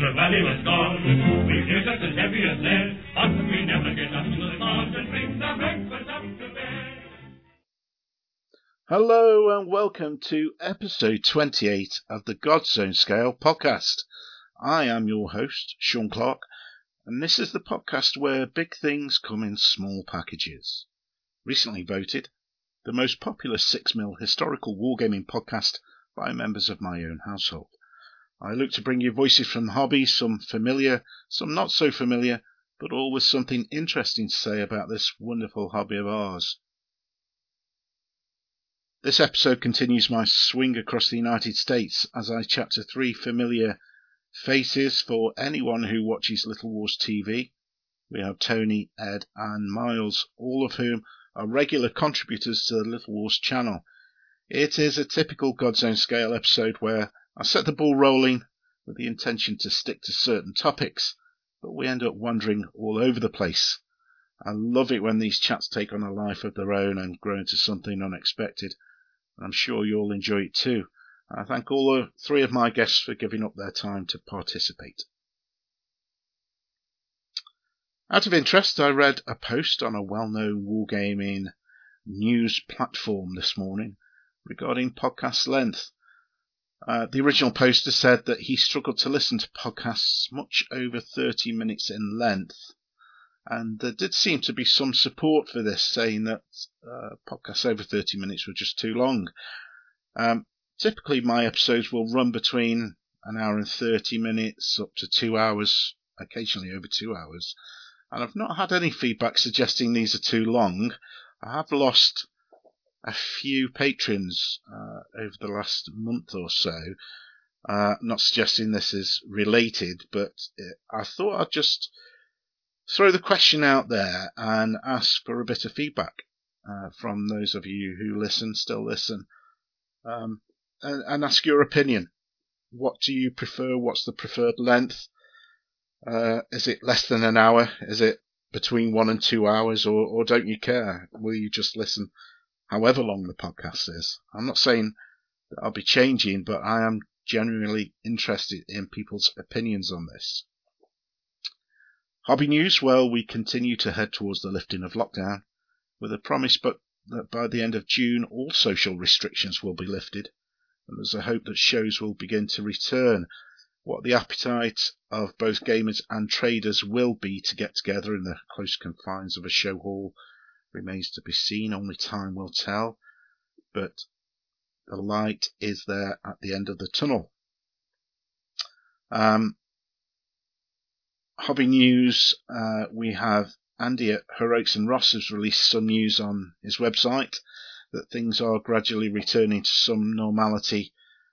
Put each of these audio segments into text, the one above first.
the valley was gone. We feel just as heavy as lead, but we never get up to the and bring our breakfast up to bed. Hello and welcome to episode 28 of the God's Own Scale podcast. I am your host, Sean Clark, and this is the podcast where big things come in small packages. Recently voted the most popular 6 mil historical wargaming podcast by members of my own household. I look to bring you voices from the hobby, some familiar, some not so familiar, but all with something interesting to say about this wonderful hobby of ours. This episode continues my swing across the United States as I chat to three familiar faces for anyone who watches Little Wars TV. We have Tony, Ed, and Miles, all of whom are regular contributors to the Little Wars channel. It is a typical God's Own Scale episode where I set the ball rolling with the intention to stick to certain topics, but we end up wandering all over the place. I love it when these chats take on a life of their own and grow into something unexpected. I'm sure you'll enjoy it too. I thank all three of my guests for giving up their time to participate. Out of interest, I read a post on a well-known wargaming news platform this morning regarding podcast length. Uh, the original poster said that he struggled to listen to podcasts much over 30 minutes in length. And there did seem to be some support for this, saying that uh, podcasts over 30 minutes were just too long. Um, typically, my episodes will run between an hour and 30 minutes up to two hours, occasionally over two hours. And I've not had any feedback suggesting these are too long. I have lost a few patrons uh, over the last month or so. Uh, not suggesting this is related, but I thought I'd just throw the question out there and ask for a bit of feedback uh, from those of you who listen, still listen, um, and, and, ask your opinion. What do you prefer? What's the preferred length? Uh, is it less than an hour? Is it between one and two hours, or, or don't you care? Will you just listen however long the podcast is. I'm not saying that I'll be changing, but I am genuinely interested in people's opinions on this. Hobby news, well, we continue to head towards the lifting of lockdown with a promise but that by the end of June all social restrictions will be lifted and there's a hope that shows will begin to return. What the appetite of both gamers and traders will be to get together in the close confines of a show hall remains to be seen. Only time will tell. But the light is there at the end of the tunnel. Um, hobby news, uh, we have Andy at Heroics and Ros has released some news on his website that things are gradually returning to some normality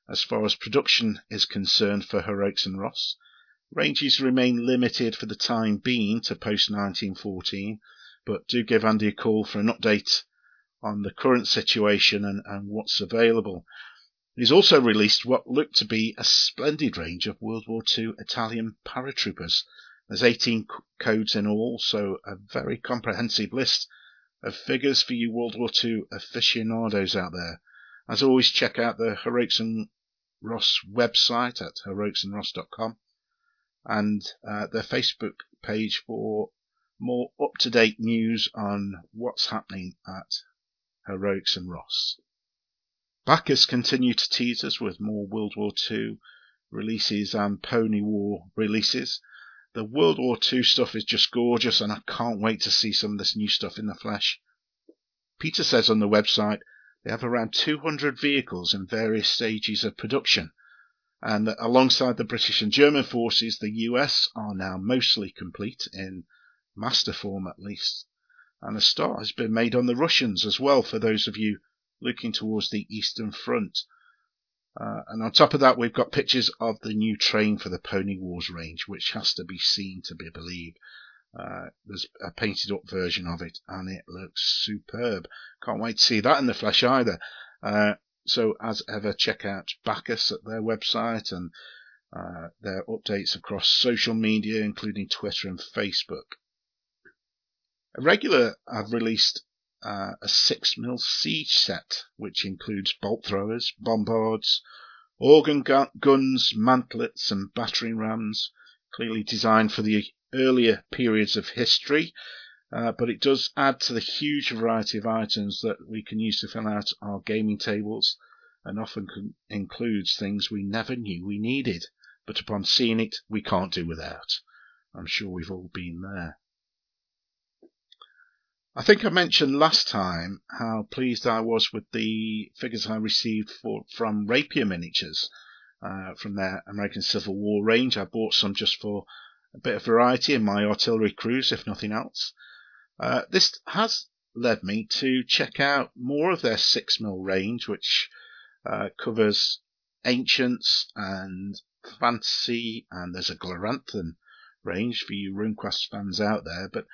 as far as production is concerned for Heroics and Ros. Ranges remain limited for the time being to post 1914, but do give Andy a call for an update on the current situation and, and what's available. He's also released what looked to be a splendid range of World War II Italian paratroopers. There's 18 codes in all, so a very comprehensive list of figures for you World War II aficionados out there. As always, check out the Heroics and Ros website at heroicsandros.com and uh, their Facebook page for more up to date news on what's happening at Heroics and Ros. Baccus continue to tease us with more World War II releases and Pony War releases. The World War II stuff is just gorgeous, and I can't wait to see some of this new stuff in the flesh. Peter says on the website they have around 200 vehicles in various stages of production, and that alongside the British and German forces, the US are now mostly complete in master form at least. And a start has been made on the Russians as well for those of you looking towards the Eastern Front. Uh, and on top of that, we've got pictures of the new train for the Pony Wars range, which has to be seen to be believed. Uh, there's a painted up version of it, and it looks superb. Can't wait to see that in the flesh either. Uh, so, as ever, check out Baccus at their website and uh, their updates across social media, including Twitter and Facebook. Regular have released uh, a 6 mil siege set, which includes bolt throwers, bombards, Organ gu- guns, mantlets, and battering rams, clearly designed for the earlier periods of history, uh, but it does add to the huge variety of items that we can use to fill out our gaming tables and often includes things we never knew we needed, but upon seeing it, we can't do without. I'm sure we've all been there. I think I mentioned last time how pleased I was with the figures I received for, from Rapier Miniatures uh, from their American Civil War range. I bought some just for a bit of variety in my artillery crews, if nothing else. Uh, this has led me to check out more of their 6mm range, which uh, covers ancients and fantasy, and there's a Gloranthan range for you RuneQuest fans out there. But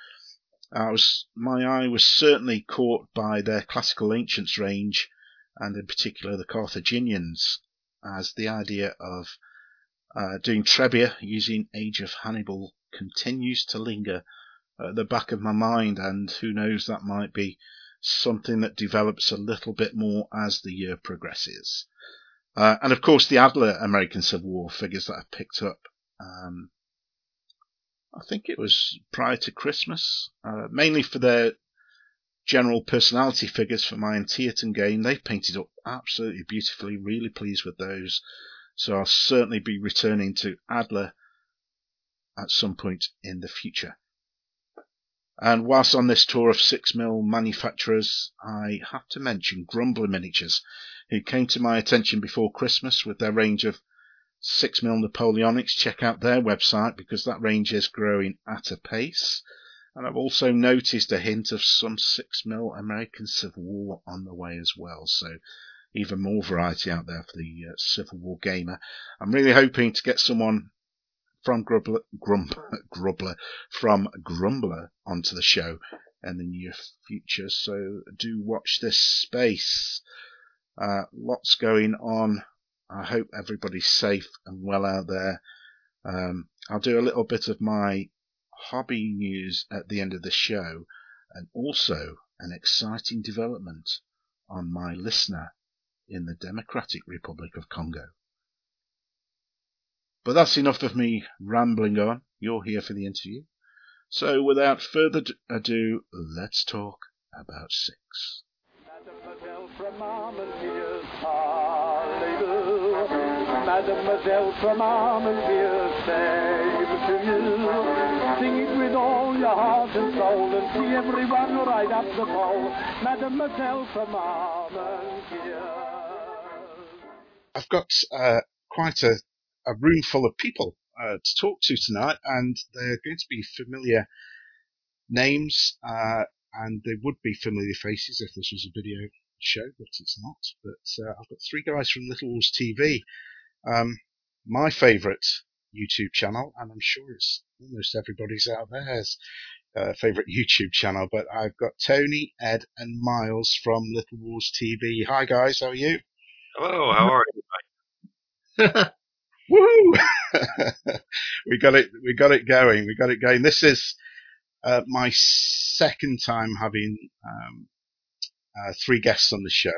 I was my eye was certainly caught by their classical ancients range, and in particular the Carthaginians, as the idea of uh, doing Trebia using Age of Hannibal continues to linger at the back of my mind, and who knows, that might be something that develops a little bit more as the year progresses. Uh, and of course, the Adler American Civil War figures that I picked up. Um, I think it was prior to Christmas, uh, mainly for their general personality figures for my Antietam game. They've painted up absolutely beautifully. Really pleased with those. So I'll certainly be returning to Adler at some point in the future. And whilst on this tour of 6mm manufacturers, I have to mention Grumbler Miniatures, who came to my attention before Christmas with their range of 6mm Napoleonics. Check out their website because that range is growing at a pace. And I've also noticed a hint of some 6mm American Civil War on the way as well. So even more variety out there for the uh, Civil War gamer. I'm really hoping to get someone from Grumbler, Grum, Grumbler, from Grumbler onto the show in the near future. So do watch this space. Uh, lots going on. I hope everybody's safe and well out there. Um, I'll do a little bit of my hobby news at the end of the show and also an exciting development on my listener in the Democratic Republic of Congo. But that's enough of me rambling on. You're here for the interview. So without further ado, let's talk about six. Mademoiselle from Armentières, save to you. Sing it with all your heart and soul and see everyone right up the pole. Mademoiselle from Armentières. I've got uh, quite a a room full of people uh, to talk to tonight, and they're going to be familiar names, uh, and they would be familiar faces if this was a video show, but it's not. But uh, I've got three guys from Little Wars TV, um, my favourite YouTube channel, and I'm sure it's almost everybody's out there's uh, favourite YouTube channel. But I've got Tony, Ed, and Miles from Little Wars TV. Hi guys, how are you? Hello, how are you? Woo! we got it. We got it going. We got it going. This is uh, my second time having um, uh, three guests on the show.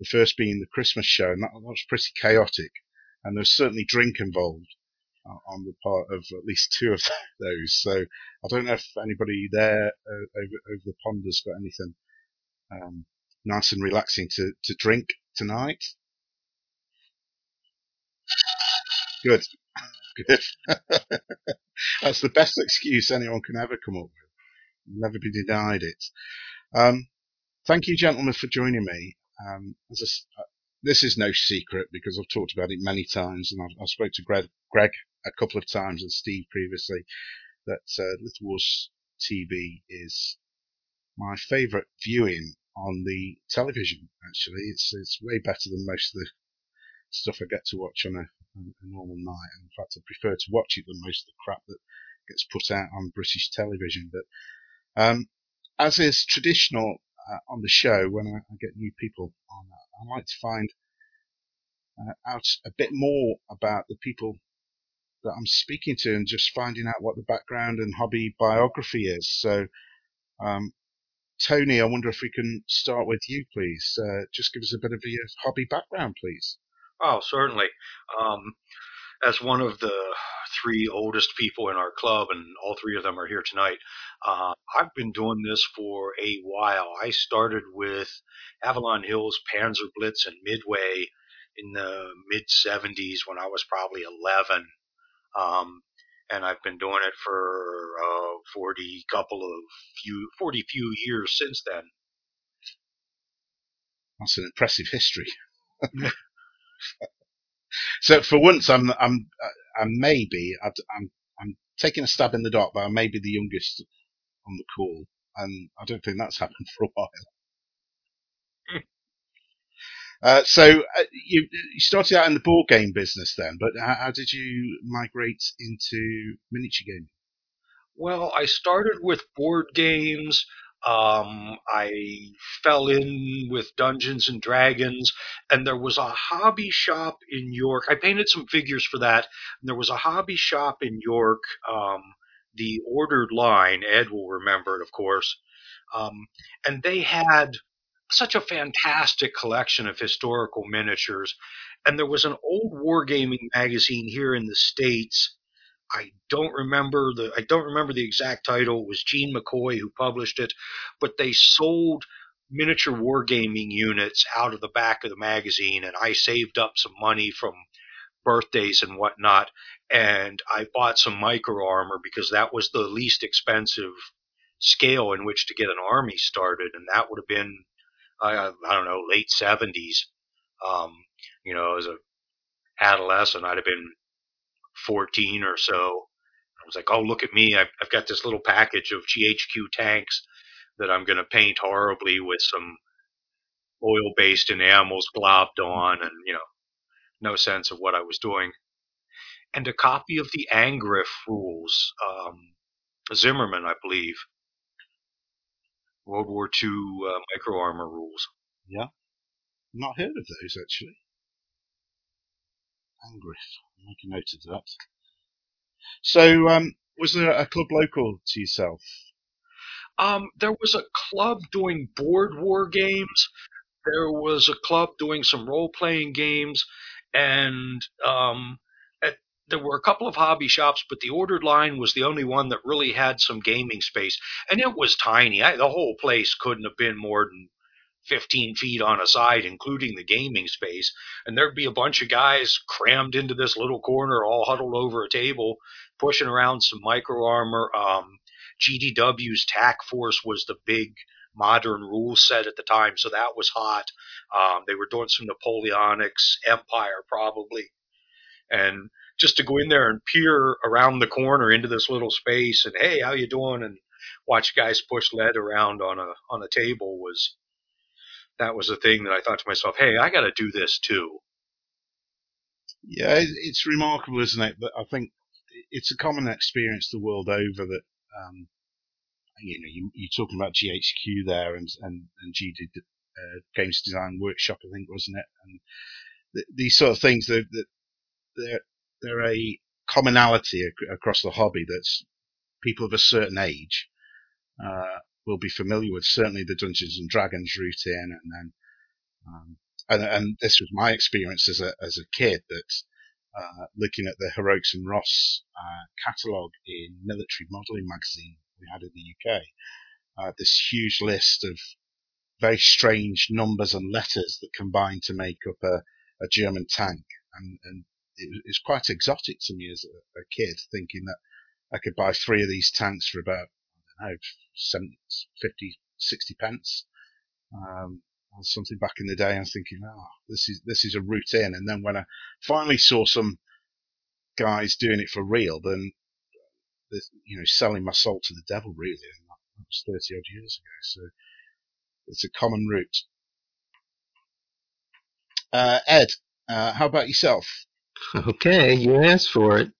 The first being the Christmas show, and that, that was pretty chaotic. And there's certainly drink involved uh, on the part of at least two of those. So I don't know if anybody there uh, over, over the pond has got anything um, nice and relaxing to, to drink tonight. Good. Good. That's the best excuse anyone can ever come up with. Never be denied it. Um, thank you, gentlemen, for joining me. Um, a, uh, this is no secret because I've talked about it many times, and I've, I've spoke to Greg, Greg, a couple of times and Steve previously that uh, Little Wars TV is my favourite viewing on the television. Actually, it's it's way better than most of the stuff I get to watch on a a normal night. And in fact, I prefer to watch it than most of the crap that gets put out on British television. But um, as is traditional uh, on the show, when I, I, get new people on, I like to find uh, out a bit more about the people that I'm speaking to and just finding out what the background and hobby biography is. So, um, Tony, I wonder if we can start with you, please. Uh, just give us a bit of your hobby background, please. Oh, certainly. Um, as one of the three oldest people in our club, and all three of them are here tonight, uh, I've been doing this for a while. I started with Avalon Hill's, Panzer Blitz, and Midway in the mid 70s when I was probably 11. Um, and I've been doing it for uh, 40 couple of few 40 few years since then. That's an impressive history. so for once, I'm I'm I'm maybe I'm I'm taking a stab in the dark, but I may be the youngest on the call, and I don't think that's happened for a while. Uh, so uh, you, you started out in the board game business then, but how, how did you migrate into miniature gaming? Well, I started with board games. Um, I fell in with Dungeons and Dragons, and there was a hobby shop in York. I painted some figures for that. And there was a hobby shop in York, um, the Ordered Line. Ed will remember it, of course. Um, and they had such a fantastic collection of historical miniatures. And there was an old wargaming magazine here in the States. I don't remember the I don't remember the exact title. It was Gene McCoy who published it, but they sold miniature wargaming units out of the back of the magazine, and I saved up some money from birthdays and whatnot, and I bought some micro armor because that was the least expensive scale in which to get an army started, and that would have been I, I don't know, late seventies. Um, you know, as a adolescent, I'd have been 14 or so. I was like, oh, look at me. I've, I've got this little package of GHQ tanks that I'm going to paint horribly with some oil based enamels globbed on and, you know, no sense of what I was doing. And a copy of the Angriff rules, um, Zimmerman, I believe. World War II uh, micro armor rules. Yeah. Not heard of those actually. Angriff. Make a note of that. So, um, was there a club local to yourself? Um, there was a club doing board war games. There was a club doing some role playing games, and um, at, there were a couple of hobby shops, but the ordered line was the only one that really had some gaming space, and it was tiny. I, the whole place couldn't have been more than 15 feet on a side, including the gaming space. And there'd be a bunch of guys crammed into this little corner, all huddled over a table, pushing around some micro armor. Um, GDW's TAC Force was the big modern rule set at the time, so that was hot. Um, they were doing some Napoleonics, Empire probably. And just to go in there and peer around the corner into this little space and hey, how you doing? And watch guys push lead around on a on a table was that was a thing that I thought to myself, hey, I got to do this too. Yeah, it's remarkable, isn't it? That I think it's a common experience the world over that, um, you know, you, you're talking about GHQ there and, and, and GD, uh, Games Design Workshop, I think, wasn't it? And th- these sort of things, they're, they're, they're a commonality ac- across the hobby that's people of a certain age, uh, will be familiar with certainly the Dungeons and Dragons routine, and then um, and, and, this was my experience as a as a kid that uh, looking at the Heroics and Ros uh, catalogue in Military Modelling magazine we had in the UK, uh, this huge list of very strange numbers and letters that combine to make up a, a German tank, and, and it was quite exotic to me as a, a kid, thinking that I could buy three of these tanks for about I know 70, 50, 60 pence. Um, something back in the day. I was thinking, oh, this is this is a routine. And then when I finally saw some guys doing it for real, then you know, selling my soul to the devil, really. And that was thirty odd years ago. So it's a common route. Uh, Ed, uh, how about yourself? Okay, you asked for it.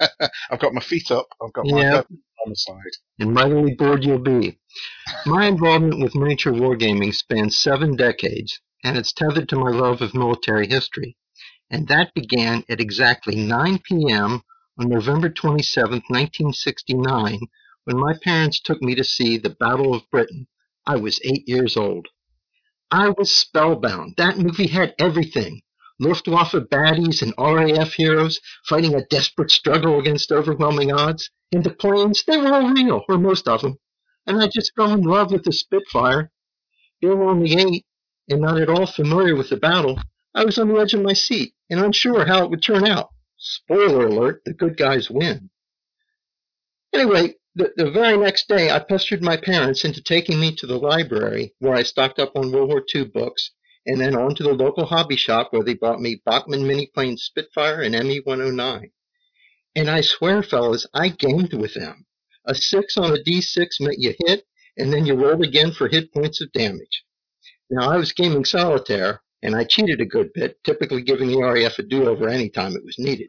I've got my feet up. I've got my Yeah. Side. and mightily bored you'll be. My involvement with miniature wargaming spans seven decades, and it's tethered to my love of military history. And that began at exactly 9 p.m. on November 27, 1969, when my parents took me to see the Battle of Britain. I was eight years old. I was spellbound. That movie had everything Luftwaffe baddies and RAF heroes fighting a desperate struggle against overwhelming odds. And the planes, they were all real, or most of them. And I just fell in love with the Spitfire. Being only eight and not at all familiar with the battle, I was on the edge of my seat and unsure how it would turn out. Spoiler alert, the good guys win. Anyway, the, the very next day, I pestered my parents into taking me to the library where I stocked up on World War II books and then on to the local hobby shop where they bought me Bachmann mini-plane Spitfire and ME 109. And I swear, fellas, I gamed with them. A six on a d6 meant you hit, and then you rolled again for hit points of damage. Now, I was gaming solitaire, and I cheated a good bit, typically giving the RAF a do-over any time it was needed.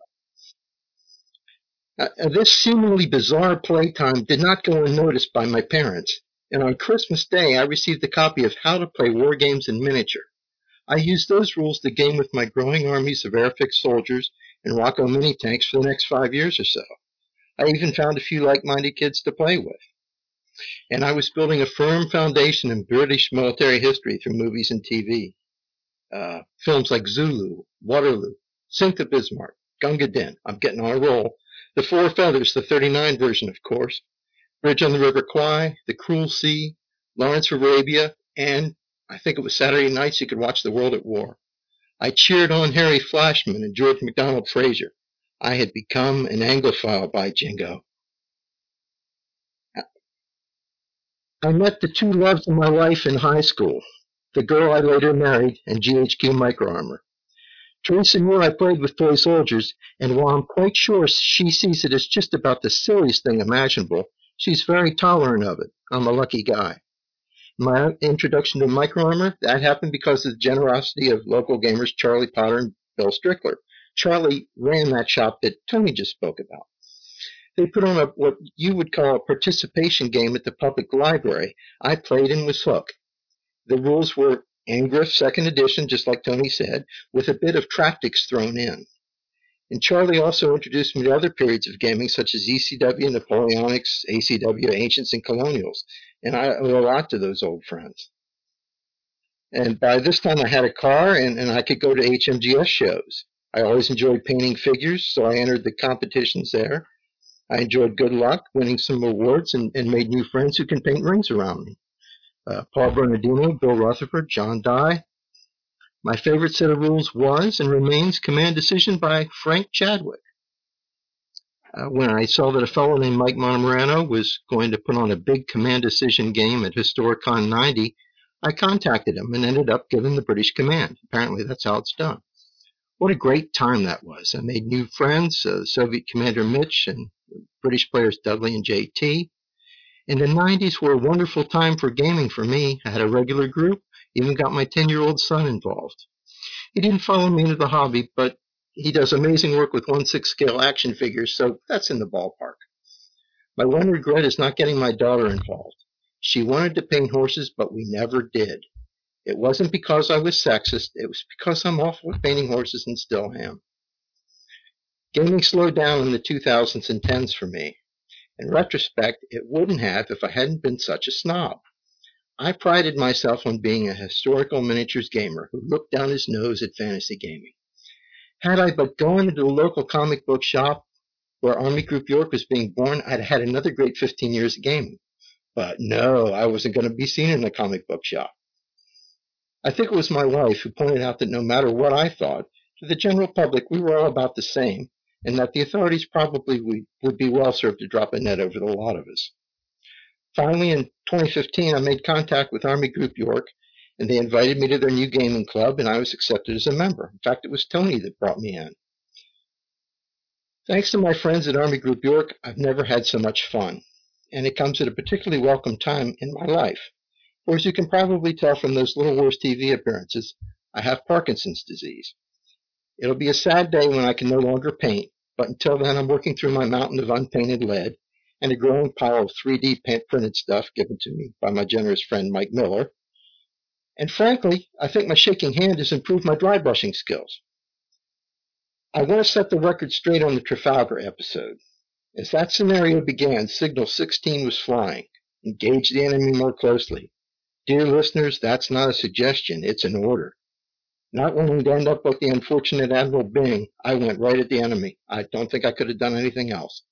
Uh, this seemingly bizarre playtime did not go unnoticed by my parents, and on Christmas Day I received a copy of How to Play War Games in Miniature. I used those rules to game with my growing armies of airfix soldiers and Roco mini tanks for the next five years or so. I even found a few like-minded kids to play with. And I was building a firm foundation in British military history through movies and TV. Uh, films like Zulu, Waterloo, Sink Bismarck, Gunga Din. I'm getting on a roll. The Four Feathers, the 39 version, of course. Bridge on the River Kwai, The Cruel Sea, Lawrence of Arabia, and I think it was Saturday nights you could watch The World at War. I cheered on Harry Flashman and George MacDonald Fraser. I had become an Anglophile by jingo. I met the two loves of my life in high school, the girl I later married and GHQ Micro Armor. Teresa knew I played with toy soldiers, and while I'm quite sure she sees it as just about the silliest thing imaginable, she's very tolerant of it. I'm a lucky guy. My introduction to Micro Armor, that happened because of the generosity of local gamers Charlie Potter and Bill Strickler. Charlie ran that shop that Tony just spoke about. They put on a, what you would call a participation game at the public library. I played and was hooked. The rules were Angriff second edition, just like Tony said, with a bit of Tractics thrown in. And Charlie also introduced me to other periods of gaming, such as ECW, Napoleonics, ACW, Ancients, and Colonials. And I owe a lot to those old friends. And by this time, I had a car and, and I could go to HMGS shows. I always enjoyed painting figures, so I entered the competitions there. I enjoyed good luck, winning some awards, and, and made new friends who can paint rings around me uh, Paul Bernardino, Bill Rutherford, John Dye. My favorite set of rules was and remains Command Decision by Frank Chadwick. Uh, when I saw that a fellow named Mike Montemurano was going to put on a big Command Decision game at Historicon 90, I contacted him and ended up giving the British command. Apparently, that's how it's done. What a great time that was. I made new friends, uh, Soviet Commander Mitch and British players Dudley and JT. And the 90s were a wonderful time for gaming for me. I had a regular group, even got my 10 year old son involved. He didn't follow me into the hobby, but he does amazing work with 1 6 scale action figures, so that's in the ballpark. My one regret is not getting my daughter involved. She wanted to paint horses, but we never did. It wasn't because I was sexist, it was because I'm awful at painting horses and still am. Gaming slowed down in the 2000s and 10s for me. In retrospect, it wouldn't have if I hadn't been such a snob. I prided myself on being a historical miniatures gamer who looked down his nose at fantasy gaming. Had I but gone into the local comic book shop where Army Group York was being born, I'd had another great 15 years of gaming. But no, I wasn't going to be seen in the comic book shop. I think it was my wife who pointed out that no matter what I thought, to the general public we were all about the same, and that the authorities probably would be well served to drop a net over the lot of us. Finally, in 2015, I made contact with Army Group York, and they invited me to their new gaming club, and I was accepted as a member. In fact, it was Tony that brought me in. Thanks to my friends at Army Group York, I've never had so much fun, and it comes at a particularly welcome time in my life. For as you can probably tell from those Little Wars TV appearances, I have Parkinson's disease. It'll be a sad day when I can no longer paint, but until then I'm working through my mountain of unpainted lead and a growing pile of 3D printed stuff given to me by my generous friend Mike Miller. And frankly, I think my shaking hand has improved my dry brushing skills. I want to set the record straight on the Trafalgar episode. As that scenario began, Signal 16 was flying. Engage the enemy more closely. Dear listeners, that's not a suggestion, it's an order. Not wanting to end up like the unfortunate Admiral Byng, I went right at the enemy. I don't think I could have done anything else.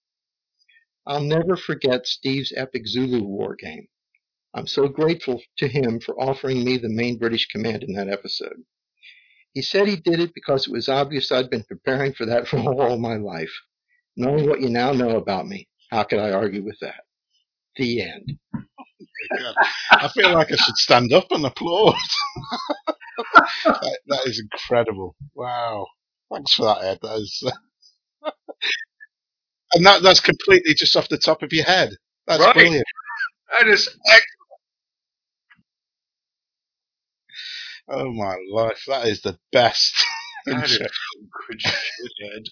I'll never forget Steve's epic Zulu war game. I'm so grateful to him for offering me the main British command in that episode. He said he did it because it was obvious I'd been preparing for that role all my life. Knowing what you now know about me, how could I argue with that? The end. I feel like I should stand up and applaud. that, that is incredible. Wow. Thanks for that, Ed. That is, and that, that's completely just off the top of your head. That's Right. brilliant. That is excellent. Oh my life. That is the best. That is intro. some good shit, Ed.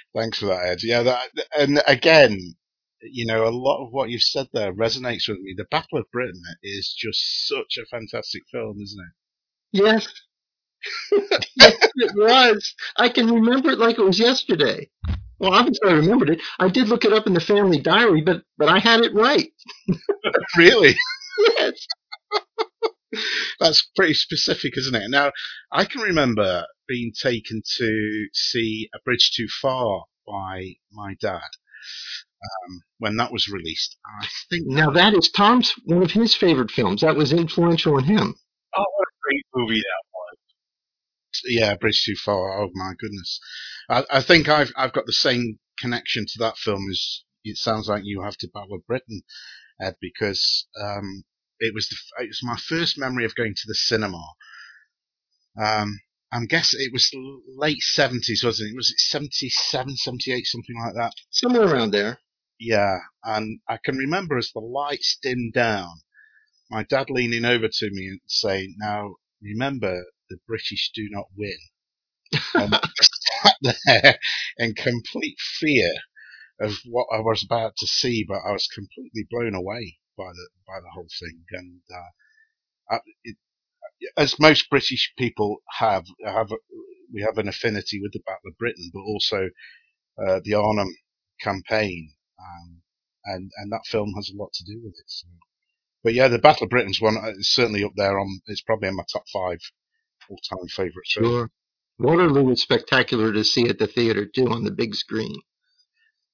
Thanks for that, Ed. Yeah, that, and again, you know, a lot of what you've said there resonates with me. The Battle of Britain is just such a fantastic film, isn't it? Yes. yes, it was. I can remember it like it was yesterday. Well, obviously I remembered it. I did look it up in the family diary, but but I had it right. Really? Yes. That's pretty specific, isn't it? Now, I can remember being taken to see A Bridge Too Far by my dad um, when that was released. I think Now that is Tom's one of his favorite films. That was influential in him. Oh, what a great movie that was. Yeah, Bridge Too Far. Oh my goodness, I, I think I've I've got the same connection to that film as it sounds like you have to Battle of Britain, Ed, because um, it was the, it was my first memory of going to the cinema. Um, I'm guessing it was late seventies, wasn't it? Was it 77, 78, something like that? Somewhere around there. Yeah, and I can remember as the lights dimmed down, my dad leaning over to me and saying, "Now remember, the British do not win." and sat there in complete fear of what I was about to see, but I was completely blown away by the by the whole thing. And uh, it, as most British people have, have we have an affinity with the Battle of Britain, but also uh, the Arnhem campaign, um, and and that film has a lot to do with it. So. But yeah, the Battle of Britain's one uh, is certainly up there on. It's probably in my top five all-time favourite films. Sure. Waterloo was spectacular to see at the theater too on the big screen.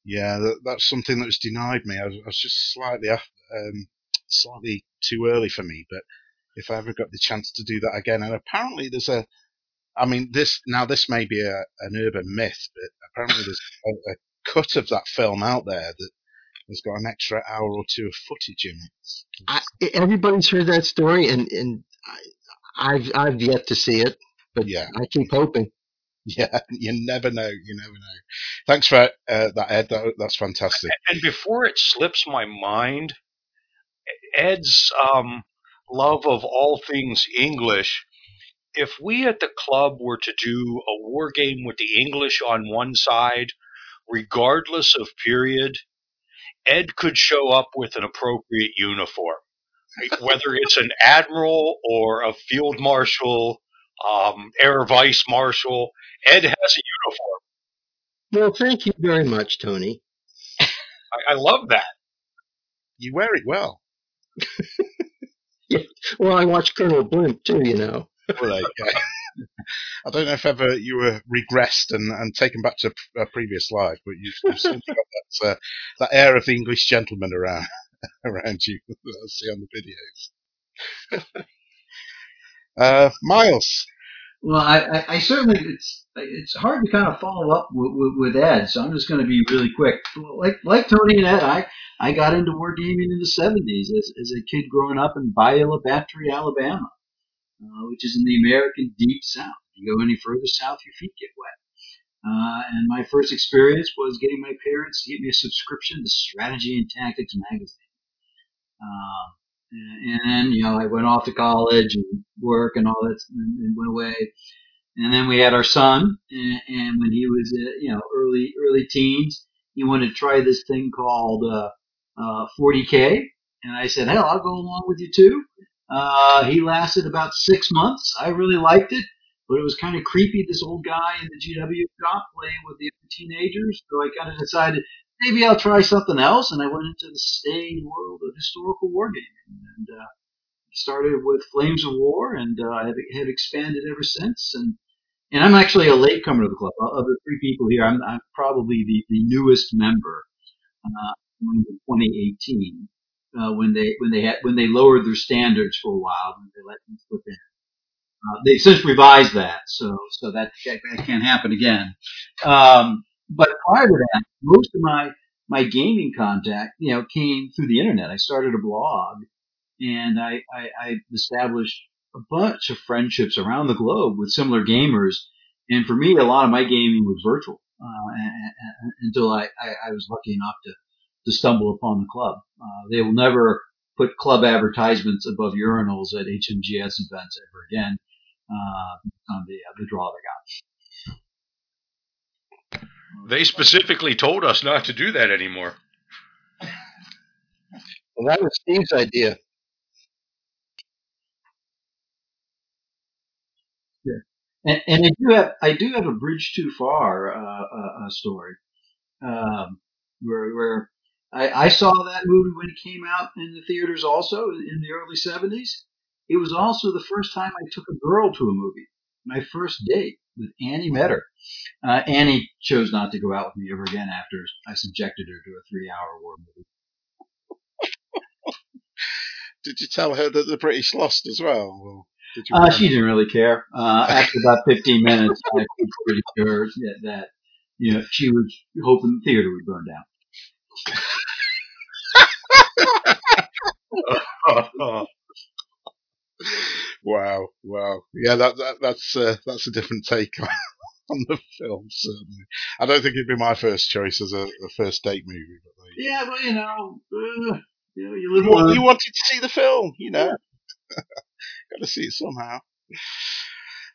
Yeah, that, that's something that was denied me. I was, I was just slightly, um, slightly too early for me. But if I ever got the chance to do that again, and apparently there's a, I mean, this now this may be a, an urban myth, but apparently there's a, a cut of that film out there that has got an extra hour or two of footage in it. I, everybody's heard that story, and and I, I've I've yet to see it, but Yeah. I keep hoping. Yeah, you never know. You never know. Thanks for uh, that, Ed. That, that's fantastic. And before it slips my mind, Ed's um, love of all things English. If we at the club were to do a war game with the English on one side, regardless of period, Ed could show up with an appropriate uniform. Whether it's an admiral or a field marshal, um, air vice marshal, Ed has a uniform. Well, thank you very much, Tony. I, I love that. You wear it well. Well, I watch Colonel Blimp too, you know. Well, okay. I don't know if ever you were regressed and, and taken back to a, a previous life, but you've, you've certainly got that uh, that air of the English gentleman around around you that I see on the videos. uh, Miles, Well, I, I, certainly it's it's hard to kind of follow up with, with, with Ed, so I'm just going to be really quick. Like like Tony and Ed, I I got into wargaming in the 70s as, as a kid growing up in Battery, Alabama, uh, which is in the American Deep South. You go any further south, your feet get wet. Uh, and my first experience was getting my parents to get me a subscription to Strategy and Tactics magazine. Um, and, and then, you know, I went off to college and work and all that and, and went away. And then we had our son, and, and when he was, uh, you know, early early teens, he wanted to try this thing called uh, uh, 40k, and I said, "Hell, I'll go along with you too." Uh, he lasted about six months. I really liked it, but it was kind of creepy. This old guy in the GW shop playing with the teenagers, so I kind of decided maybe I'll try something else, and I went into the staid world of historical wargaming and uh, started with Flames of War, and uh, have, have expanded ever since. And and I'm actually a latecomer to the club. Of the three people here, I'm, I'm probably the, the newest member. Uh, in 2018, uh, when they when they had when they lowered their standards for a while, when they let me slip in. Uh, they've since revised that, so so that that can't happen again. Um, but prior to that, most of my my gaming contact, you know, came through the internet. I started a blog, and I, I, I established a bunch of friendships around the globe with similar gamers. And for me, a lot of my gaming was virtual uh, until I, I, I, was lucky enough to, to stumble upon the club. Uh, they will never put club advertisements above urinals at HMGS events ever again uh, on the, uh, the draw they got. They specifically told us not to do that anymore. Well, that was Steve's idea. And, and I do have I do have a bridge too far uh, uh, story um, where where I, I, saw that movie when it came out in the theaters also in the early seventies. It was also the first time I took a girl to a movie. My first date with Annie Metter. Uh, Annie chose not to go out with me ever again after I subjected her to a three-hour war movie. Did you tell her that the British lost as well? Uh, she didn't really care. Uh, after about 15 minutes, I was pretty sure that, that, you know, she was hoping the theater would burn down. wow, wow, yeah, that, that that's uh, that's a different take on, on, the film. Certainly, I don't think it'd be my first choice as a, a first date movie. But yeah, but you know, uh, you, know, you, you, you wanted to see the film, you know. Yeah. Got to see it somehow.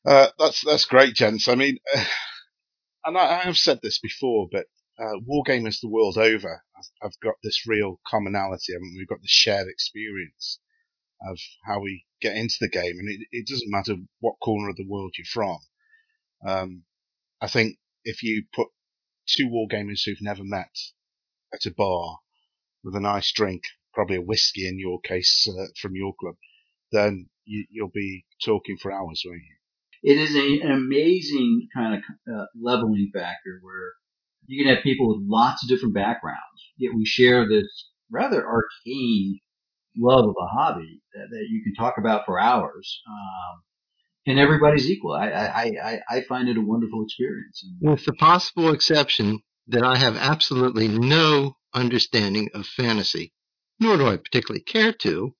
Uh, that's that's great, gents. I mean, uh, and I, I, have said this before, but uh, wargamers the world over I've got this real commonality. I mean, we've got this shared experience of how we get into the game, and it, it doesn't matter what corner of the world you're from. Um, I think if you put two wargamers who've never met at a bar with a nice drink, probably a whiskey in your case uh, from your club, then you, will be talking for hours, won't you? It is a, an amazing kind of uh, leveling factor where you can have people with lots of different backgrounds, yet we share this rather arcane love of a hobby that, that you can talk about for hours. Um, and everybody's equal. I, I, I, I find it a wonderful experience. With the possible exception that I have absolutely no understanding of fantasy, nor do I particularly care to.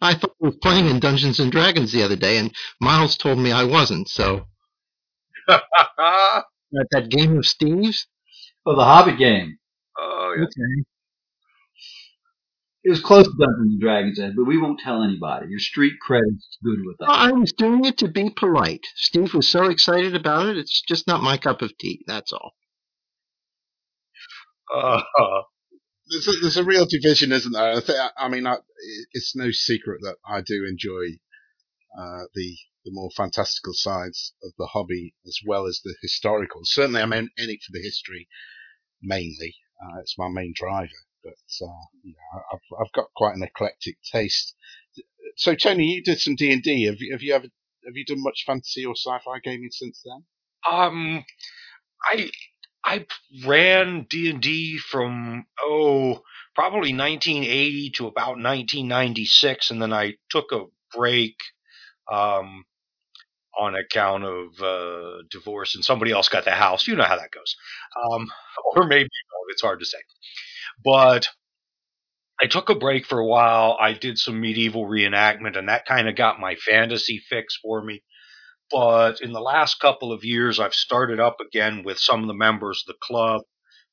I thought I was playing in Dungeons and Dragons the other day, and Miles told me I wasn't. So, at that game of Steve's. Oh, the Hobbit game. Oh, yeah. Okay. It was close to Dungeons and Dragons, Ed, but we won't tell anybody. Your street credit's good with us. I was doing it to be polite. Steve was so excited about it. It's just not my cup of tea. That's all. Uh, there's a, there's a real division, isn't there? I, think, I mean, I, it's no secret that I do enjoy uh, the the more fantastical sides of the hobby as well as the historical. Certainly, I'm in, in it for the history mainly. Uh, it's my main driver, but uh, yeah, I've I've got quite an eclectic taste. So, Tony, you did some D and D. Have you have you ever have you done much fantasy or sci-fi gaming since then? Um, I I ran D and D from oh probably 1980 to about 1996, and then I took a break um, on account of uh, divorce, and somebody else got the house. You know how that goes, um, or maybe it's hard to say. But I took a break for a while. I did some medieval reenactment, and that kind of got my fantasy fix for me. But in the last couple of years, I've started up again with some of the members of the club.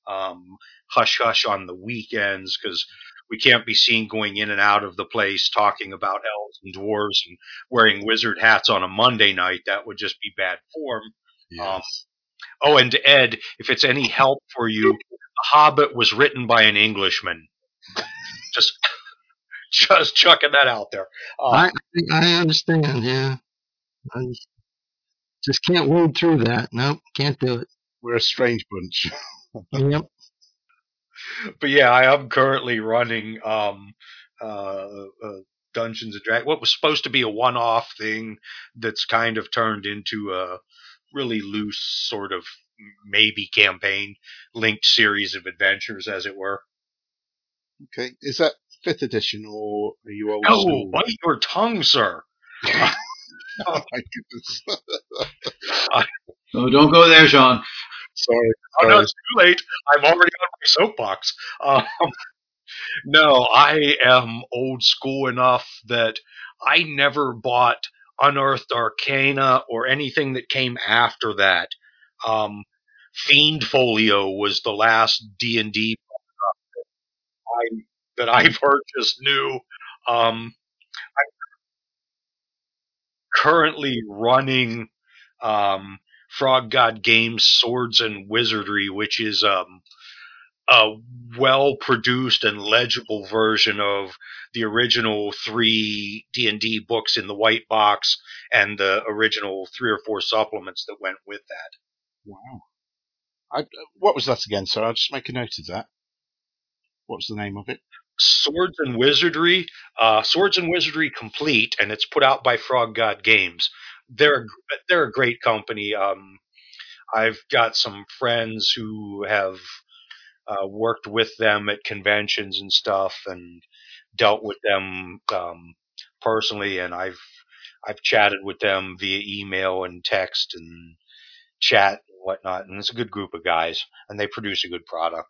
Um, hush hush on the weekends because we can't be seen going in and out of the place talking about elves and dwarves and wearing wizard hats on a Monday night. That would just be bad form. Yes. Um, oh, and Ed, if it's any help for you, Hobbit was written by an Englishman. just, just chucking that out there. Uh, I I understand. Yeah, I just can't wade through that. Nope, can't do it. We're a strange bunch. yep. But yeah, I am currently running um, uh, uh, Dungeons and Dragons. What was supposed to be a one-off thing that's kind of turned into a really loose sort of maybe campaign linked series of adventures, as it were. Okay, is that fifth edition or are you old Oh, school? bite your tongue, sir. Oh my goodness! Oh, don't go there, Sean. Sorry. Oh, no, it's too late. I'm already on my soapbox. Um, no, I am old school enough that I never bought Unearthed Arcana or anything that came after that. Um, Fiend Folio was the last D and D that I purchased new. Um, I'm currently running um, Frog God Games Swords and Wizardry, which is um, a well produced and legible version of the original three D and D books in the white box and the original three or four supplements that went with that. Wow. I, what was that again? So I'll just make a note of that. What was the name of it? Swords and Wizardry, uh, Swords and Wizardry Complete, and it's put out by Frog God Games. They're a, they're a great company. Um, I've got some friends who have uh, worked with them at conventions and stuff, and dealt with them um, personally, and I've I've chatted with them via email and text and chat whatnot, and it's a good group of guys, and they produce a good product.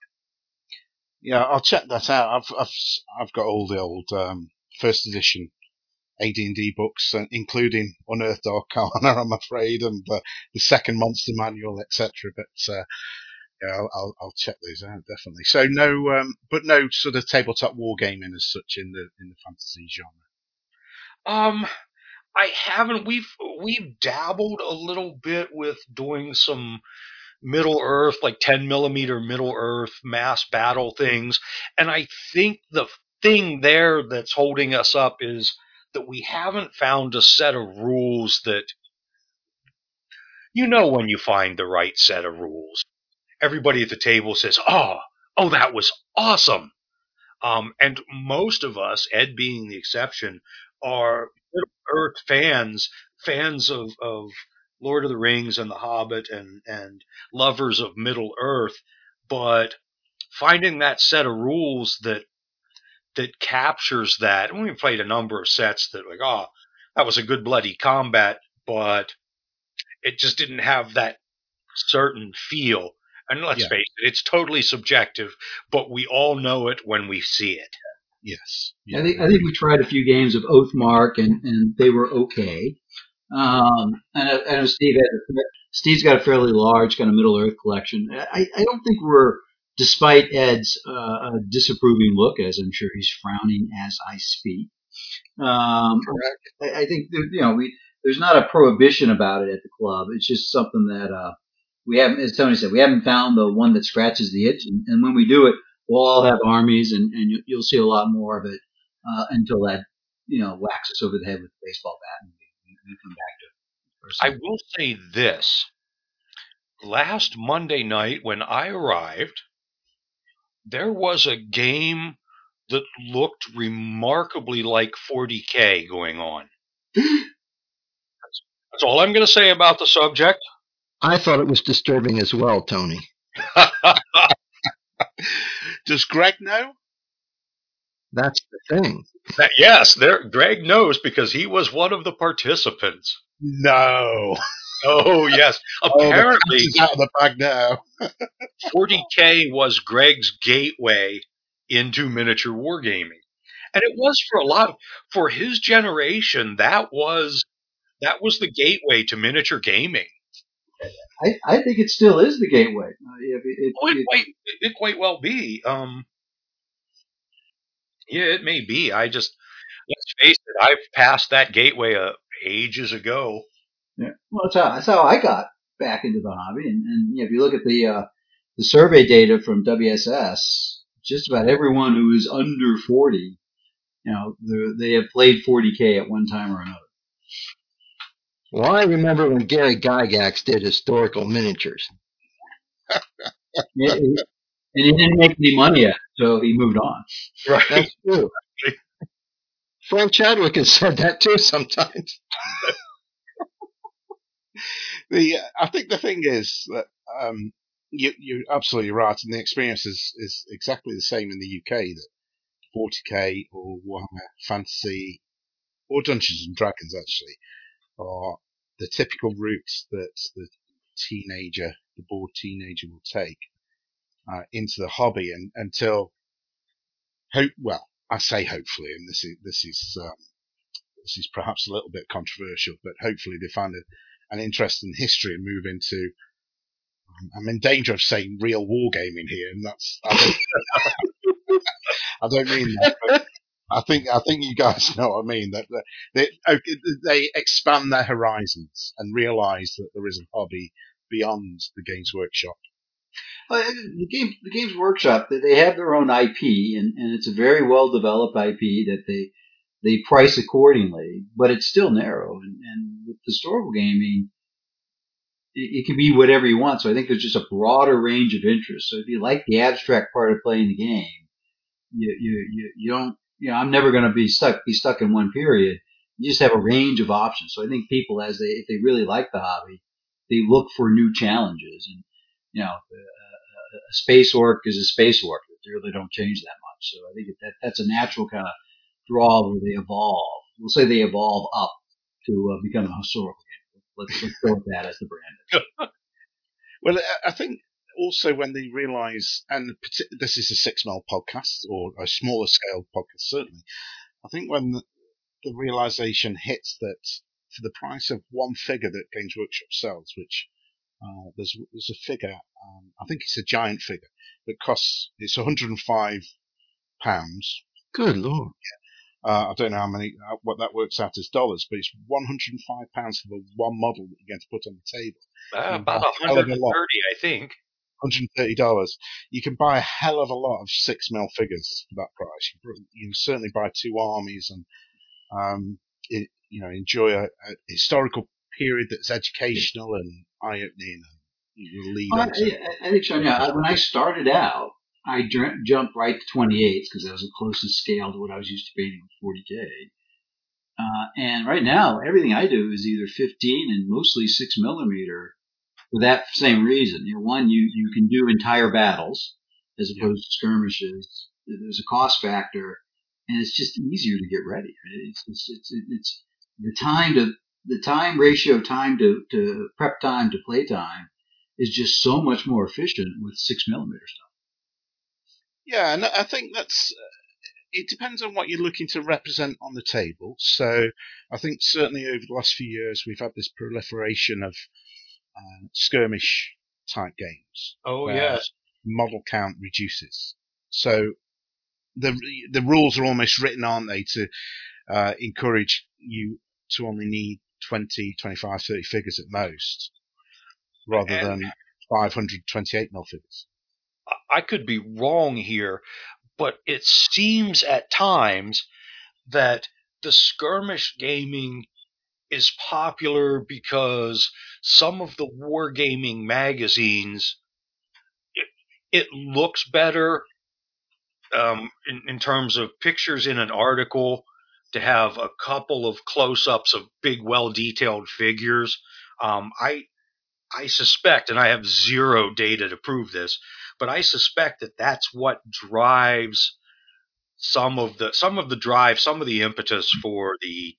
Yeah, I'll check that out. I've I've I've got all the old um, first edition AD&D books, uh, including Unearthed Arcana, I'm afraid, and uh, the second Monster Manual, etc. But uh, yeah, I'll, I'll I'll check those out definitely. So no, um, but no sort of tabletop wargaming as such in the in the fantasy genre. Um, I haven't. We've we've dabbled a little bit with doing some Middle Earth, like 10 millimeter Middle Earth mass battle things, and I think the thing there that's holding us up is that we haven't found a set of rules that you know when you find the right set of rules. Everybody at the table says, "Oh, oh, that was awesome." Um, and most of us, Ed being the exception, are Middle Earth fans, fans of, of Lord of the Rings and The Hobbit, and and lovers of Middle Earth. But finding that set of rules that that captures that, and we've played a number of sets that like, oh, that was a good bloody combat, but it just didn't have that certain feel. And let's Yeah. face it, it's totally subjective, but we all know it when we see it. Yes. I think I think we tried a few games of Oathmark and, and they were okay. Um, and I, I know Steve has Steve's got a fairly large kind of Middle Earth collection. I, I don't think we're, despite Ed's uh, disapproving look, as I'm sure he's frowning as I speak. Um, I, I think you know we there's not a prohibition about it at the club. It's just something that uh, we haven't, as Tony said, we haven't found the one that scratches the itch. And, and when we do it, we'll all have armies, and, and you, you'll see a lot more of it uh, until that you know whacks us over the head with a baseball bat, and we, we come back to it. I will say this. Last Monday night when I arrived, there was a game that looked remarkably like 40K going on. That's, that's all I'm going to say about the subject. I thought it was disturbing as well, Tony. Does Greg know? That's the thing. That- yes, there, Greg knows because he was one of the participants. No. Oh, yes. Oh, Apparently, He's out of the bag now. 40K was Greg's gateway into miniature wargaming. And it was for a lot for his generation that was that was the gateway to miniature gaming. I, I think it still is the gateway. Uh, it, it, Oh, it, it- quite it quite well be. Um Yeah, it may be. I just let's face it, I've passed that gateway uh, ages ago. Yeah. Well, that's how that's how I got back into the hobby. And, and you know, if you look at the uh, the survey data from WSS, just about everyone who is under forty, you know, they have played 40k at one time or another. Well, I remember when Gary Gygax did historical miniatures. Yeah, and he didn't make any money at it, so he moved on. Right. That's true. Frank Chadwick has said that too sometimes. the I think the thing is that um, you, you're absolutely right, and the experience is, is exactly the same in the UK. That 40k or Warhammer Fantasy or Dungeons and Dragons actually are the typical routes that the teenager, the bored teenager, will take uh, into the hobby, and until hope. Well, I say hopefully, and this is this is um, this is perhaps a little bit controversial, but hopefully they find a, an interest in history and move into. I'm in danger of saying real wargaming here, and that's I don't, I don't mean that. But I think I think you guys know what I mean. That they they expand their horizons and realise that there is a hobby beyond the Games Workshop. Well, the game, the Games Workshop, they have their own IP, and, and it's a very well developed IP that they they price accordingly, but it's still narrow. And, and with historical gaming, it, it, can be whatever you want. So I think there's just a broader range of interests. So if you like the abstract part of playing the game, you you you, you don't. You know, I'm never going to be stuck be stuck in one period. You just have a range of options. So I think people, as they if they really like the hobby, they look for new challenges. And you know, a, a space orc is a space orc. They really don't change that much. So I think that that's a natural kind of draw where they evolve. We'll say they evolve up to uh, become a historical game. Let's, let's go with that as the brand. well, I think also when they realise, and this is a six mile podcast or a smaller scale podcast, certainly. I think when the, the realization hits that for the price of one figure that Games Workshop sells, which uh, there's there's a figure, um, I think it's a giant figure that costs it's 105 pounds. Good lord! Uh, I don't know how many uh, what that works out as dollars, but it's 105 pounds for the one model that you're going to put on the table. About 130, I think. 130 dollars. You can buy a hell of a lot of six mil figures for that price. You, you can certainly buy two armies and um, it, you know enjoy a, a, historical period that's educational and eye opening. You lead. Well, I, I, think so. Yeah, when I started out, I jumped right to 28s because that was the closest scale to what I was used to painting with 40k. Uh, and right now, everything I do is either 15 and mostly six millimeter for that same reason. You know, one, you, you can do entire battles as opposed to skirmishes. There's a cost factor, and it's just easier to get ready. It's, it's, it's, it's the time to the time ratio of time to, to prep time to play time is just so much more efficient with six millimeter stuff. Yeah, and I think that's uh, it depends on what you're looking to represent on the table. So I think certainly over the last few years we've had this proliferation of uh, skirmish type games. Oh yes. Model count reduces. So the the rules are almost written, aren't they, to uh, encourage you to only need 20, 25, 30 figures at most, rather and than 528 mil figures. I could be wrong here, but it seems at times that the skirmish gaming is popular because some of the wargaming magazines it, it looks better um, in, in terms of pictures in an article to have a couple of close-ups of big, well-detailed figures. Um, I I suspect, and I have zero data to prove this, but I suspect that that's what drives some of the some of the drive, some of the impetus for the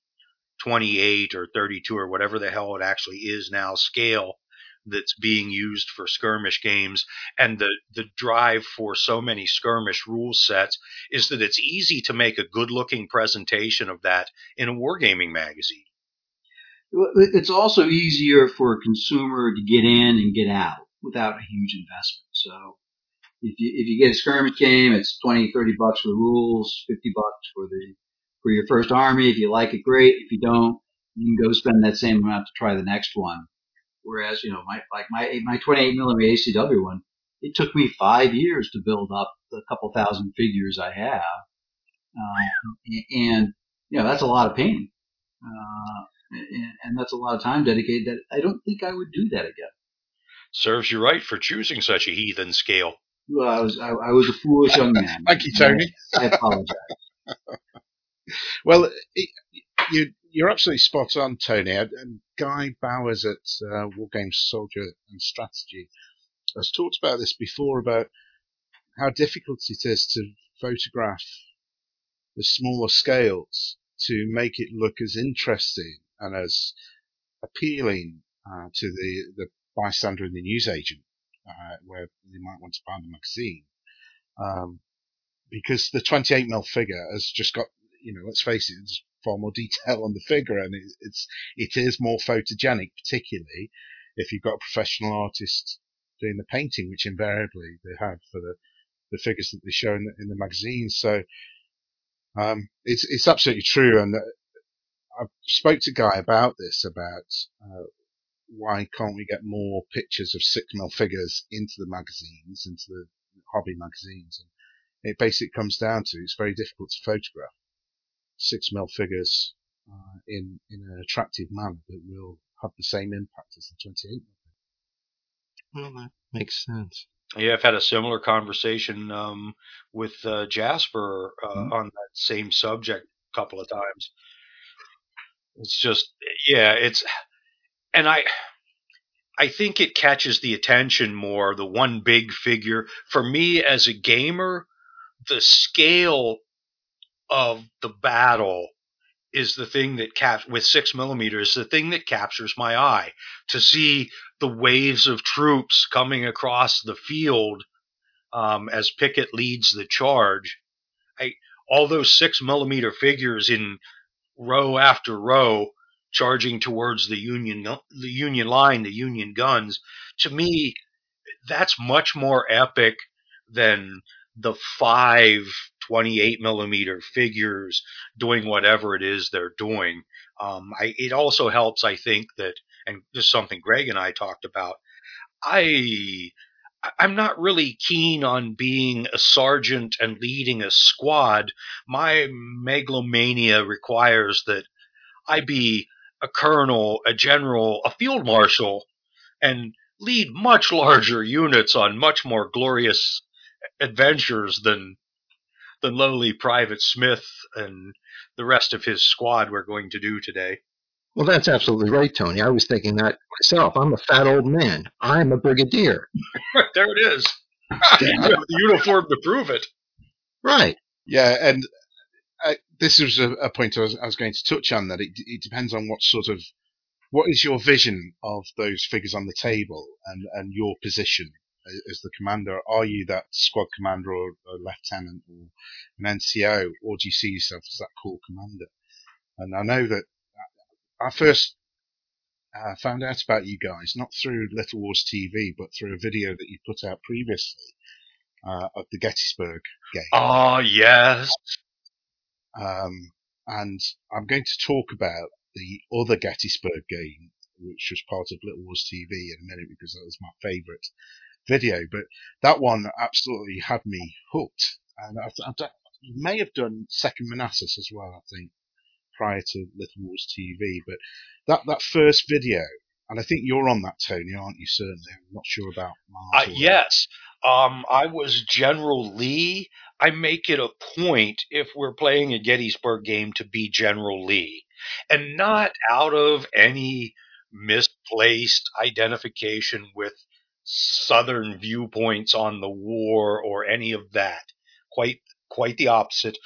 28 or 32 or whatever the hell it actually is now scale that's being used for skirmish games. And the the drive for so many skirmish rule sets is that it's easy to make a good looking presentation of that in a wargaming magazine. It's also easier for a consumer to get in and get out without a huge investment. So if you if you get a skirmish game it's 20 30 bucks for the rules 50 bucks for the for your first army if you like it great if you don't you can go spend that same amount to try the next one Whereas, you know, my like my my 28 millimeter ACW one, it took me five years to build up the couple thousand figures I have, uh, and you know that's a lot of pain, uh, and, and that's a lot of time dedicated. That I don't think I would do that again. Serves you right for choosing such a heathen scale. Well, I was I, I was a foolish young man. Thank you, Tony. I, I apologize. Well, you, you're absolutely spot on, Tony. And Guy Bowers at uh, Wargames Soldier and Strategy has talked about this before about how difficult it is to photograph the smaller scales to make it look as interesting and as appealing uh, to the, the bystander and the newsagent, uh, where they might want to buy the magazine. Um, because the 28mm figure has just got, you know, let's face it, there's far more detail on the figure and it, it's, it is more photogenic, particularly if you've got a professional artist doing the painting, which invariably they have for the, the figures that they show in the, in the magazine. So, um, it's, it's absolutely true. And uh, I spoke to Guy about this, about, uh, why can't we get more pictures of six mil figures into the magazines, into the hobby magazines? And it basically comes down to it's very difficult to photograph six mil figures uh, in in an attractive manner that will have the same impact as the 28 Well, that makes sense. Yeah, I've had a similar conversation um, with uh, Jasper uh, Mhm. on that same subject a couple of times. It's just, yeah, it's, and I, I think it catches the attention more. The one big figure for me as a gamer, the scale of the battle is the thing that cap with six millimeters, the thing that captures my eye. To see the waves of troops coming across the field um, as Pickett leads the charge, I all those six millimeter figures in row after row charging towards the Union the Union line, the Union guns. To me, that's much more epic than the five 28 millimeter figures doing whatever it is they're doing. Um, I, it also helps, I think, that, and this is something Greg and I talked about. I, I'm not really keen on being a sergeant and leading a squad. My megalomania requires that I be a colonel, a general, a field marshal, and lead much larger units on much more glorious adventures than than lowly Private Smith and the rest of his squad we're going to do today. Well, that's absolutely right, Tony. I was thinking that myself. I'm a fat old man. I'm a brigadier. there it is. the uniform to prove it. Right. Yeah, and uh, this was a, a point I was, I was going to touch on that it, it depends on what sort of what is your vision of those figures on the table and, and your position a- as the commander. Are you that squad commander or a lieutenant or an NCO, or do you see yourself as that corps commander? And I know that I first uh, found out about you guys not through Little Wars TV, but through a video that you put out previously uh, of the Gettysburg game. Oh, yes. Um, and I'm going to talk about the other Gettysburg game, which was part of Little Wars TV in a minute because that was my favourite video. But that one absolutely had me hooked. And I, I, I may have done Second Manassas as well, I think, prior to Little Wars TV. But that, that first video, and I think you're on that, Tony, aren't you? Certainly. I'm not sure about Mars. Uh, yes. Um, I was General Lee. I make it a point if we're playing a Gettysburg game to be General Lee and not out of any misplaced identification with Southern viewpoints on the war or any of that. Quite, quite the opposite.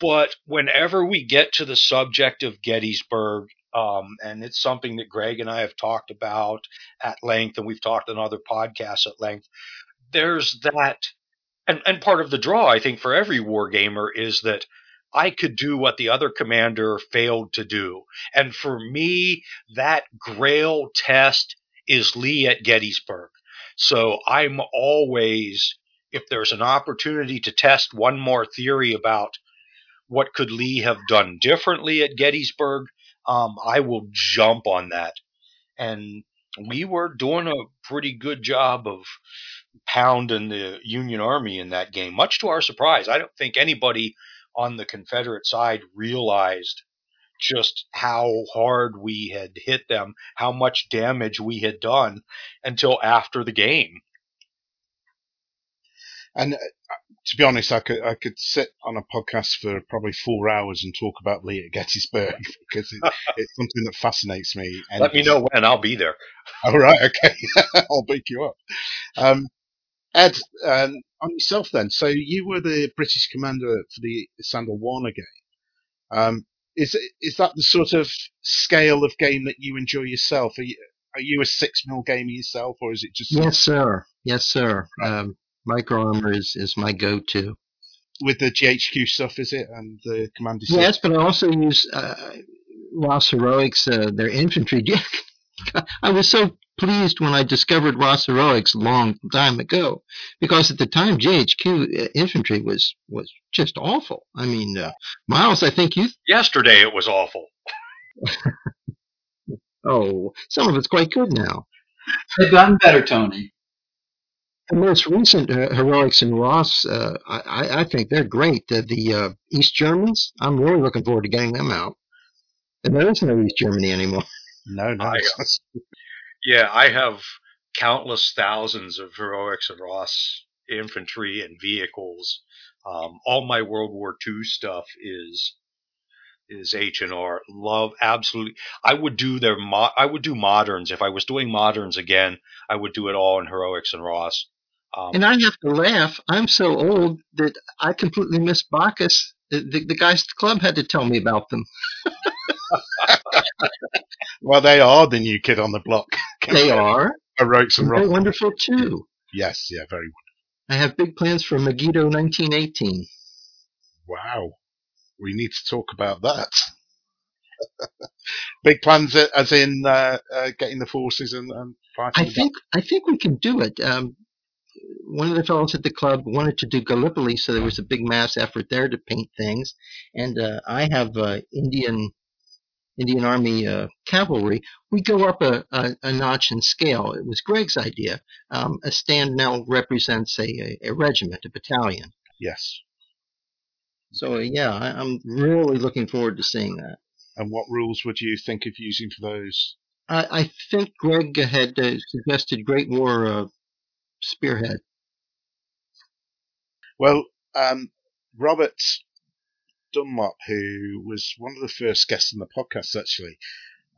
But whenever we get to the subject of Gettysburg, um, and it's something that Greg and I have talked about at length, and we've talked on other podcasts at length, there's that, and, and part of the draw, I think, for every war gamer is that I could do what the other commander failed to do. And for me, that grail test is Lee at Gettysburg. So I'm always, if there's an opportunity to test one more theory about what could Lee have done differently at Gettysburg, um, I will jump on that. And we were doing a pretty good job of pounding the Union Army in that game, much to our surprise. I don't think anybody on the Confederate side realized just how hard we had hit them, how much damage we had done until after the game. And uh, to be honest, I could I could sit on a podcast for probably four hours and talk about Lee at Gettysburg because it, it's something that fascinates me. Let me know when I'll be there. All right, okay, I'll beat you up. Um, Ed, um, on yourself then. So you were the British commander for the Sandal Warner game. Um, is is that the sort of scale of game that you enjoy yourself? Are you, are you a six mil gamer yourself, or is it just Yes, sir. Yes, sir. Um, micro armor is, is my go-to. with the GHQ stuff? Is it and the commander? Yes, but I also use uh, Ros Heroics, uh, their infantry. I was so pleased when I discovered Ros Heroics a long time ago, because at the time GHQ infantry was was just awful. I mean, uh, Miles, I think you. Yesterday it was awful. Oh, some of it's quite good now. They've gotten better, Tony. The most recent uh, Heroics and Ros, uh, I, I think they're great. The, the uh, East Germans, I'm really looking forward to getting them out. And there is no East Germany anymore. No, no. Yeah, I have countless thousands of Heroics and Ros infantry and vehicles. Um, all my World War II stuff is is H and R. Love absolutely. I would do their mo- I would do moderns if I was doing moderns again. I would do it all in Heroics and Ros. Um, And I have to laugh. I'm so old that I completely missed Baccus. The, the, the guys at the club had to tell me about them. well, they are the new kid on the block. They are. And They're Rock. wonderful too. Yes, yeah, very. I have big plans for Megiddo 1918. Wow. We need to talk about that. Big plans, uh, as in uh, uh, getting the forces and, and fighting. I think I think we can do it. Um, one of the fellows at the club wanted to do Gallipoli, so there was a big mass effort there to paint things. And uh, I have uh, Indian Indian Army uh, cavalry. We go up a, a, a notch in scale. It was Greg's idea. Um, a stand now represents a, a, a regiment, a battalion. Yes. So uh, yeah, I, I'm really looking forward to seeing that. And what rules would you think of using for those? I, I think Greg had uh, suggested Great War uh, Spearhead. Well, um, Robert Dunlop, who was one of the first guests in the podcast, actually,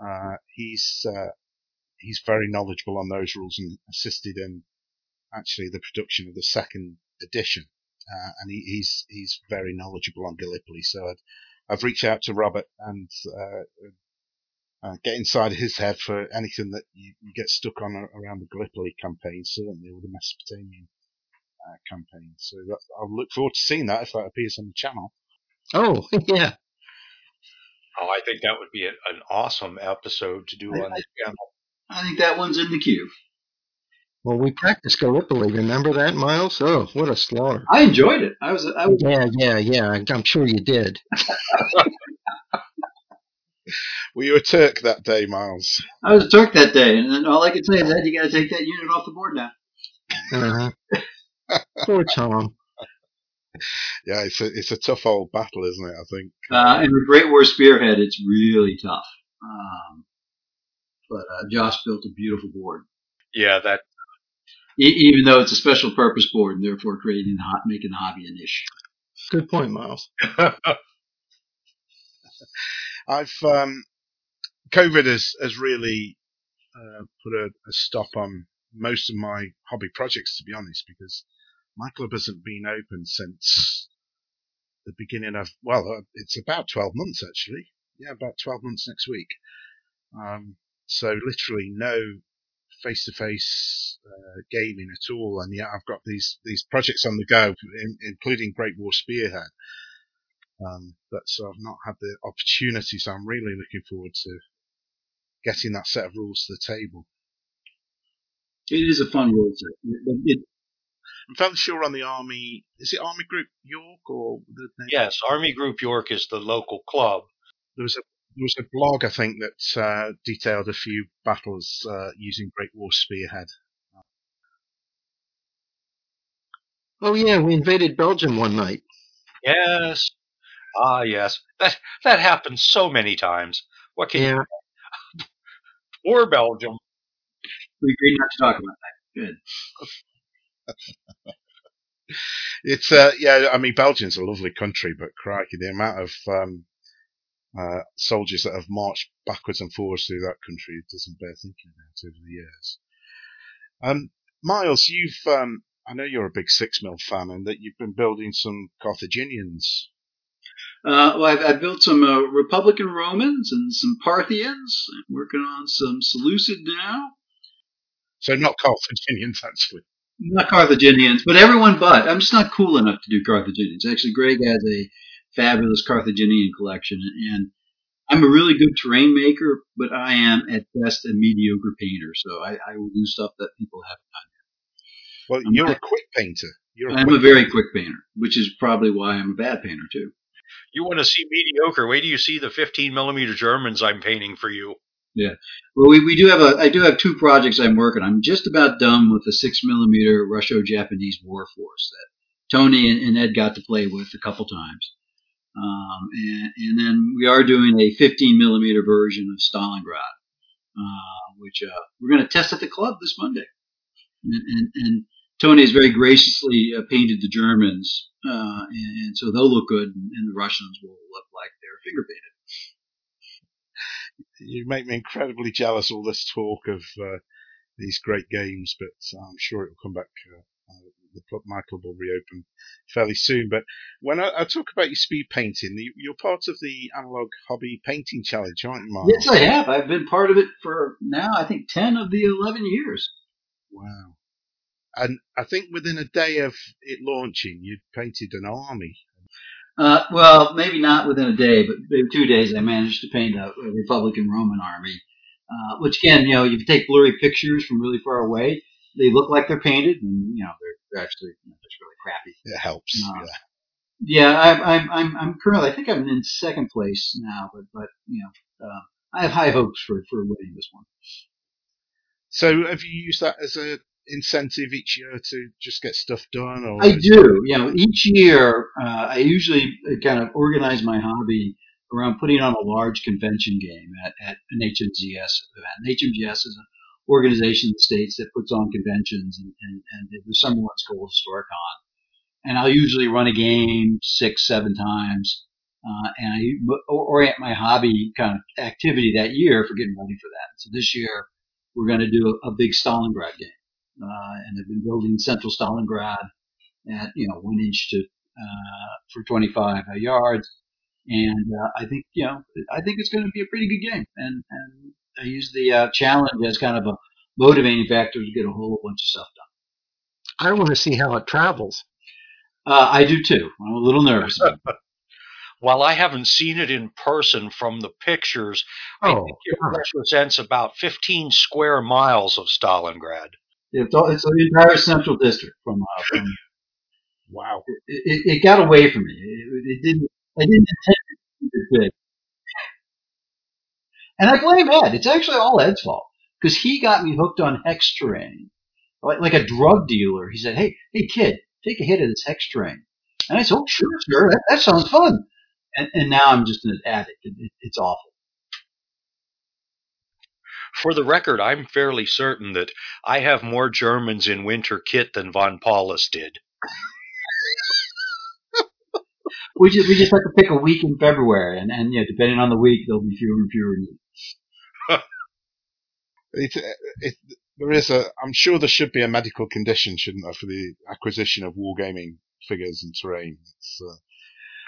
uh, he's uh, he's very knowledgeable on those rules and assisted in actually the production of the second edition. Uh, and he, he's he's very knowledgeable on Gallipoli. So I'd, I've reached out to Robert and uh, uh, get inside his head for anything that you, you get stuck on around the Gallipoli campaign, certainly or the Mesopotamian uh, campaign. So that, I'll look forward to seeing that if that appears on the channel. Oh yeah, oh, I think that would be a, an awesome episode to do I- on the channel. I think that one's in the queue. well we practiced Gallipoli. Remember that, Miles? Oh, what a slaughter! I enjoyed it. I was, I was Yeah, yeah, yeah. I'm sure you did. Were you a Turk that day, Miles? I was a Turk that day, and then all I can say is that you got to take that unit off the board now. Uh-huh. Poor Tom. Yeah, it's a it's a tough old battle, isn't it? I think. Uh, and with Great War Spearhead, it's really tough. Um, but uh, Josh built a beautiful board, Yeah, that e- even though it's a special purpose board, and therefore creating the hot, making the hobby an issue. Good point, Miles. I've um, COVID has has really uh, put a, a stop on most of my hobby projects, to be honest, because my club hasn't been open since the beginning of well, uh, it's about twelve months actually. Yeah, about twelve months next week. Um, so literally no face-to-face uh, gaming at all, and yet I've got these these projects on the go, in, including Great War Spearhead. Um, but so I've not had the opportunity, so I'm really looking forward to getting that set of rules to the table. It is a fun rule set. It, it, I'm fairly sure on the Army, is it Army Group York or the name? yes, Army Group York is the local club. There was a there was a blog I think that uh, detailed a few battles uh, using Great War Spearhead. Oh yeah, we invaded Belgium one night. Yes, ah, yes, that that happens so many times. What can Yeah, poor Belgium? we agreed not to talk about that. Good. It's uh, yeah. I mean, Belgium's a lovely country, but crikey, the amount of um, uh, soldiers that have marched backwards and forwards through that country doesn't bear thinking about over the years. Um, Miles, you've um, I know you're a big Six Mil fan, and that you've been building some Carthaginians. Uh, well, I've, I've built some uh, Republican Romans and some Parthians. I'm working on some Seleucid now. So not Carthaginians, actually. Not Carthaginians, but everyone but. I'm just not cool enough to do Carthaginians. Actually, Greg has a fabulous Carthaginian collection, and I'm a really good terrain maker, but I am at best a mediocre painter. So I, I will do stuff that people haven't done. Well, I'm you're not- a quick painter. You're a I'm quick a very quick painter, which is probably why I'm a bad painter too. You want to see mediocre? Wait till you see the 15 millimeter Germans I'm painting for you. Well, we, we do have a I do have two projects I'm working. on. I'm just about done with the six millimeter Russo-Japanese war force that Tony and, and Ed got to play with a couple times. Um, and, and then we are doing a 15 millimeter version of Stalingrad, uh, which uh, we're going to test at the club this Monday. And, and, Tony has very graciously uh, painted the Germans, uh, and, so they'll look good, and the Russians will look like they're finger painted. You make me incredibly jealous. All this talk of uh, these great games, but I'm sure it will come back. Uh, uh, the club, my club will reopen fairly soon. But when I, I talk about your speed painting, you, you're part of the analog hobby painting challenge, aren't you, Mark? Yes, I have. I've been part of it for now, I think, 10 of the 11 years. Wow. And I think within a day of it launching, you'd painted an army. Uh, well, maybe not within a day, but maybe two days I managed to paint a, a Republican Roman army. Uh, which again, you know, you take blurry pictures from really far away, they look like they're painted, and you know, they're, they're actually you know, just really crappy. It helps. No. Yeah. Yeah, I'm, I'm, I'm, I'm currently, I think I'm in second place now, but, but you know, uh, I have high hopes for, for winning this one. So have you used that as a incentive each year to just get stuff done? Or I do. You know, each year uh, I usually uh, kind of organize my hobby around putting on a large convention game at, at an HMGS event. An HMGS is an organization in the states that puts on conventions, and, and, and the summer one's called Historicon. And I'll usually run a game six, seven times, uh, and I orient my hobby kind of activity that year for getting ready for that. So this year we're going to do a, a big Stalingrad game and I've been building Central Stalingrad at you know one inch to uh, for 25 yards, and uh, I think you know I think it's going to be a pretty good game, and and I use the uh, challenge as kind of a motivating factor to get a whole bunch of stuff done. I want to see how it travels. Uh, I do too. I'm a little nervous. While I haven't seen it in person from the pictures, I Oh, think it gosh. represents about 15 square miles of Stalingrad. It's, all, it's the entire central district from, uh, from Wow. it, it, it got away from me. It, it didn't. I didn't intend it to be big. And I blame Ed. It's actually all Ed's fault because he got me hooked on hex terrain, like, like a drug dealer. He said, "Hey, hey, kid, take a hit of this hex terrain," and I said, "Oh, sure, sure, that, that sounds fun." And, and now I'm just an addict. It, it's awful. For the record, I'm fairly certain that I have more Germans in winter kit than von Paulus did. We just we just have to pick a week in February, and and yeah, depending on the week, there'll be fewer and fewer needs. It, it, there is a. I'm sure there should be a medical condition, shouldn't there, for the acquisition of wargaming figures and terrain. It's, uh,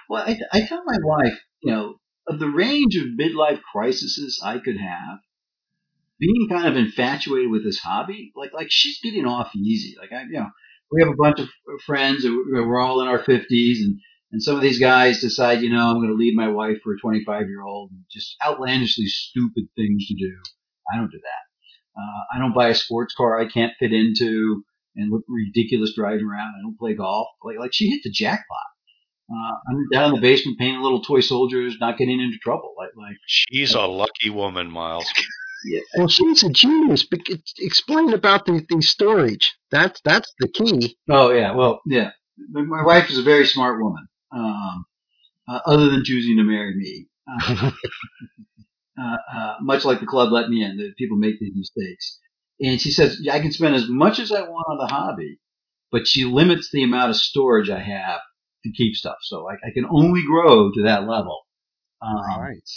Well, I, I tell my wife, you know, of the range of midlife crises I could have, being kind of infatuated with this hobby, like like she's getting off easy. Like I, you know, we have a bunch of friends. We're we're all in our fifties, and and some of these guys decide, you know, I'm going to leave my wife for a 25 year old, and just outlandishly stupid things to do. I don't do that. Uh, I don't buy a sports car I can't fit into and look ridiculous driving around. I don't play golf. Like like she hit the jackpot. Uh, I'm down in the basement painting little toy soldiers, not getting into trouble. Like, like, She's a lucky woman, Miles. yeah, Well, she's a genius. Explain about the, the storage. That's that's the key. oh yeah, well, yeah. My wife is a very smart woman. Um, uh, other than choosing to marry me, uh, uh, uh, much like the club let me in, that people make these mistakes. And she says, yeah, I can spend as much as I want on the hobby, but she limits the amount of storage I have to keep stuff. So I, I can only grow to that level. Um, Right.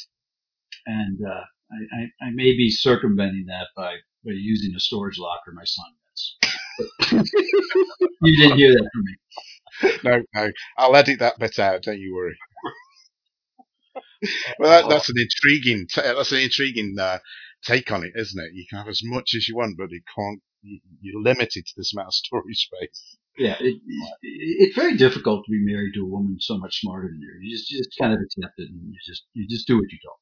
and uh, I, I, I may be circumventing that by, by using a storage locker my son has. You didn't hear that from me. No, no. I'll edit that bit out. Don't you worry. well, that, that's an intriguing. That's an intriguing uh, take on it, isn't it? You can have as much as you want, but it can't. you- You're limited to this amount of storage space. Yeah, it, it, it's very difficult to be married to a woman so much smarter than you. You just, you just kind of accept it, and you just you just do what you told.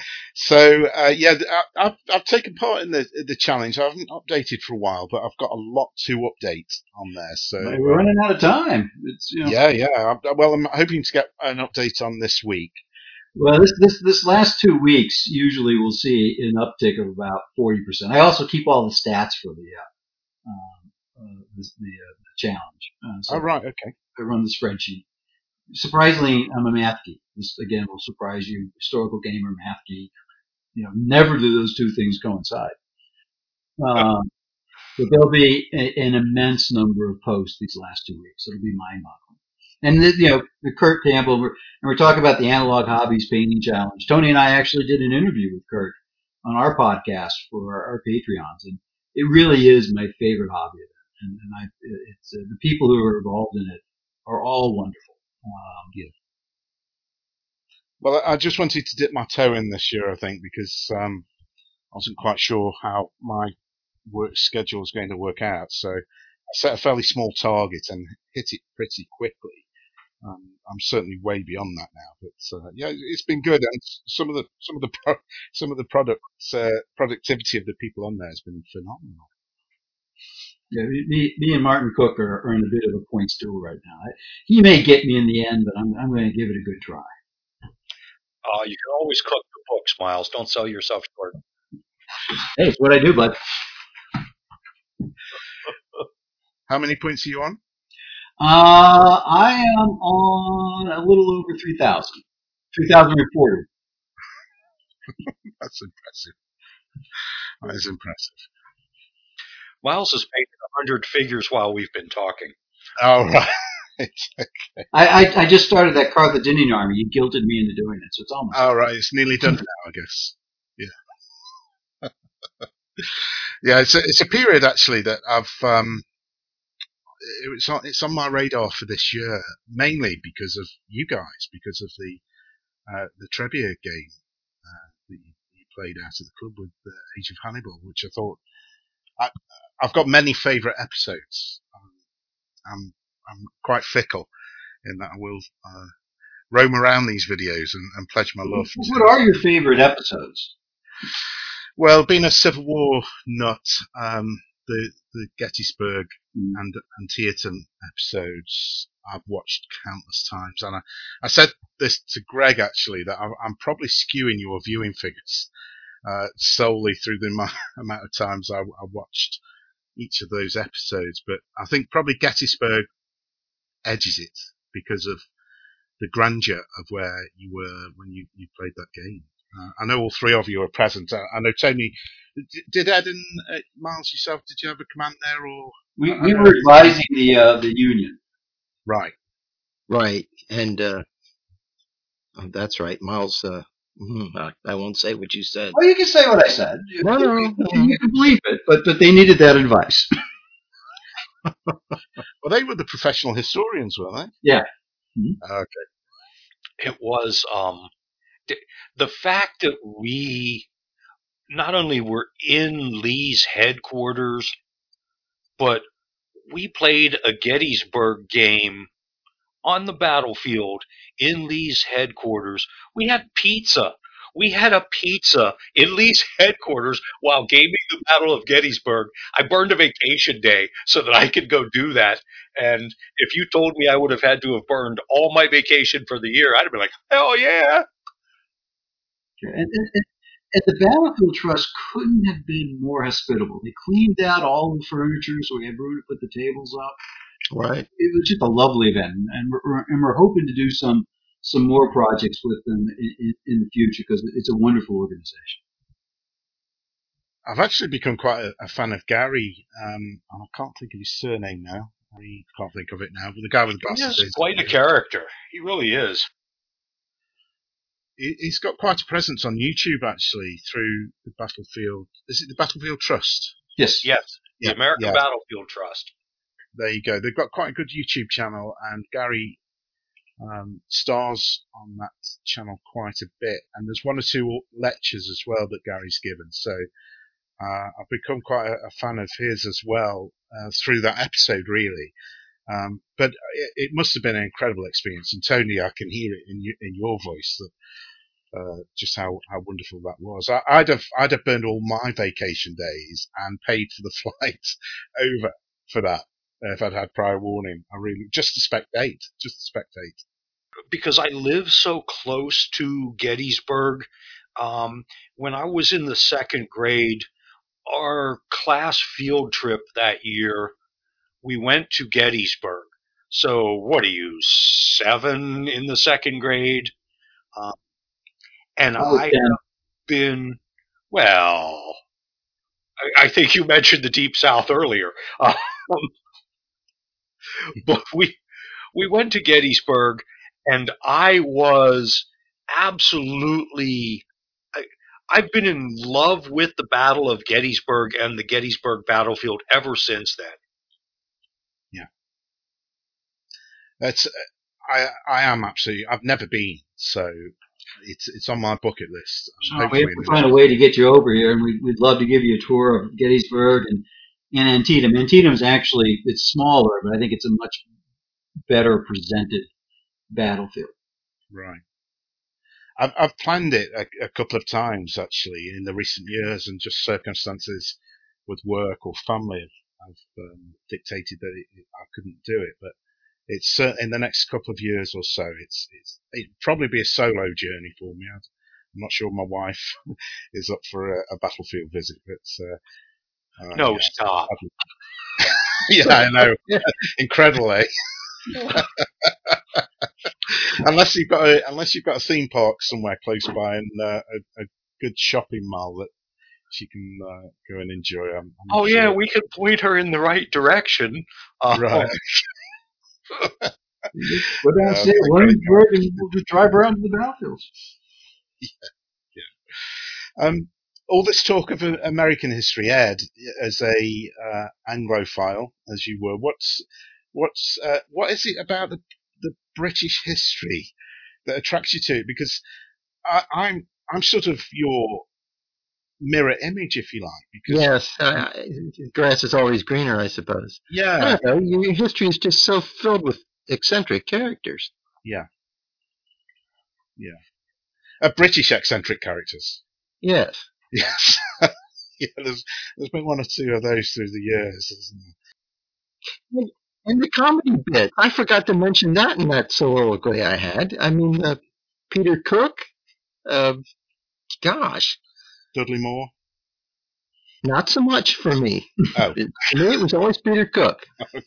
So uh, yeah, I, I've, I've taken part in the the challenge. I haven't updated for a while, but I've got a lot to update on there. So we're running out of time. It's you know, yeah, yeah. I, well, I'm hoping to get an update on this week. Well, this this this last two weeks usually we'll see an uptick of about forty percent. I also keep all the stats for the uh, um, uh, this, the, uh, the challenge. Uh, so Oh right, okay. I run the spreadsheet. Surprisingly, I'm a math geek. This again will surprise you. Historical gamer, math geek. You know, never do those two things coincide. Um, but there'll be a, an immense number of posts these last two weeks. It'll be mind-boggling. And the, you know, the Curt Campbell, we're, and we're talking about the Analog Hobbies Painting Challenge. Tony and I actually did an interview with Kurt on our podcast for our, our Patreons, and it really is my favorite hobby. And, and I, it's uh, the people who are involved in it are all wonderful. Um, Well, I I just wanted to dip my toe in this year, I think, because um, I wasn't quite sure how my work schedule was going to work out. So I set a fairly small target and hit it pretty quickly. Um, I'm certainly way beyond that now, but uh, yeah, it's been good. And some of the some of the pro- some of the product uh, productivity of the people on there has been phenomenal. Yeah, me, me and Martin Cook are, are in a bit of a point stool right now. I, he may get me in the end, but I'm, I'm going to give it a good try. Uh, you can always cook the books, Miles. Don't sell yourself short. Hey, it's what I do, bud. How many points are you on? Uh, I am on a little over 3,000. 3,000 reported. That's impressive. That is impressive. Miles has painted a hundred figures while we've been talking. Oh right. I, I, I just started that Carthaginian army. You guilted me into doing it, so it's almost. Oh right, it's nearly done now, I guess. Yeah. yeah, it's a, it's a period actually that I've um, it's on it's on my radar for this year, mainly because of you guys, because of the uh, the Trebia game uh, that you, you played out of the club with uh, Age of Hannibal, which I thought I, I've got many favourite episodes. Um, I'm I'm quite fickle in that I will uh, roam around these videos and, and pledge my love. to- What are your favorite episodes? Well, being a Civil War nut, um, the the Gettysburg Mm. and Antietam episodes I've watched countless times, and I, I said this to Greg actually that I'm, I'm probably skewing your viewing figures uh, solely through the amount, amount of times I, I watched each of those episodes, but I think probably Gettysburg edges it because of the grandeur of where you were when you, you played that game. Uh, I know all three of you are present. I, I know Tony. d- Did Ed and uh, Miles yourself? Did you have a command there, or We, we I- were advising the uh, the union. right? Right, and uh, oh, that's right, Miles. Uh, mhm, I, I won't say what you said. Well, you can say what I said. You, No, no, you, no. you can believe it, but but they needed that advice. Well, they were the professional historians, weren't they? Yeah. Okay. It was um, th- the fact that we not only were in Lee's headquarters, but we played a Gettysburg game on the battlefield in Lee's headquarters. We had pizza. We had a pizza in Lee's headquarters while gaming the Battle of Gettysburg. I burned a vacation day so that I could go do that. And if you told me I would have had to have burned all my vacation for the year, I'd have been like, hell yeah. And, and, and, the Battlefield Trust couldn't have been more hospitable. They cleaned out all the furniture, so we had room to put the tables up. Right. It was just a lovely event, and we're, and we're hoping to do some some more projects with them in, in, in the future because it's a wonderful organization. I've actually become quite a, a fan of Gary. Um, and I can't think of his surname now. I can't think of it now, but the guy with the He glasses. is quite a character. He really is. he- he's got quite a presence on YouTube actually through the Battlefield. Is it the Battlefield Trust? Yes. Yes, the Yeah, American yeah. Battlefield Trust. There you go. They've got quite a good YouTube channel, and Gary um, stars on that channel quite a bit. And there's one or two lectures as well that Gary's given. So uh, I've become quite a, a fan of his as well uh, through that episode, really. Um, but it, it must have been an incredible experience. And Tony, I can hear it in, you, in your voice that uh, just how, how wonderful that was. I, I'd have I'd have burned all my vacation days and paid for the flight over for that if I'd had prior warning. I really just to spectate, just to spectate. because I live so close to Gettysburg. Um, when I was in the second grade, our class field trip that year, we went to Gettysburg. So what are you, seven in the second grade? Um, and I was I down. have been, well, I, I think you mentioned the Deep South earlier. Um, but we, we went to Gettysburg and I was absolutely. I, I've been in love with the Battle of Gettysburg and the Gettysburg battlefield ever since then. Yeah, that's I I am absolutely. I've never been, so it's it's on my bucket list. So And we have to find a way to get you over here, and we, we'd love to give you a tour of Gettysburg and, and Antietam. Antietam is actually it's smaller, but I think it's a much better presented battlefield. Right. I've, I've planned it a, a couple of times actually in the recent years, and just circumstances with work or family have, um, dictated that it, I couldn't do it. But it's cer- in the next couple of years or so. It's it's it'd probably be a solo journey for me. I'd, I'm not sure my wife is up for a, a battlefield visit, but uh, uh, No, yeah. stop. yeah, I know. Incredible, eh? unless you've got a unless you've got a theme park somewhere close by and uh, a, a good shopping mall that she can uh, go and enjoy. I'm, I'm not Oh yeah, sure. we could point her in the right direction. Uh, right. Go downstairs, Yeah, Williamsburg, and we'll just drive around to the battlefields. Yeah. Um, all this talk of American history, Ed, as a uh, Anglophile as you were, what's what's uh, what is it about the the British history that attracts you to it? Because I, I'm I'm sort of your mirror image, if you like. Because Yes, uh, grass is always greener, I suppose. I yeah, don't know. Your your history is just so filled with eccentric characters. Yeah, yeah, uh, British eccentric characters. Yes. Yes. yeah, there's there's been one or two of those through the years, isn't there? And the comedy bit, I forgot to mention that in that soliloquy I had. I mean, uh, Peter Cook, uh, gosh, Dudley Moore. not so much for me. Oh. It- for me, it was always Peter Cook Okay.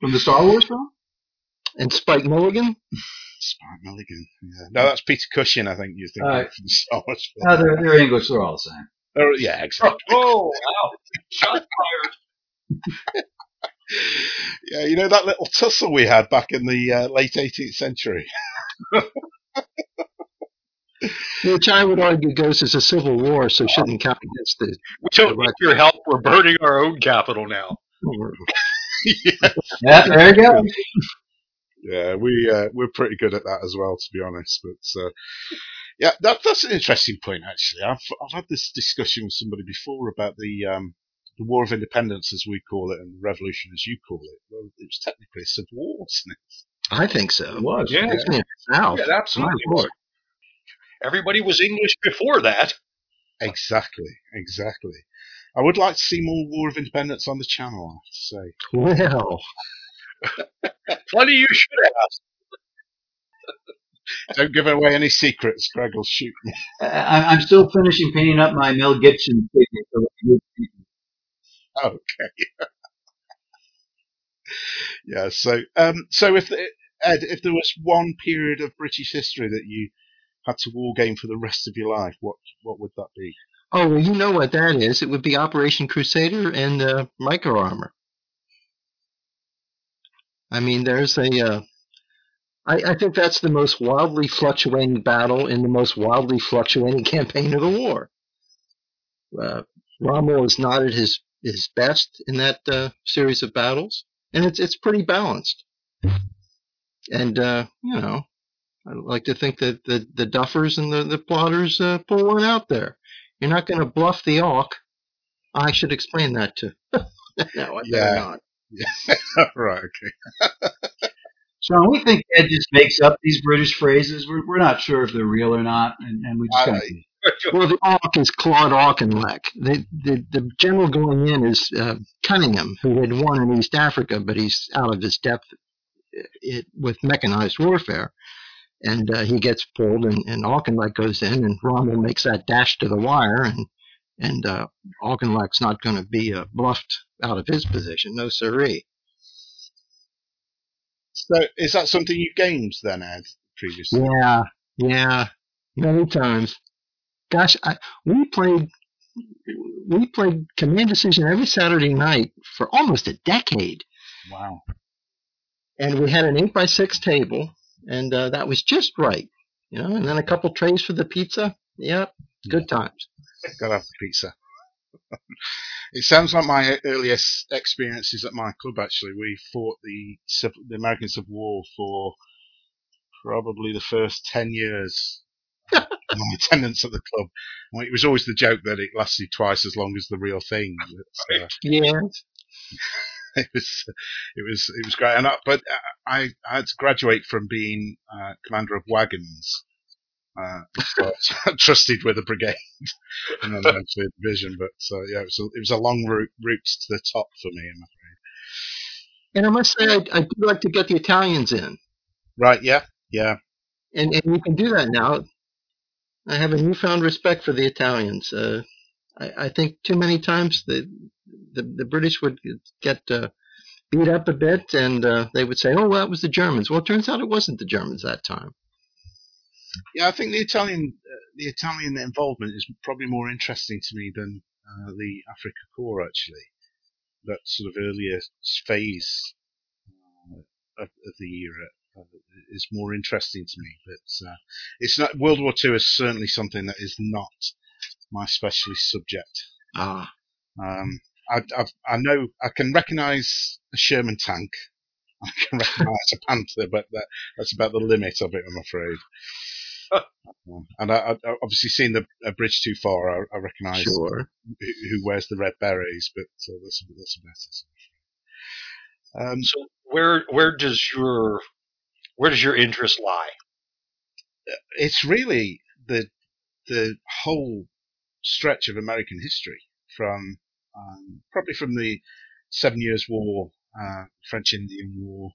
From the Star Wars film? and Spike Milligan. Spike Milligan. Yeah. No, that's Peter Cushing, I think you're thinking Uh, of from the Star Wars. No, they're, they're English. They're all the same. Oh, yeah, exactly. Oh, wow. Shots fired. Yeah, you know that little tussle we had back in the uh, late 18th century. Which I would argue goes as a civil war, so shouldn't count against the. We don't need your help. We're burning our own capital now. Yeah, there you go. Yeah, we uh, we're pretty good at that as well, to be honest. But uh, yeah, that that's an interesting point actually. I've I've had this discussion with somebody before about the um, the War of Independence, as we call it, and the Revolution, as you call it. Well, it was technically a civil war, wasn't it? I think so. It was. Yeah. Especially in the South. Yeah, absolutely was. Everybody was English before that. Exactly, exactly. I would like to see more War of Independence on the channel. I have to say. Well, Funny you should ask. Don't give away any secrets. Greg will shoot me. I, I'm still finishing painting up my Mel Gibson figure. Okay. yeah. So, um, so if Ed, if there was one period of British history that you had to war game for the rest of your life, what what would that be? Oh, well, you know what that is. It would be Operation Crusader and uh, Micro Armor. I mean, there's a. Uh, I, I think that's the most wildly fluctuating battle in the most wildly fluctuating campaign of the war. Uh, Rommel is not at his, his best in that uh, series of battles, and it's it's pretty balanced. And uh, you know, I like to think that the, the duffers and the, the plotters uh, pull one out there. You're not going to bluff the Auk. I should explain that to. no, I better Yeah. not. right, okay. Sean, we think Ed just makes up these British phrases. We're, we're not sure if they're real or not, and, and we just kind Well, the Auk is Claude Auchinleck. The, the, the general going in is uh, Cunningham, who had won in East Africa, but he's out of his depth uh, it, with mechanized warfare. And uh, he gets pulled, and, and Auchinleck goes in, and Rommel makes that dash to the wire, and and uh, Auchinleck's not going to be uh, bluffed out of his position. No siree. So is that something you gamed then, Ed, previously? Yeah, yeah, many times. Gosh, I, we played we played Command Decision every Saturday night for almost a decade, Wow. and we had an eight by six table, and uh, that was just right, you know. And then a couple trays for the pizza. Yep, good times. Gotta have the pizza. it sounds like my earliest experiences at my club. Actually, we fought the the American Civil War for probably the first ten years of my attendance at the club. Well, it was always the joke that it lasted twice as long as the real thing. But, uh, Yeah, it was it was it was great. And I, but I I had to graduate from being uh, commander of wagons. Uh, trusted with a brigade and then eventually a division. But uh, yeah, it was a, it was a long route route to the top for me. I'm afraid. and I must say I, I do like to get the Italians in, Right? Yeah. Yeah. and and you can do that now. I have a newfound respect for the Italians. Uh, I, I think too many times the the, the British would get uh, beat up a bit, and uh, they would say, "Oh, well, that was the Germans." Well, it turns out it wasn't the Germans that time. Yeah, I think the Italian uh, the Italian involvement is probably more interesting to me than uh, the Afrika Korps actually. That sort of earlier phase uh, of, of the era uh, is more interesting to me. But uh, it's not World War Two is certainly something that is not my specialist subject. Ah, Um, I, I've, I know I can recognise a Sherman tank. I can recognise a Panther, but that, that's about the limit of it, I'm afraid. And I, I I've obviously seen the a bridge too far. I, I recognise sure. who, who wears the red berets, but uh, that's that's about it. Um, So where where does your where does your interest lie? it's really the the whole stretch of American history from um, probably from the Seven Years' War, uh, French Indian War,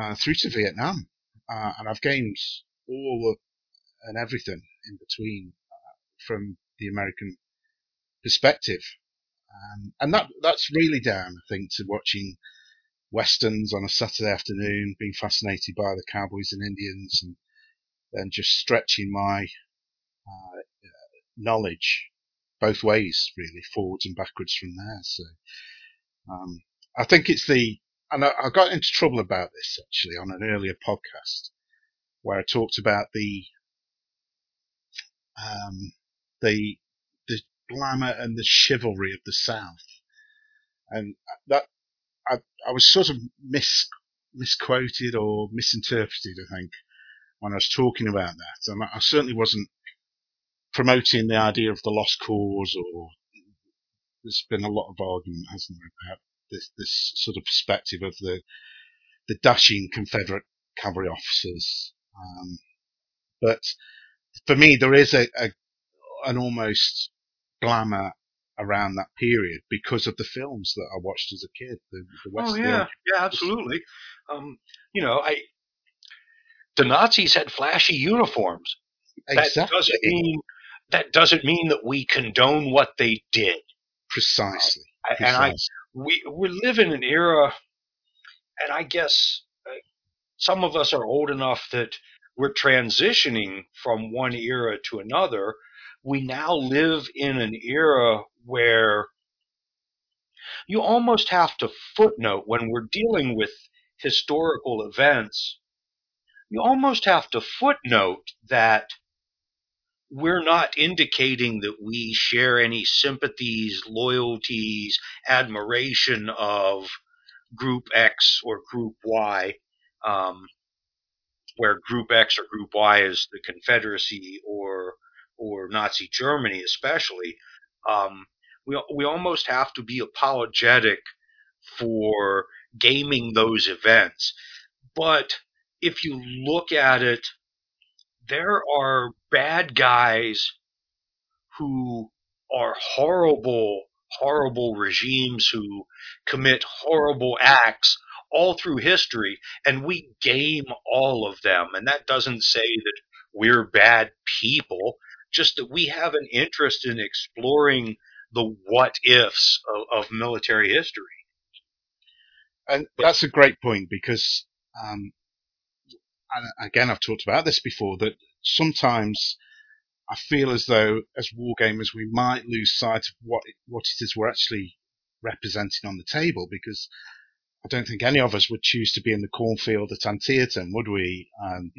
uh, through to Vietnam, uh, and I've gained all and everything in between uh, from the American perspective, um, and that that's really down, I think, to watching westerns on a Saturday afternoon, being fascinated by the cowboys and Indians, and then just stretching my uh, knowledge both ways, really, forwards and backwards from there. So um, I think it's the, and I, I got into trouble about this actually on an earlier podcast where I talked about the um, the the glamour and the chivalry of the South, and that I, I was sort of mis misquoted or misinterpreted, I think, when I was talking about that. And I certainly wasn't promoting the idea of the lost cause or there's been a lot of argument, hasn't there, about this, this sort of perspective of the, the dashing Confederate cavalry officers. Um, but for me, there is a, a, an almost glamour around that period because of the films that I watched as a kid, the, the Oh Western. yeah, yeah, absolutely. Um, you know, I the Nazis had flashy uniforms. That doesn't mean that doesn't mean that we condone what they did. Precisely. I- And I we we live in an era, and I guess uh, some of us are old enough that we're transitioning from one era to another. we now live in an era where you almost have to footnote when we're dealing with historical events, you almost have to footnote that we're not indicating that we share any sympathies, loyalties, admiration of Group X or Group Y, um, where Group X or Group Y is the Confederacy or or Nazi Germany, especially. Um, we we almost have to be apologetic for gaming those events, but if you look at it, there are bad guys who are horrible, horrible regimes who commit horrible acts all through history, and we game all of them. And that doesn't say that we're bad people, just that we have an interest in exploring the what ifs of, of military history. And that's a great point because, um, and again, I've talked about this before that sometimes I feel as though, as wargamers, we might lose sight of what what it is we're actually representing on the table because I don't think any of us would choose to be in the cornfield at Antietam, would we? Um,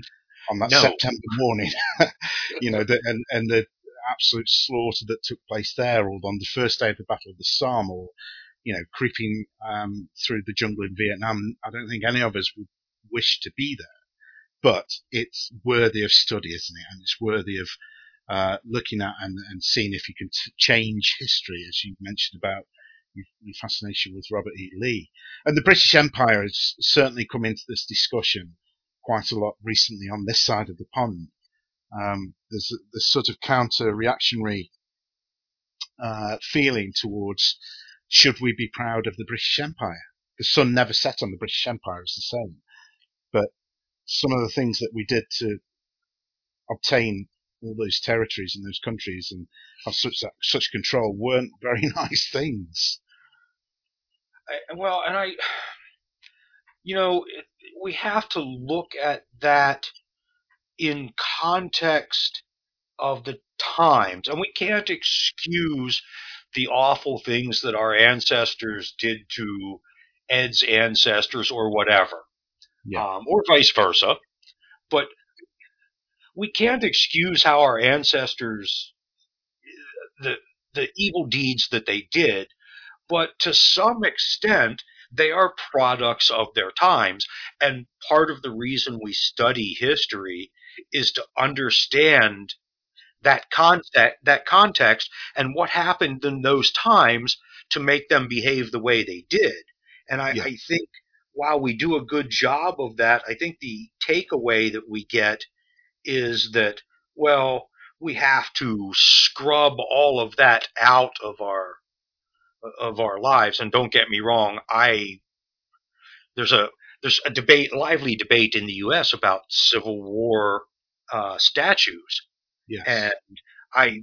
on that No. September morning, you know, the, and and the absolute slaughter that took place there, or on the first day of the Battle of the Somme, or you know, creeping um, through the jungle in Vietnam. I don't think any of us would wish to be there, but it's worthy of study, isn't it? And it's worthy of uh, looking at and, and seeing if you can t- change history, as you mentioned about your, fascination with Robert E. Lee. And the British Empire has certainly come into this discussion quite a lot recently on this side of the pond. Um, there's this sort of counter-reactionary uh, feeling towards should we be proud of the British Empire? The sun never set on the British Empire as the same, but some of the things that we did to obtain all those territories and those countries and have such such control weren't very nice things. I, well, and I, you know, we have to look at that in context of the times, and we can't excuse the awful things that our ancestors did to Ed's ancestors or whatever, Yeah. um, or vice versa. But we can't excuse how our ancestors the the evil deeds that they did, but to some extent they are products of their times. And part of the reason we study history is to understand that context, that context and what happened in those times to make them behave the way they did. And I, Yeah. I think while we do a good job of that, I think the takeaway that we get is that, well, we have to scrub all of that out of our of our lives. And don't get me wrong, I there's a there's a debate, lively debate in the U.S. about Civil War uh, statues, Yes. and I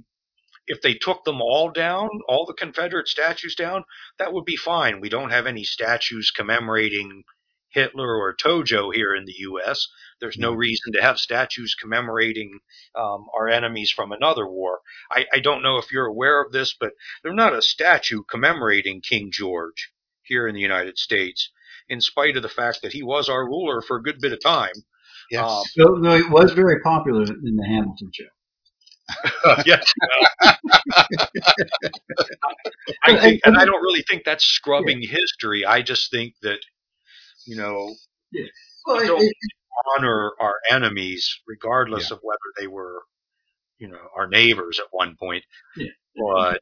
if they took them all down, all the Confederate statues down, that would be fine. We don't have any statues commemorating Hitler or Tojo here in the U.S. There's no reason to have statues commemorating um, our enemies from another war. I, I don't know if you're aware of this, but there's not a statue commemorating King George here in the United States, in spite of the fact that he was our ruler for a good bit of time. yes. um, So, though it was very popular in the Hamilton show. yes. I think, and I don't really think that's scrubbing history. I just think that, you know, Well, We it- don't it- honor our enemies, regardless of whether they were, you know, our neighbors at one point. Yeah. But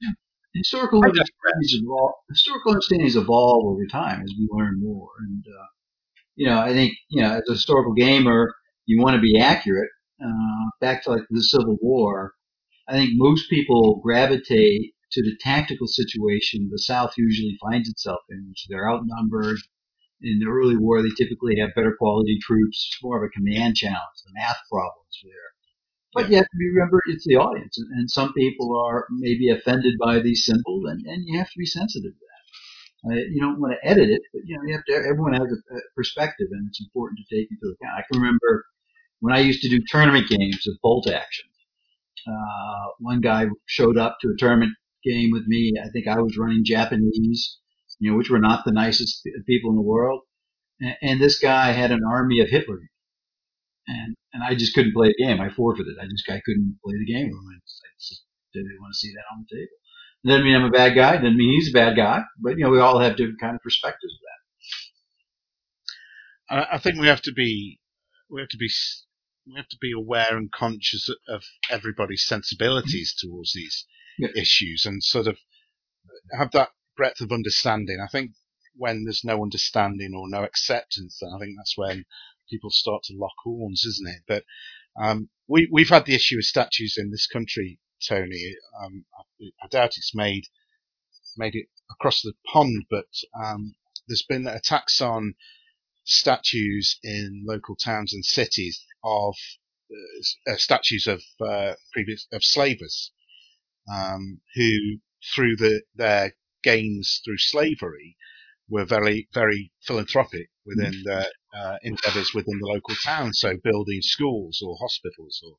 historical understandings evolve, historical understandings evolve over time as we learn more. And uh, you know, I think you know, as a historical gamer, you want to be accurate. Uh, back to like the Civil War, I think most people gravitate to the tactical situation the South usually finds itself in, which they're outnumbered. In the early war, they typically have better quality troops. It's more of a command challenge. The math problems there. But you have to remember it's the audience, and, and some people are maybe offended by these symbols, and, and you have to be sensitive to that. Uh, you don't want to edit it, but you know you have to. Everyone has a, a perspective, and it's important to take into account. I can remember when I used to do tournament games of bolt action. Uh, one guy showed up to a tournament game with me. I think I was running Japanese, you know, which were not the nicest people in the world. And, and this guy had an army of Hitler. And, and I just couldn't play the game. I forfeited. I just, I couldn't play the game. I just, I just didn't want to see that on the table. Doesn't mean I'm a bad guy. Doesn't mean he's a bad guy. But, you know, we all have different kind of perspectives of that. I think we have to be, we have to be, we have to be aware and conscious of everybody's sensibilities towards these yeah. issues and sort of uh, have that breadth of understanding. I think when there's no understanding or no acceptance, I think that's when people start to lock horns, isn't it? But um, we we've had the issue of statues in this country, Tony. Um, I, I, doubt it's made made it across the pond, but um, there's been attacks on statues in local towns and cities of uh, statues of uh, previous of slavers um, who, through the, their gains through slavery, were very, very philanthropic within mm. their uh, endeavours within the local town. So building schools or hospitals, or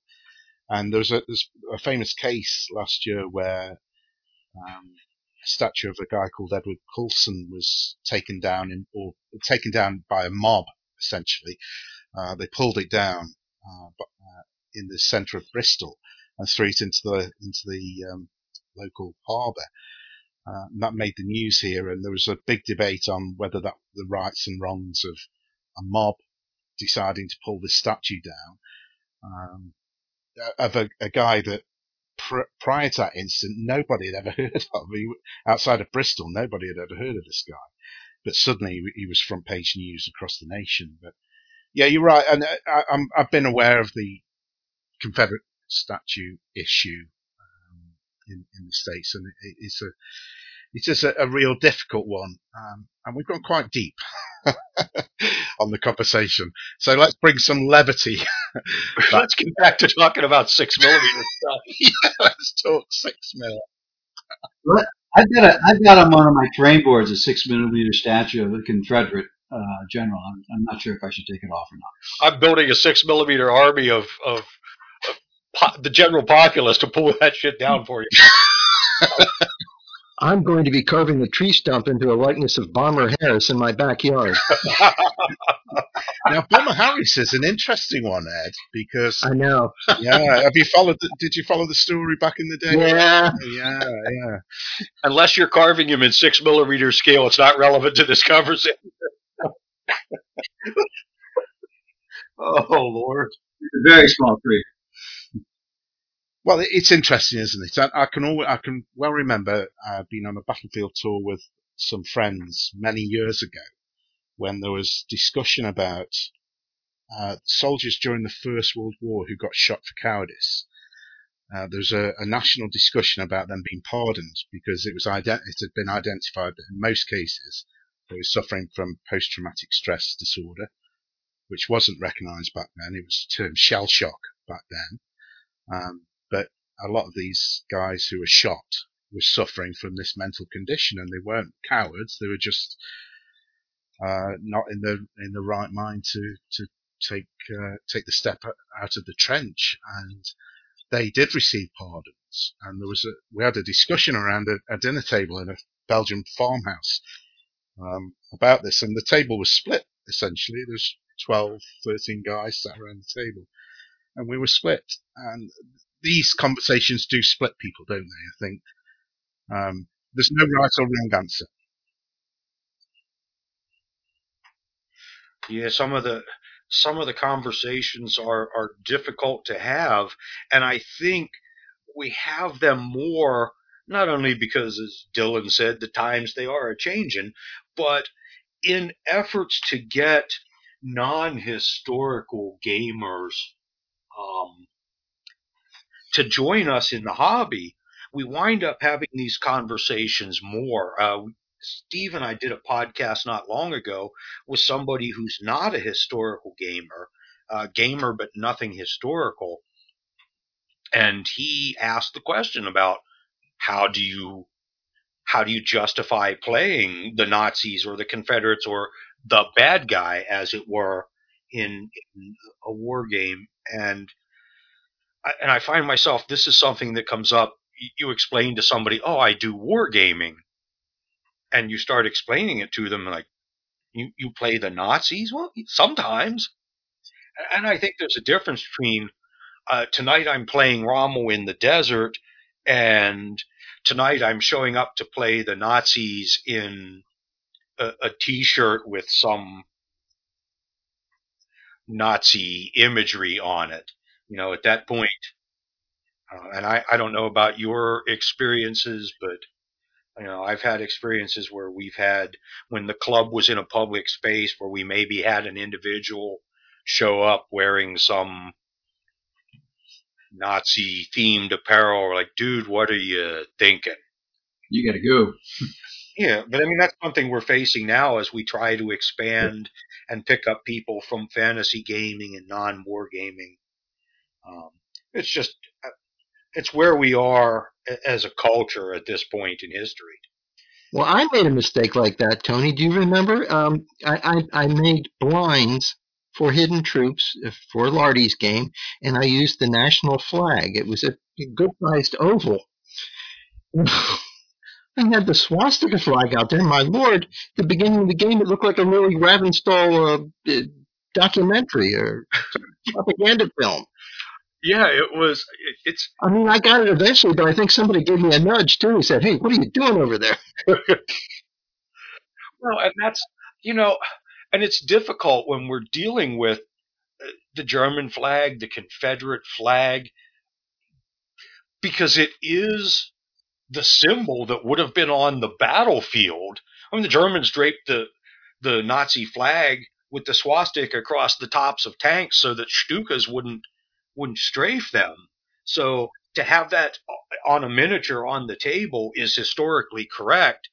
and there was a, there's a famous case last year where um, a statue of a guy called Edward Colston was taken down in, or taken down by a mob. Essentially, uh, they pulled it down uh, uh in the centre of Bristol and threw it into the into the um, local harbour. Uh, that made the news here, and there was a big debate on whether that the rights and wrongs of a mob deciding to pull this statue down um, of a, a, guy that pr- prior to that incident nobody had ever heard of. He, outside of Bristol, nobody had ever heard of this guy, but suddenly he was front page news across the nation. But yeah, you're right, and uh, I, have been aware of the Confederate statue issue in, in the states, and it, it's a it's just a, a real difficult one, um, and we've gone quite deep on the conversation. So let's bring some levity. let's get back to talking about six millimeter stuff. yeah, let's talk six mil. I've got a, I've got on one of my terrain boards a six millimeter statue of a Confederate uh, general. I'm, I'm, not sure if I should take it off or not. I'm building a six millimeter army of, of po- the general populace to pull that shit down for you. I'm going to be carving the tree stump into a likeness of Bomber Harris in my backyard. now, Bomber Harris is an interesting one, Ed, because I know. yeah, have you followed? The, did you follow the story back in the day? Yeah, yeah, yeah. Unless you're carving him in six millimeter scale, it's not relevant to this conversation. oh Lord, very small tree. Well, it's interesting, isn't it? I, I can always, I can well remember uh, being on a battlefield tour with some friends many years ago when there was discussion about uh, soldiers during the First World War who got shot for cowardice. Uh, there was a, a, national discussion about them being pardoned because it was ident- it had been identified that in most cases they were suffering from post-traumatic stress disorder, which wasn't recognised back then. It was termed shell shock back then. Um, but a lot of these guys who were shot were suffering from this mental condition, and they weren't cowards. They were just uh, not in the in the right mind to to take uh, take the step out of the trench, and they did receive pardons. And there was a we had a discussion around a, a dinner table in a Belgian farmhouse um, about this, and the table was split essentially. There's 12, 13 guys sat around the table, and we were split. And these conversations do split people, don't they? I think um, there's no right or wrong answer. Yeah, some of the some of the conversations are are difficult to have, and I think we have them more not only because, as Dylan said, the times they are a changing, but in efforts to get non-historical gamers um, to join us in the hobby, we wind up having these conversations more. Uh, Steve and I did a podcast not long ago with somebody who's not a historical gamer, uh, gamer but nothing historical, and he asked the question about how do you how do you justify playing the Nazis or the Confederates or the bad guy, as it were, in, in a war game? And And I find myself this is something that comes up. You, you explain to somebody, "Oh, I do wargaming," and you start explaining it to them like, "You you play the Nazis?" Well, sometimes. And I think there's a difference between uh, tonight I'm playing Rommel in the desert, and tonight I'm showing up to play the Nazis in a a T-shirt with some Nazi imagery on it. You know, at that point, uh, and I, I don't know about your experiences, but you know, I've had experiences where we've had when the club was in a public space where we maybe had an individual show up wearing some Nazi themed apparel. We're like, dude, what are you thinking? You got to go. Yeah, but I mean that's something we're facing now as we try to expand and pick up people from fantasy gaming and non-war gaming. Um, it's just uh, it's where we are as a culture at this point in history. Well, I made a mistake like that, Tony. Do you remember? Um, I, I, I made blinds for hidden troops uh, for Lardy's game, and I used the national flag. It was a good sized oval. I had the swastika flag out there. My lord, the beginning of the game, it looked like a Leni Riefenstahl uh, documentary or propaganda film. Yeah, it was. It, it's I mean, I got it eventually, but I think somebody gave me a nudge too. He said, "Hey, what are you doing over there?" well, and that's you know, and it's difficult when we're dealing with uh, the German flag, the Confederate flag, because it is the symbol that would have been on the battlefield. I mean, the Germans draped the the Nazi flag with the swastika across the tops of tanks so that Stukas wouldn't wouldn't strafe them. So to have that on a miniature on the table is historically correct.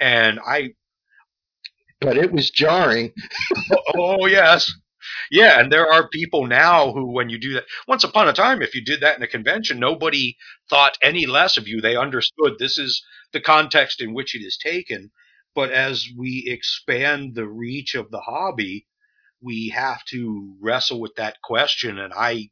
And I, But it was jarring. oh yes, yeah. And there are people now who, when you do that, once upon a time, if you did that in a convention, nobody thought any less of you. They understood this is the context in which it is taken. But as we expand the reach of the hobby, we have to wrestle with that question. And I,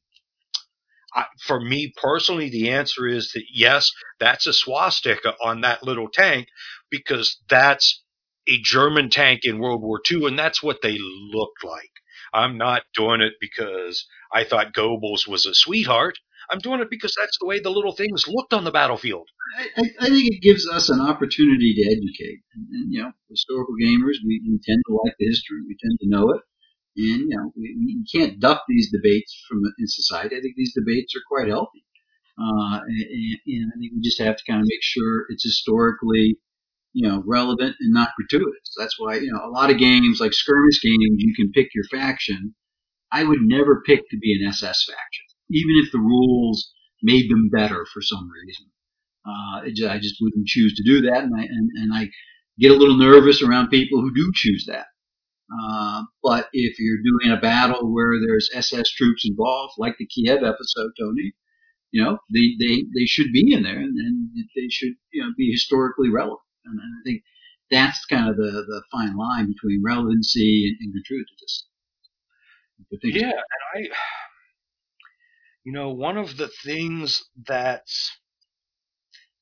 For me personally, the answer is that yes, that's a swastika on that little tank because that's a German tank in World War II, and that's what they looked like. I'm not doing it because I thought Goebbels was a sweetheart. I'm doing it because that's the way the little things looked on the battlefield. I, I, I think it gives us an opportunity to educate. And, and you know, historical gamers, we, we tend to like the history, we tend to know it. And, you know, we, can't duck these debates from in society. I think these debates are quite healthy. Uh, and, and I think we just have to kind of make sure it's historically, you know, relevant and not gratuitous. That's why, you know, a lot of games like skirmish games, you can pick your faction. I would never pick to be an SS faction, even if the rules made them better for some reason. Uh, it I just wouldn't choose to do that, and I and, and I get a little nervous around people who do choose that. Uh, but if you're doing a battle where there's SS troops involved, like the Kiev episode, Tony, you know, they, they, they should be in there and, and they should, you know, be historically relevant. And I think that's kind of the, the fine line between relevancy and, and gratuitous. Yeah, and I, you know, one of the things that's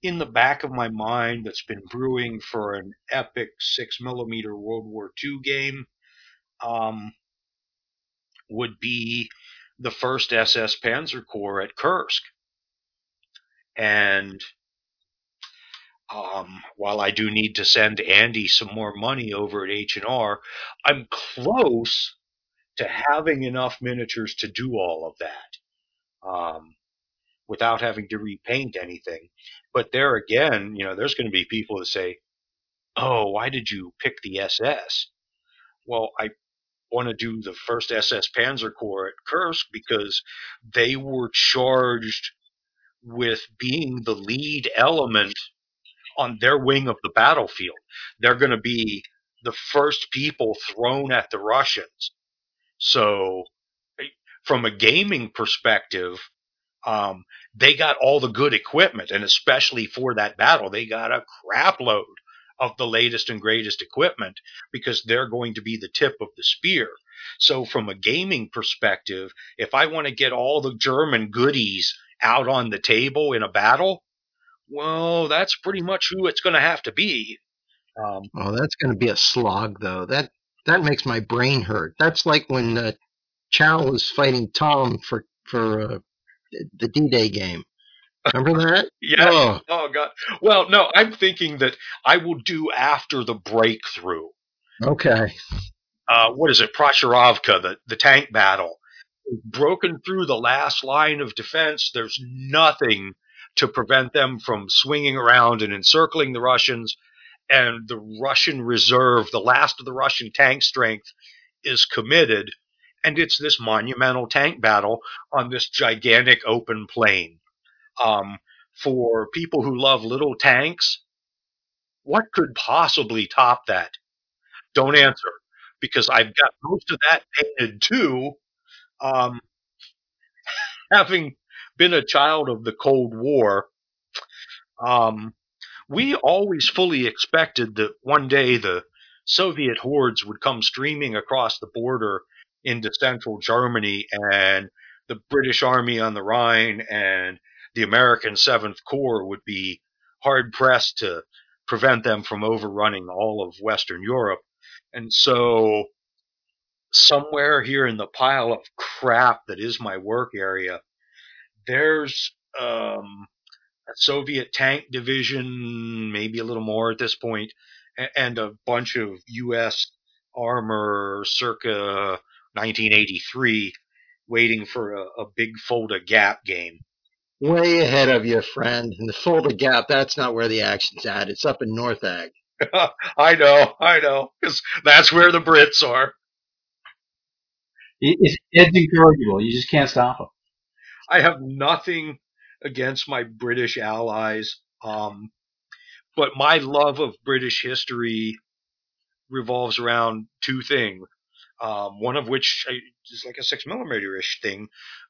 in the back of my mind that's been brewing for an epic six millimeter World War II game, um, would be the first SS Panzer Corps at Kursk. And um, while I do need to send Andy some more money over at H and R, I'm close to having enough miniatures to do all of that um, without having to repaint anything. But there again, you know, there's going to be people that say, "Oh, why did you pick the SS?" Well, I want to do the first SS Panzer Corps at Kursk because they were charged with being the lead element on their wing of the battlefield. They're going to be the first people thrown at the Russians. So, from a gaming perspective, um, they got all the good equipment, and especially for that battle, they got a crap load of the latest and greatest equipment because they're going to be the tip of the spear. So, from a gaming perspective, if I want to get all the German goodies out on the table in a battle, well, that's pretty much who it's going to have to be. Um, Oh, that's going to be a slog, though. That that makes my brain hurt. That's like when uh, Chow was fighting Tom for for uh, the D-Day game. Remember that? yeah. Oh, Oh God. Well, no, I'm thinking that I will do after the breakthrough. okay. Uh, what is it? Prochorovka, the the tank battle. Broken through the last line of defense. There's nothing to prevent them from swinging around and encircling the Russians. And the Russian reserve, the last of the Russian tank strength, is committed. And it's this monumental tank battle on this gigantic open plain. Um, for people who love little tanks, what could possibly top that? Don't answer because I've got most of that painted too. Um, having been a child of the Cold War, um, we always fully expected that one day the Soviet hordes would come streaming across the border into central Germany and the British Army on the Rhine and the American Seventh Corps would be hard pressed to prevent them from overrunning all of Western Europe. And so, somewhere here in the pile of crap that is my work area, there's um, a Soviet tank division, maybe a little more at this and a bunch of U.S. armor circa 1983 waiting for a, a big Fulda Gap game. Way ahead of you, friend. In the Fulda Gap, that's not where the action's at. It's up in NORTHAG. I know, I know, because that's where the Brits are. It, it's, it's incorrigible. You just can't stop them. I have nothing against my British allies, um, but my love of British history revolves around two things. Um, one of which I- is like a six millimeter ish thing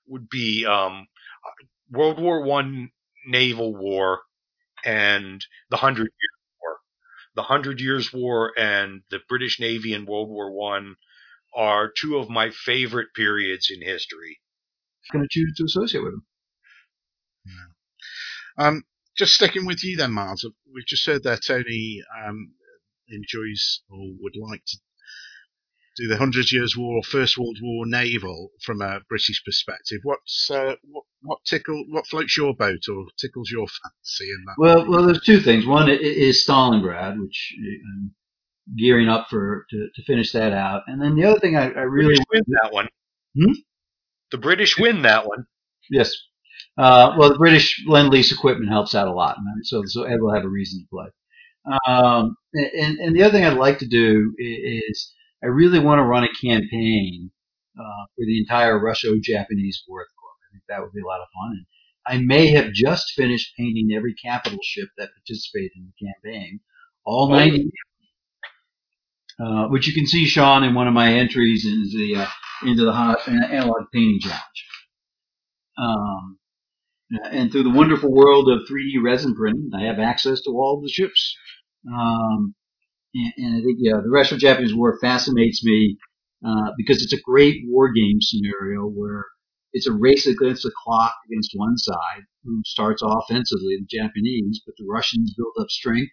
would be um, World War One naval war and the Hundred Years War. The Hundred Years War and the British Navy in World War One are two of my favorite periods in history. I'm going to choose to associate with him. Um, just sticking with you then, Miles. We've just heard that Tony um, enjoys or would like to do the Hundred Years' War or First World War naval from a British perspective. What's uh, what what tickle what floats your boat or tickles your fancy in that? Well, well, there's two things. One is Stalingrad, which I'm gearing up for to, to finish that out, and then the other thing I, I really British win that one. Hmm? The British win that one. yes. Uh, well, the British lend lease equipment helps out a lot, and so so Ed will have a reason to play. Um, and and the other thing I'd like to do i- is I really want to run a campaign uh, for the entire Russo-Japanese War. Corps. I think that would be a lot of fun. And I may have just finished painting every capital ship that participated in the campaign, all Oh. 90, uh, which you can see, Sean, in one of my entries into the uh, into the hot analog painting challenge. Um, and through the wonderful world of 3D resin printing, I have access to all the ships. Um, and, and I think yeah, the Russo-Japanese War fascinates me uh, because it's a great war game scenario where it's a race against the clock against one side, who starts offensively, the Japanese, but the Russians build up strength,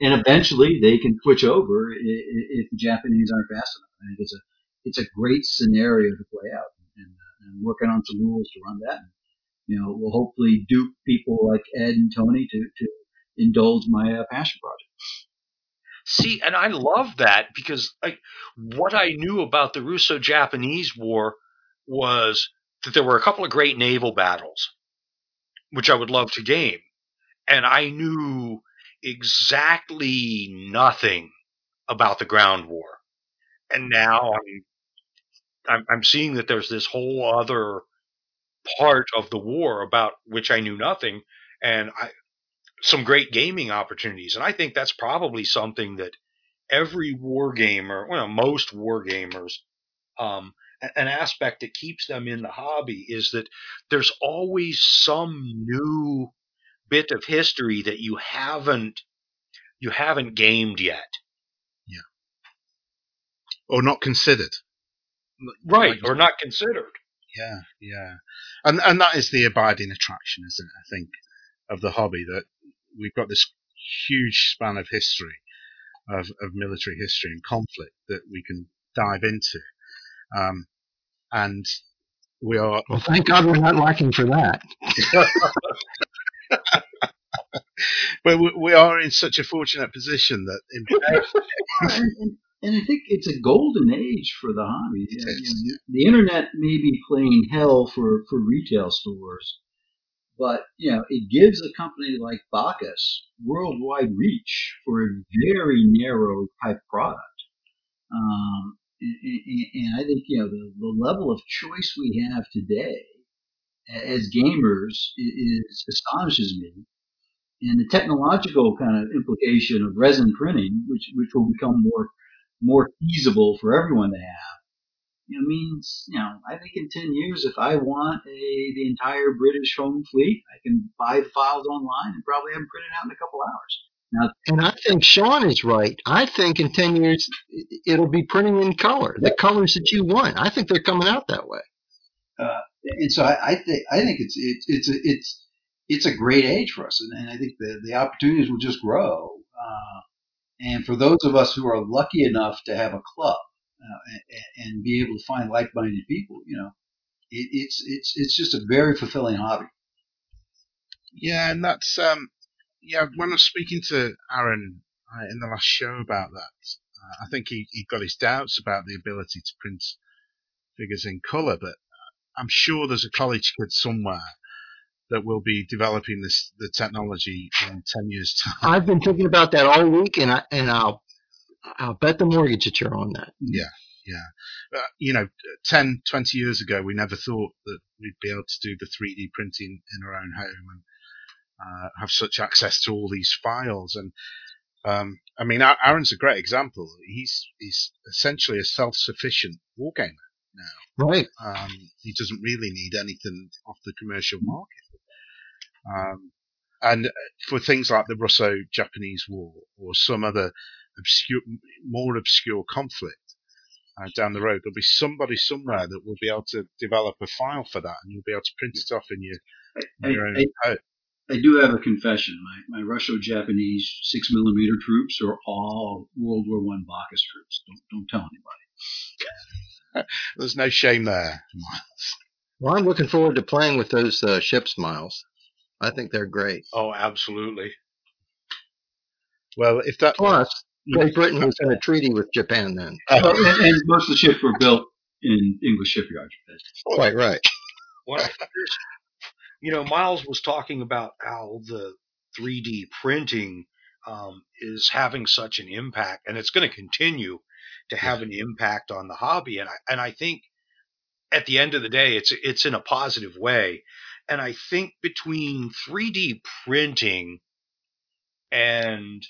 and eventually they can switch over if the Japanese aren't fast enough. I think it's a it's a great scenario to play out, and uh, I'm working on some rules to run that. You know, will hopefully dupe people like Ed and Tony to to indulge my uh, passion project. See, and I love that because like what I knew about the Russo-Japanese War was that there were a couple of great naval battles, which I would love to game, and I knew exactly nothing about the ground war. And now I'm I'm, I'm seeing that there's this whole other part of the war about which I knew nothing, and I some great gaming opportunities. And I think that's probably something that every war gamer, well, most war gamers, um, an aspect that keeps them in the hobby is that there's always some new bit of history that you haven't you haven't gamed yet. Yeah. Or not considered. right Like- or not considered. Yeah, yeah, and and that is the abiding attraction, isn't it? I think of the hobby that we've got this huge span of history, of of military history and conflict that we can dive into, um, and we are Well, thank God we're not lacking for that. well, we, we are in such a fortunate position that in, and, and, and I think it's a golden age for the hobby. It Yeah, is, you know, The internet may be playing hell for, for retail stores, but you know it gives a company like Baccus worldwide reach for a very narrow type product. Um, and, and, I think you know the, the level of choice we have today as gamers is astonishes me and the technological kind of implication of resin printing, which which will become more more feasible for everyone to have, you know, means you know I think in ten years, if I want a the entire British home fleet, I can buy the files online and probably have them printed out in a couple hours. And I think Sean is right. I think in 10 years it'll be printing in color, the colors that you want. I think they're coming out that way. and so I, I think I think it's it, it's a, it's it's a great age for us, and, and I think the the opportunities will just grow. Uh, and for those of us who are lucky enough to have a club uh, and, and be able to find like-minded people, you know, it, it's it's it's just a very fulfilling hobby. yeah, and that's um, yeah. When I was speaking to Aaron uh, in the last show about that, uh, I think he he got his doubts about the ability to print figures in color, but I'm sure there's a college kid somewhere that will be developing this the technology in ten years' time. I've been thinking about that all week, and I and I'll I'll bet the mortgage that you're on that. Yeah, yeah. Uh, you know, 10, 20 years ago, we never thought that we'd be able to do the 3D printing in our own home and uh, have such access to all these files. And um, I mean, Aaron's a great example. He's he's essentially a self-sufficient wargamer now. Right. Um, he doesn't really need anything off the commercial market. Um, and for things like the Russo-Japanese War or some other obscure, more obscure conflict uh, down the road, there'll be somebody somewhere that will be able to develop a file for that, and you'll be able to print it off in your, I, your own I, home. I do have a confession. My my Russo-Japanese six millimeter troops are all World War One Baccus troops. Don't don't tell anybody. There's no shame there. Well, I'm looking forward to playing with those uh, ship smiles. I think they're great. Oh, absolutely. Well, if that Plus, Great Britain was in a treaty with Japan then. Well, and, and most of the ships were built in English shipyards. Quite right. Well, you know, Miles was talking about how the 3D printing um, is having such an impact, and it's going to continue to have an impact on the hobby. And I and I think at the end of the day, it's it's in a positive way. And I think between 3D printing and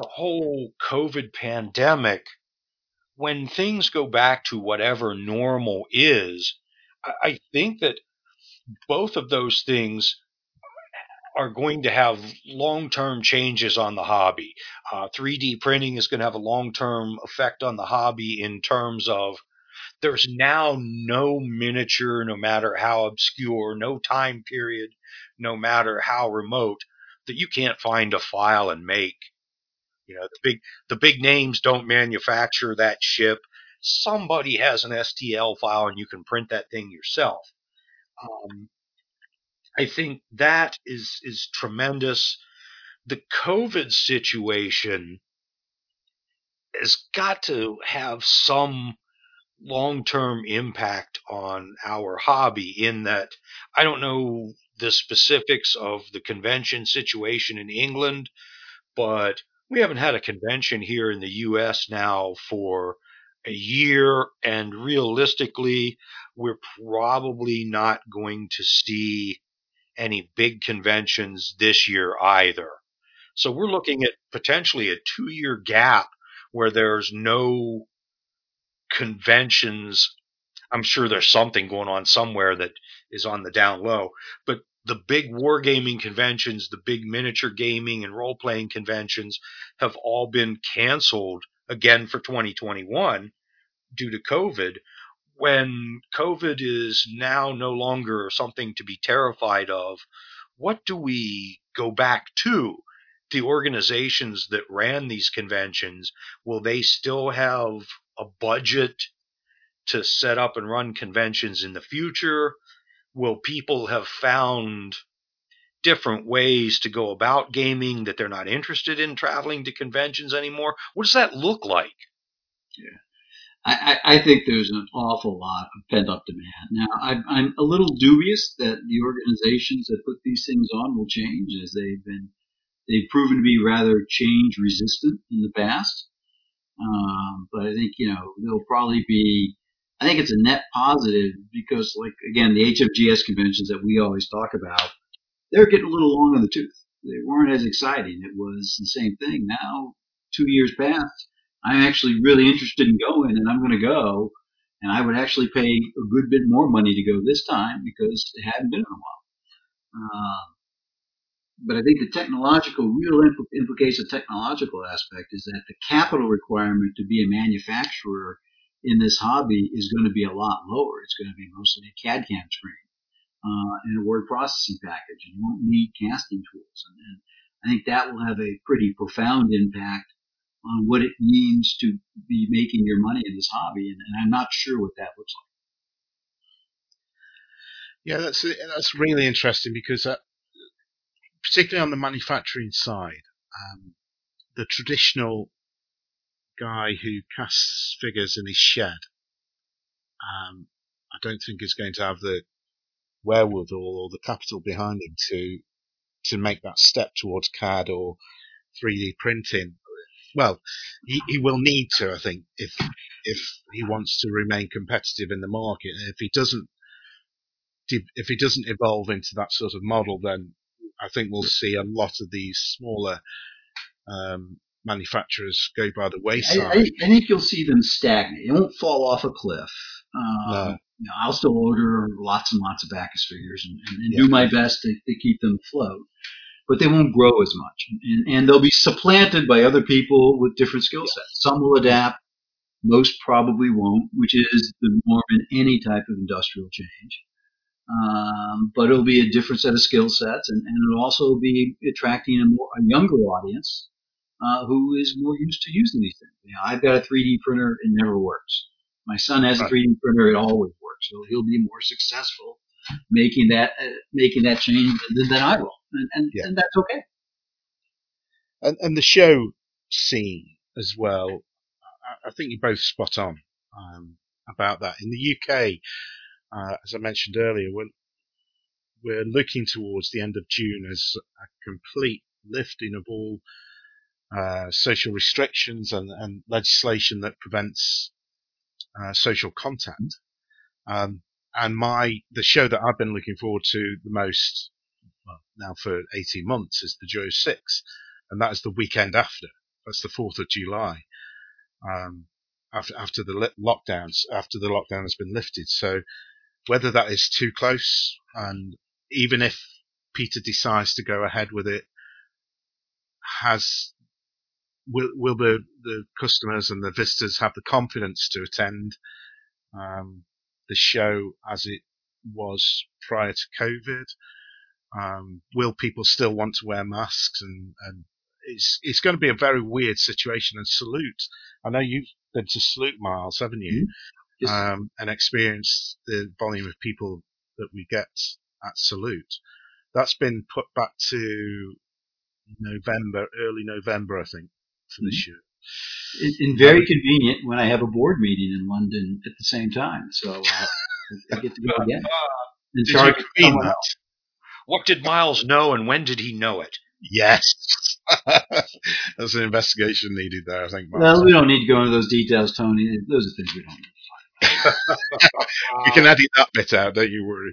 the whole COVID pandemic, when things go back to whatever normal is, I, think that both of those things are going to have long term changes on the hobby. Uh, 3D printing is going to have a long term effect on the hobby in terms of there's now no miniature, no matter how obscure, no time period, no matter how remote, that you can't find a file and make. You know, the big the big names don't manufacture that ship. Somebody has an STL file and you can print that thing yourself. Um, I think that is is tremendous. The COVID situation has got to have some long term impact on our hobby in that I don't know the specifics of the convention situation in England, but we haven't had a convention here in the US now for a year, and realistically, we're probably not going to see any big conventions this year either. So we're looking at potentially a two year gap where there's no conventions. I'm sure there's something going on somewhere that is on the down low, but the big wargaming conventions, the big miniature gaming and role playing conventions have all been canceled again for 2021 due to COVID. when COVID is now no longer something to be terrified of, what do we go back to? The organizations that ran these conventions, will they still have a budget to set up and run conventions in the future? Will people have found different ways to go about gaming that they're not interested in traveling to conventions anymore? What does that look like? I, I, I think there's an awful lot of pent up demand. Now, I'm, I'm a little dubious that the organizations that put these things on will change as they've been, they've proven to be rather change resistant in the past. Um, but I think, you know, there'll probably be, I think it's a net positive because, like, again, the HMGS conventions that we always talk about, they're getting a little long in the tooth. They weren't as exciting. It was the same thing. Now, two years passed, I'm actually really interested in going and I'm going to go. And I would actually pay a good bit more money to go this time because it hadn't been in a while. Um, but I think the technological, real impl- implication, technological aspect is that the capital requirement to be a manufacturer in this hobby is going to be a lot lower. It's going to be mostly a CAD CAM screen uh, and a word processing package, and you won't need casting tools. And, and I think that will have a pretty profound impact on what it means to be making your money in this hobby, and, and I'm not sure what that looks like. Yeah, that's that's really interesting because, uh, particularly on the manufacturing side, um, the traditional guy who casts figures in his shed, um, I don't think is going to have the wherewithal or the capital behind him to to make that step towards CAD or 3D printing. Well, he, he will need to, I think, if if he wants to remain competitive in the market. And if he doesn't if he doesn't evolve into that sort of model, then I think we'll see a lot of these smaller um, manufacturers go by the wayside. I, I, I, think you'll see them stagnate. It won't fall off a cliff. Um, no. you know, I'll still order lots and lots of Baccus figures and, and, and Yeah. do my best to, to keep them afloat, but they won't grow as much, and, and they'll be supplanted by other people with different skill sets. Some will adapt, most probably won't, which is the norm in any type of industrial change. Um, but it'll be a different set of skill sets, and, and it'll also be attracting a, more, a younger audience uh, who is more used to using these things. You know, I've got a 3D printer; it never works. My son has a 3D printer; it always works. So he'll be more successful making that uh, making that change than, than I will, and and, Yeah. and that's okay. and, and the show scene as well. I, think you're both spot on um, about that. In the UK, uh, as I mentioned earlier, we're we're looking towards the end of June as a complete lifting of all uh, social restrictions and, and legislation that prevents uh, social contact. Um, and my the show that I've been looking forward to the most well, now for 18 months is the Joy of Six, and that is the weekend after. That's the 4th of July. Um, after, after the lockdowns, after the lockdown has been lifted. So whether that is too close, and even if Peter decides to go ahead with it, has will will the the customers and the visitors have the confidence to attend um, the show as it was prior to COVID? Um, will people still want to wear masks? And, and it's it's going to be a very weird situation. And Salute, I know you've been to Salute Miles, haven't you? Yes. Um, and experienced the volume of people that we get at Salute. That's been put back to November, early November, I think, for this year. And, and very convenient when I have a board meeting in London at the same time, so uh, I get to go again. And Did sorry you for convene someone that? What did Miles know and when did he know it? Yes. There's an investigation needed there, I think. Mark. Well, we don't need to go into those details, Tony. Those are things we don't need. you can edit that bit out, don't you worry.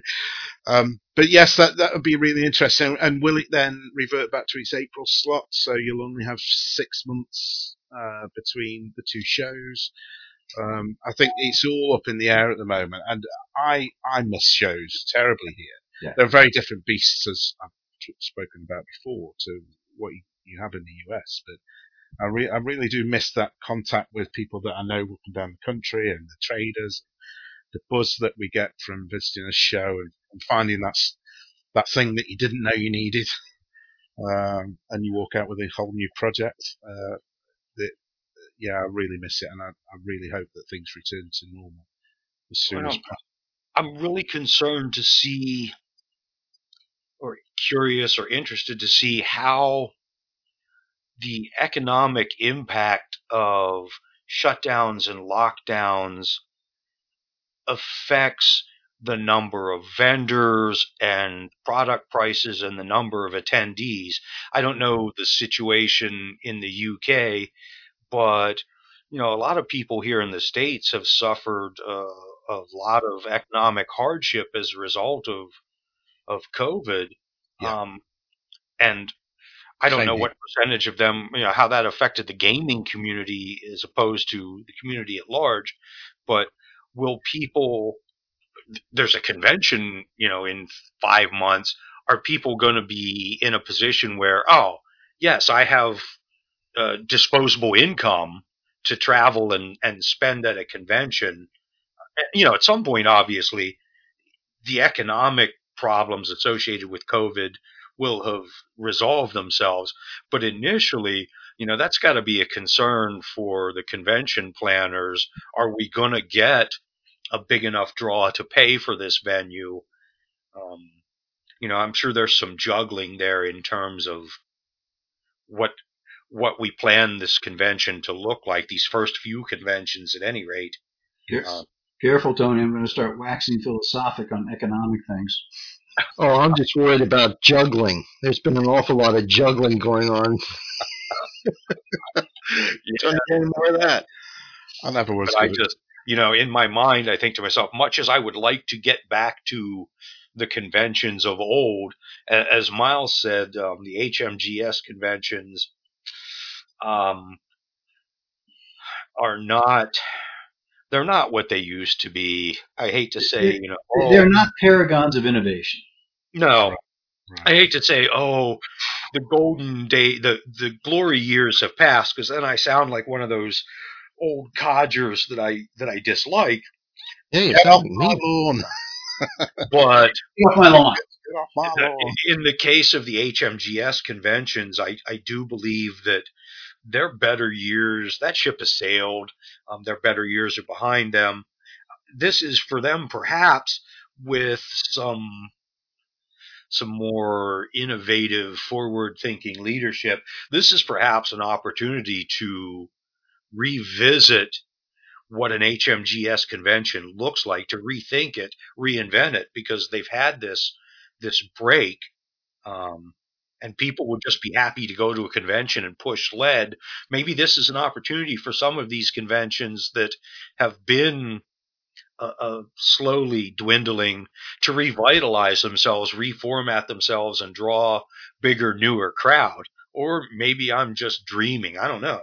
Um, but yes, that that would be really interesting. And will it then revert back to its April slot? So you'll only have six months uh, between the two shows. Um, I think it's all up in the air at the moment, and I I miss shows terribly here. Yeah. They're very different beasts, as I've spoken about before, to what you, you have in the US. But I, re- I really do miss that contact with people that I know up and down the country and the traders the buzz that we get from visiting a show and, and finding that's that thing that you didn't know you needed, um, and you walk out with a whole new project. Uh, that, yeah, I really miss it, and I, I really hope that things return to normal as soon Well, as possible. I'm really concerned to see, or curious or interested to see how the economic impact of shutdowns and lockdowns affects the number of vendors and product prices and the number of attendees. I don't know the situation in the UK, but you know, a lot of people here in the states have suffered uh, a lot of economic hardship as a result of of COVID. Yeah. Um, and I don't Same know what percentage of them, you know, how that affected the gaming community as opposed to the community at large. But will people, there's a convention, you know, in five months. Are people going to be in a position where, oh, yes, I have uh, disposable income to travel and, and spend at a convention? You know, at some point, obviously, the economic problems associated with COVID will have resolved themselves. But initially, you know, that's got to be a concern for the convention planners. Are we going to get a big enough draw to pay for this venue? Um, you know, I'm sure there's some juggling there in terms of what what we plan this convention to look like. These first few conventions, at any rate. Care- Uh, Careful, Tony. I'm going to start waxing philosophic on economic things. Oh, I'm just worried about juggling. There's been an awful lot of juggling going on. you Don't get any more of that. I never was I just, you know, in my mind, I think to myself, much as I would like to get back to the conventions of old, as Miles said, um, the HMGS conventions um, are not. They're not what they used to be. I hate to say, you know, oh, They're not paragons of innovation. No. Right. I hate to say, oh, the golden day, the the glory years have passed, because then I sound like one of those old codgers that I that I dislike. Yeah, you Get off sound my mean. lawn. But my lawn. Get off my lawn. in the case of the HMGS conventions, I, I do believe that their better years, that ship has sailed. Um, their better years are behind them. This is for them, perhaps, with some some more innovative, forward-thinking leadership. This is perhaps an opportunity to revisit what an HMGS convention looks like, to rethink it, reinvent it, because they've had this this break, um, and people would just be happy to go to a convention and push lead. Maybe this is an opportunity for some of these conventions that have been uh, slowly dwindling to revitalize themselves, reformat themselves, and draw bigger, newer crowd. Or maybe I'm just dreaming. I don't know.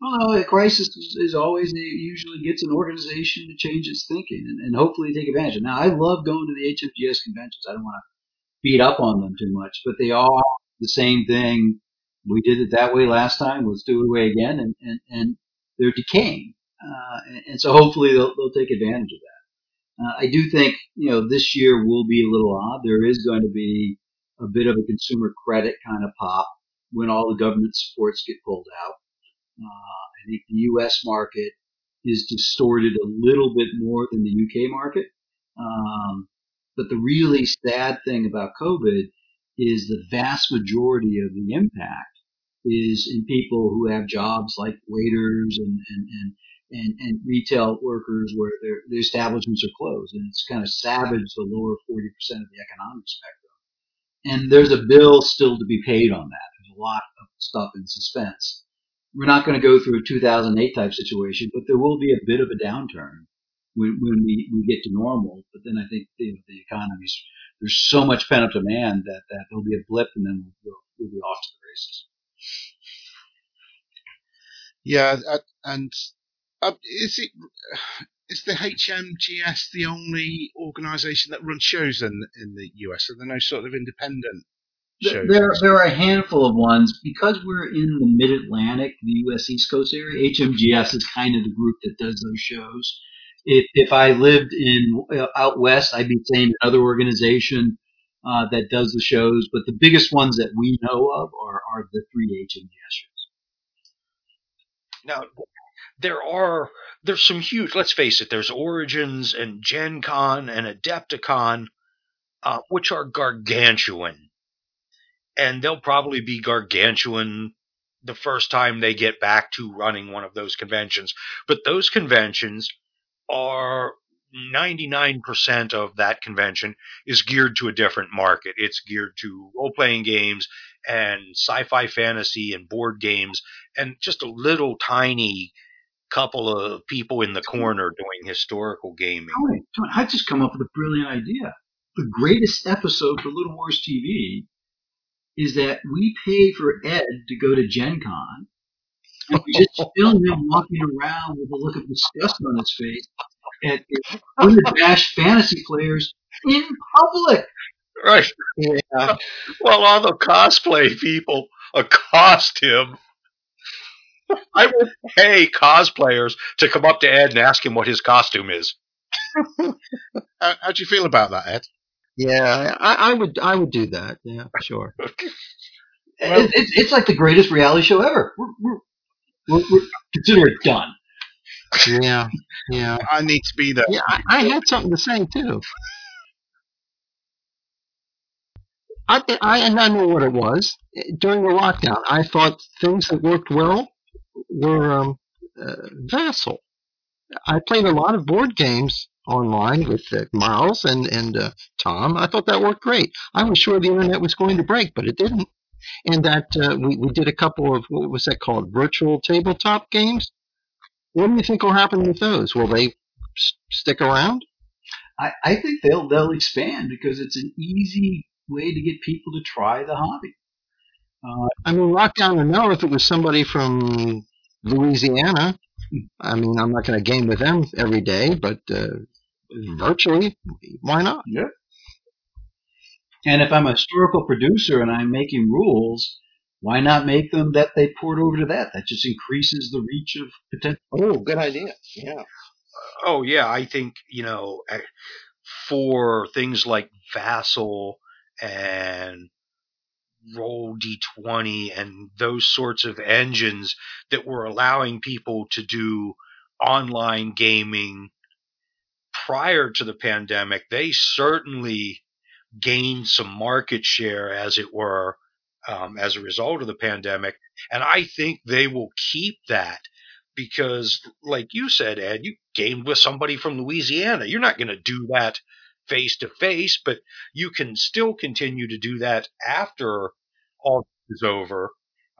Well, a crisis is, always usually gets an organization to change its thinking and, and hopefully take advantage. Now, I love going to the HMGS conventions. I don't want to beat up on them too much, but they are the same thing. We did it that way last time. Let's do it away again, and and, and they're decaying, uh, and, and so hopefully they'll they'll take advantage of that. Uh, I do think you know this year will be a little odd. There is going to be a bit of a consumer credit kind of pop when all the government supports get pulled out. Uh, I think the U.S. market is distorted a little bit more than the UK market. Um, but the really sad thing about COVID is the vast majority of the impact is in people who have jobs like waiters and, and, and, and, and retail workers where their, their establishments are closed. And it's kind of savaged the lower 40% of the economic spectrum. And there's a bill still to be paid on that. There's a lot of stuff in suspense we're not going to go through a 2008 type situation, but there will be a bit of a downturn when, when we, we get to normal. But then I think the, the economy's, there's so much pent up demand that, that there'll be a blip and then we'll, we'll be off to the races. Yeah, and uh, is it is the HMGS the only organisation that runs shows in in the US? Are there no sort of independent shows? There, there are a handful of ones because we're in the Mid Atlantic, the U.S. East Coast area. HMGS is kind of the group that does those shows. if if I lived in uh, out west, I'd be saying another organization uh, that does the shows. But the biggest ones that we know of are are the three H and shows. Now, there are there's some huge. Let's face it. There's Origins and Gen Con and Adepticon, uh, which are gargantuan, and they'll probably be gargantuan the first time they get back to running one of those conventions. But those conventions are 99% of that convention is geared to a different market. It's geared to role playing games and sci fi fantasy and board games and just a little tiny couple of people in the corner doing historical gaming. Tony, Tony, I just come up with a brilliant idea. The greatest episode for Little Wars TV is that we pay for Ed to go to Gen Con and we just film him walking around with a look of disgust on his face at unabashed fantasy players in public. Right. Yeah. Well, all the cosplay people accost him. I would pay cosplayers to come up to Ed and ask him what his costume is. How, how do you feel about that, Ed? Yeah, I, I would I would do that. Yeah, sure. It- it's, it's like the greatest reality show ever. We're, we're, we're, we're consider it done. Yeah, yeah. I need to be there. Yeah, I, I had something to say too. I, I and I know what it was during the lockdown. I thought things that worked well were um, uh, Vassal. I played a lot of board games online with uh, Miles and and uh, Tom. I thought that worked great. I was sure the internet was going to break, but it didn't. And that uh, we we did a couple of what was that called virtual tabletop games. What do you think will happen with those? Will they s- stick around? I, I think they'll they'll expand because it's an easy way to get people to try the hobby. I mean, lockdown or no, if it was somebody from Louisiana, I mean, I'm not going to game with them every day, but uh, virtually, why not? Yeah. And if I'm a historical producer and I'm making rules, why not make them that they port over to that? That just increases the reach of potential. Oh, good idea. Yeah. Oh yeah, I think you know eh, for things like Vassal and Roll D20 and those sorts of engines that were allowing people to do online gaming prior to the pandemic, they certainly gained some market share, as it were, um, as a result of the pandemic. And I think they will keep that because, like you said, Ed, you gamed with somebody from Louisiana. You're not going to do that face to face, but you can still continue to do that after all is over.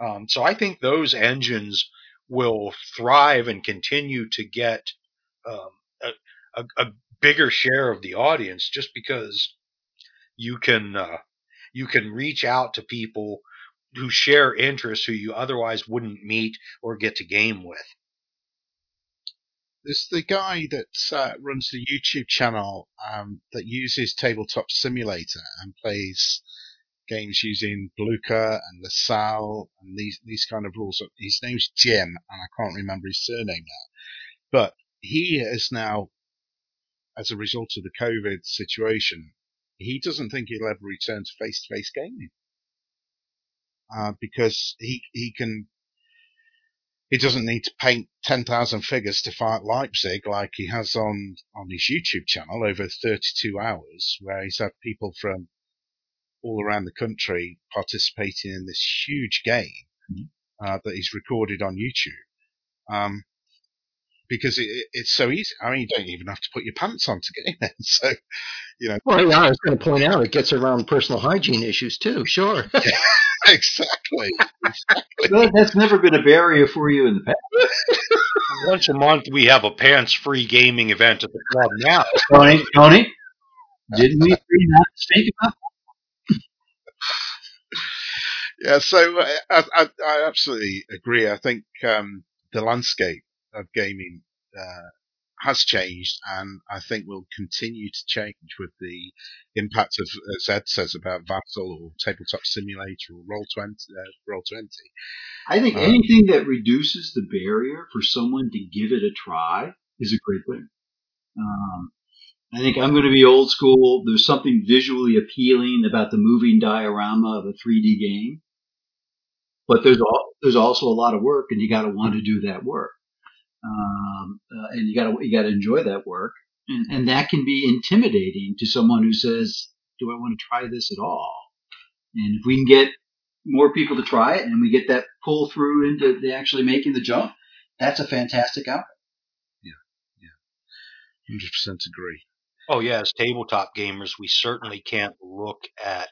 Um, so I think those engines will thrive and continue to get um, a, a, a bigger share of the audience just because you can uh, you can reach out to people who share interests who you otherwise wouldn't meet or get to game with. There's the guy that uh, runs the YouTube channel um, that uses Tabletop Simulator and plays games using Blucher and LaSalle and these these kind of rules. His name's Jim, and I can't remember his surname now. But he is now, as a result of the COVID situation, he doesn't think he'll ever return to face-to-face gaming uh, because he he can. He doesn't need to paint 10,000 figures to fight Leipzig like he has on, on his YouTube channel over 32 hours, where he's had people from all around the country participating in this huge game uh, that he's recorded on YouTube. Um, because it, it- it's so easy. I mean, you don't even have to put your pants on to game it. So, you know. Well, yeah, I was going to point out it gets around personal hygiene issues too. Sure. exactly. That- That's never been a barrier for you in the past. Once a month, we have a pants-free gaming event at the club now. Tony, Tony, didn't we agree not to speak about Yeah, so uh, I, I, I absolutely agree. I think um, the landscape of gaming uh, has changed, and I think will continue to change with the impact of, as Ed says, about Vassal or Tabletop Simulator or Roll Twenty. Uh, Roll Twenty. I think Uh, anything that reduces the barrier for someone to give it a try is a great thing. Um, I think I'm going to be old school. There's something visually appealing about the moving diorama of a 3D game, but there's al- there's also a lot of work, and you got to want to do that work, um, uh, and you got to you got to enjoy that work, and, and that can be intimidating to someone who says, "Do I want to try this at all?" And if we can get more people to try it, and we get that pull through into the actually making the jump, that's a fantastic outcome. Yeah, yeah, Hundred percent agree. Oh yeah, as tabletop gamers, we certainly can't look at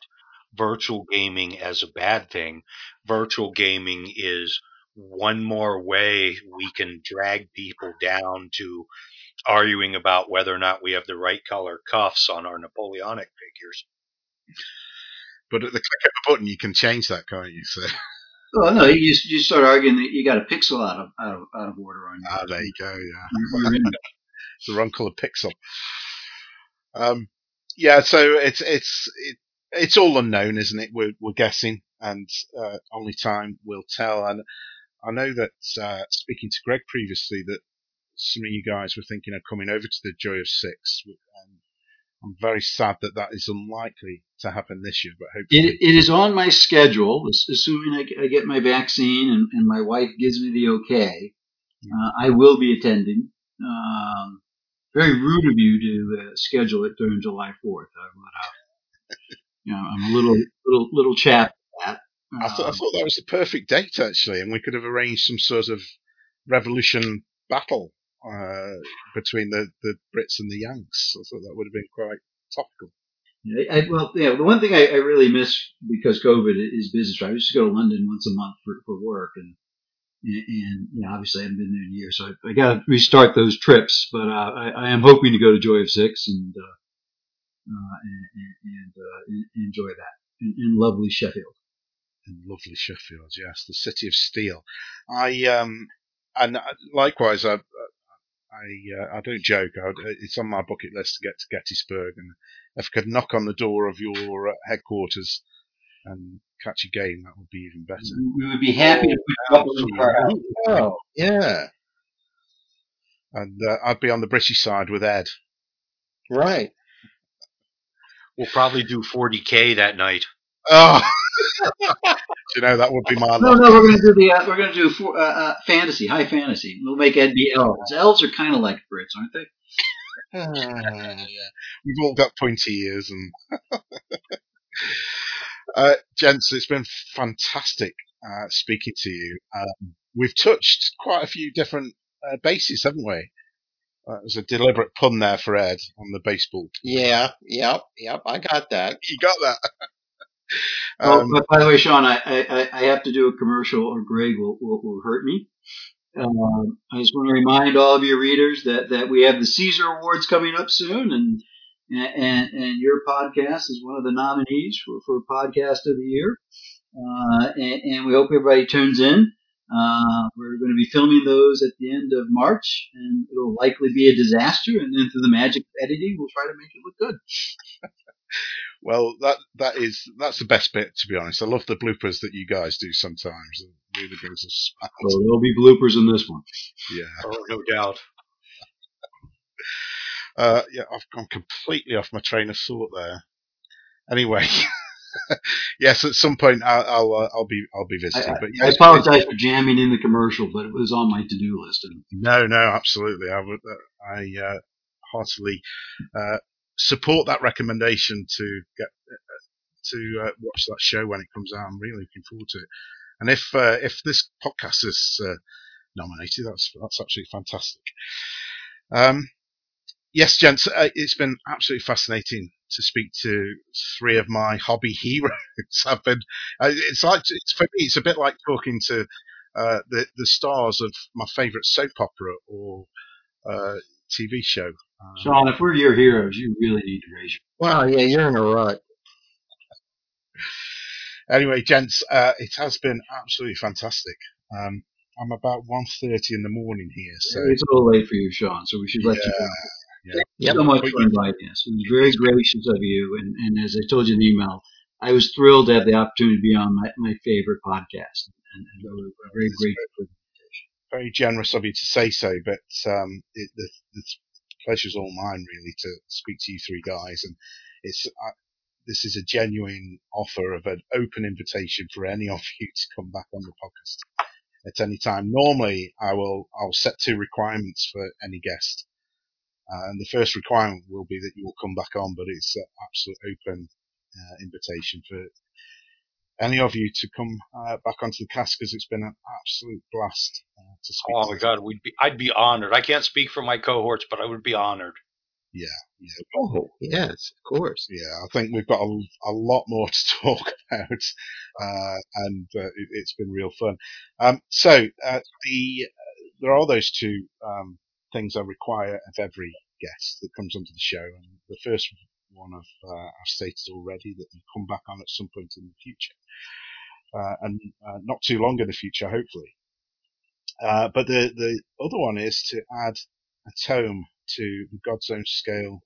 virtual gaming as a bad thing. Virtual gaming is one more way we can drag people down to arguing about whether or not we have the right color cuffs on our Napoleonic figures. But at the click of a button, you can change that, can't you? So Well, no, you just, you start arguing that you got a pixel out of out of, out of order on you. ah, there you go. Yeah. You're- you're in there. the wrong color pixel. Um, yeah, so it's it's it, it's all unknown, isn't it? We're we're guessing, and uh, only time will tell. And I know that uh, speaking to Greg previously, that some of you guys were thinking of coming over to the Joy of Six. And I'm very sad that that is unlikely to happen this year, but hopefully, It, it is on my schedule, assuming I, I get my vaccine and, and my wife gives me the okay. Uh, I will be attending. Um, very rude of you to uh, schedule it during July 4th. I would, uh, you know, I'm a little little little chapped at that. I, thought I Um, thought that was the perfect date actually, and we could have arranged some sort of revolution battle uh, between the, the Brits and the Yanks. I thought that would have been quite topical. I, I, well, yeah, the one thing I, I really miss because COVID is business. I used to go to London once a month for, for work, and and, and you know, obviously I haven't been there in a year, so I, I got to restart those trips. But uh, I, I am hoping to go to Joy of Six and uh, uh, and, and, and uh, enjoy that in, in lovely Sheffield. In lovely Sheffield, yes, the city of steel. I um, and uh, likewise, I I uh, I don't joke. I, it's on my bucket list to get to Gettysburg, and if I could knock on the door of your uh, headquarters and catch a game, that would be even better. We would be happy to put up on the car. Oh, yeah, And uh, I'd be on the British side with Ed. right. We'll probably do 40k that night. Oh, do you know that would be my No, luck. no, we're going to do the uh, we're going to do for, uh, uh, fantasy, high fantasy. We'll make Ed be elves. Elves are kind of like Brits, aren't they? yeah. We've all got pointy ears and. uh, gents, it's been fantastic uh, speaking to you. Um, we've touched quite a few different uh, bases, haven't we? That was a deliberate pun there for Ed on the baseball. Yeah, yep, yep. I got that. You got that? Oh, um, but by the way, Sean, I, I, I have to do a commercial, or Greg will, will, will hurt me. Um, I just want to remind all of your readers that, that we have the Caesar Awards coming up soon, and and and your podcast is one of the nominees for, for Podcast of the Year. Uh, and, and we hope everybody tunes in. Uh, we're going to be filming those at the end of March, and it'll likely be a disaster. And then through the magic of editing, we'll try to make it look good. Well, that that is that's the best bit, to be honest. I love the bloopers that you guys do sometimes. It really brings a smile. So there'll be bloopers in this one. Yeah. Oh, no doubt. Uh, yeah, I've gone completely off my train of thought there. Anyway, yes, at some point I'll I'll, uh, I'll be I'll be visiting. I, but I yes, apologize for jamming in the commercial, but it was on my to-do list. And No, no, absolutely. I would uh, I uh, heartily uh, support that recommendation to get uh, to uh, watch that show when it comes out. I'm really looking forward to it. And if uh, if this podcast is uh, nominated, that's that's absolutely fantastic. Um, yes, gents, uh, it's been absolutely fascinating to speak to three of my hobby heroes. I've been, uh, it's like it's for me, it's a bit like talking to the the stars of my favourite soap opera or TV show. Um, Sean, if we're your heroes, you really need to raise your. Wow, yeah, you're in a rut. Anyway, gents, uh, it has been absolutely fantastic. Um, I'm about 1.30 in the morning here, so It's a little late for you, Sean, so we should let you go. yeah. Thank you Yep. so much for inviting us. It was very gracious of you, and, and as I told you in the email, I was thrilled to have the opportunity to be on my, my favorite podcast, and, and we're we're very grateful for very generous of you to say so, but um, it, the, the pleasure's all mine, really, to speak to you three guys. And it's uh, this is a genuine offer of an open invitation for any of you to come back on the podcast at any time. Normally, I will I'll set two requirements for any guest. Uh, and the first requirement will be that you will come back on, but it's an absolute open uh, invitation for any of you to come uh, back onto the cast because it's been an absolute blast uh, to speak. Oh to my God, we'd be, I'd be honored. I can't speak for my cohorts, but I would be honored. Yeah, yeah, Oh, yes, of course. yeah. I think we've got a, a lot more to talk about, uh, and uh, it, it's been real fun. Um, so uh, the there are those two um, things I require of every guest that comes onto the show, and the first one I've, uh, stated already that you come back on at some point in the future, uh, and uh, not too long in the future, hopefully. Uh, but the the other one is to add a tome to the God's Own Scale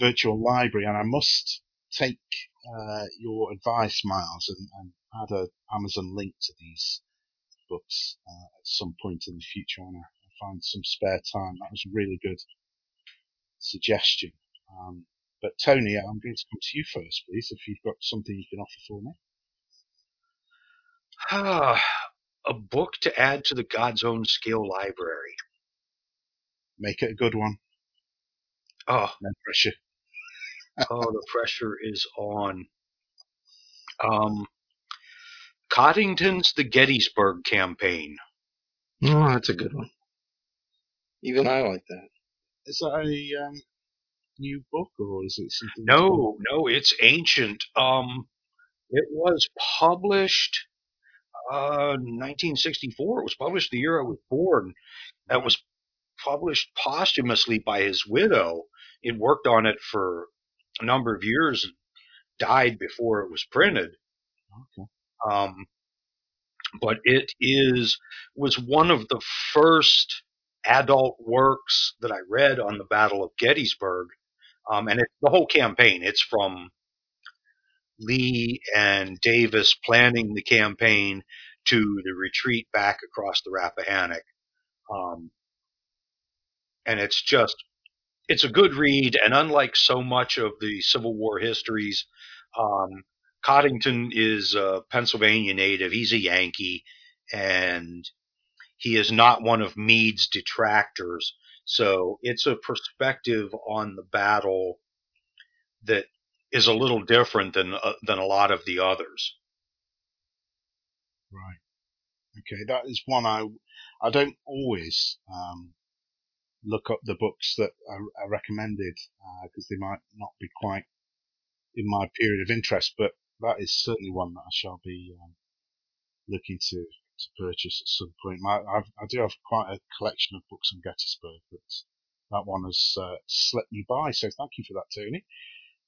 virtual library, and I must take uh, your advice, Miles, and, and add a Amazon link to these books uh, at some point in the future when I, find some spare time. That was a really good suggestion. Um, but Tony, I'm going to come to you first, please, if you've got something you can offer for me. Ah, a book to add to the God's Own Scale library. Make it a good one. Oh, No pressure. oh, the pressure is on. Um, Coddington's The Gettysburg Campaign. Oh, that's a good one. Even I like that. Is that a um, new book or is it something? No, no, it's ancient. Um, it was published uh 1964. It was published the year I was born. It was published posthumously by his widow. It worked on it for a number of years and died before it was printed. Okay. Um, but it is was one of the first adult works that I read on the Battle of Gettysburg, um, and it's the whole campaign. It's from Lee and Davis planning the campaign to the retreat back across the Rappahannock, um, and it's just it's a good read. And unlike so much of the Civil War histories, um, Coddington is a Pennsylvania native. He's a Yankee, and he is not one of Meade's detractors. So it's a perspective on the battle that is a little different than uh, than a lot of the others. Right. Okay, that is one I I don't always um, look up the books that are, are recommended because they might not be quite in my period of interest, but that is certainly one that I shall be um, looking to to purchase at some point. My, I do have quite a collection of books on Gettysburg, but that one has uh, slipped me by. So thank you for that, Tony.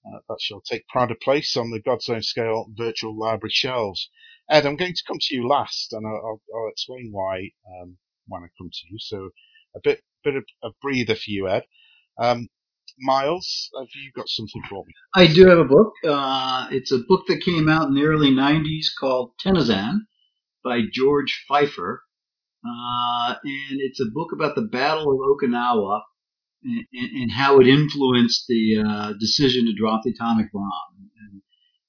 Uh, that shall take pride of place on the God's Own Scale virtual library shelves. Ed, I'm going to come to you last, and I'll, I'll, explain why um, when I come to you. So a bit bit of a breather for you, Ed. Um, Miles, have you got something for me? I do have a book. Uh, it's a book that came out in the early 90s called Tennozan by George Feifer. Uh, and it's a book about the Battle of Okinawa and, and, and how it influenced the uh, decision to drop the atomic bomb. And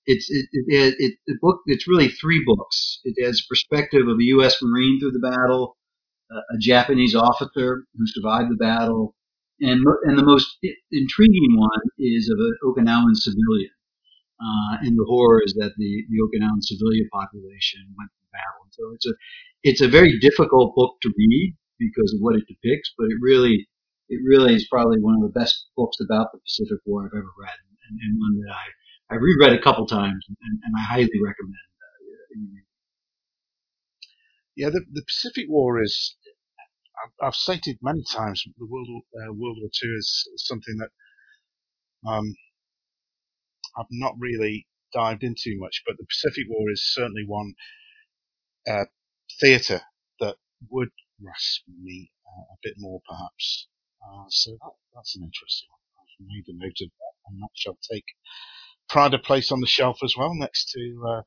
it's it, it, it, it book. It's really three books. It has perspective of a U.S. Marine through the battle, uh, a Japanese officer who survived the battle, and and the most intriguing one is of an Okinawan civilian uh, and the horrors that the, the Okinawan civilian population went battle. So it's a it's a very difficult book to read because of what it depicts, but it really it really is probably one of the best books about the Pacific War I've ever read, and, and one that I I reread a couple times, and, and I highly recommend. Uh. Yeah, the, the Pacific War is. I've, stated many times the World uh, World War Two is something that um, I've not really dived into much, but the Pacific War is certainly one uh, theatre that would grasp me uh, a bit more, perhaps. Uh, so that, that's an interesting one. I've made a note of that, and that shall take pride of place on the shelf as well, next to uh,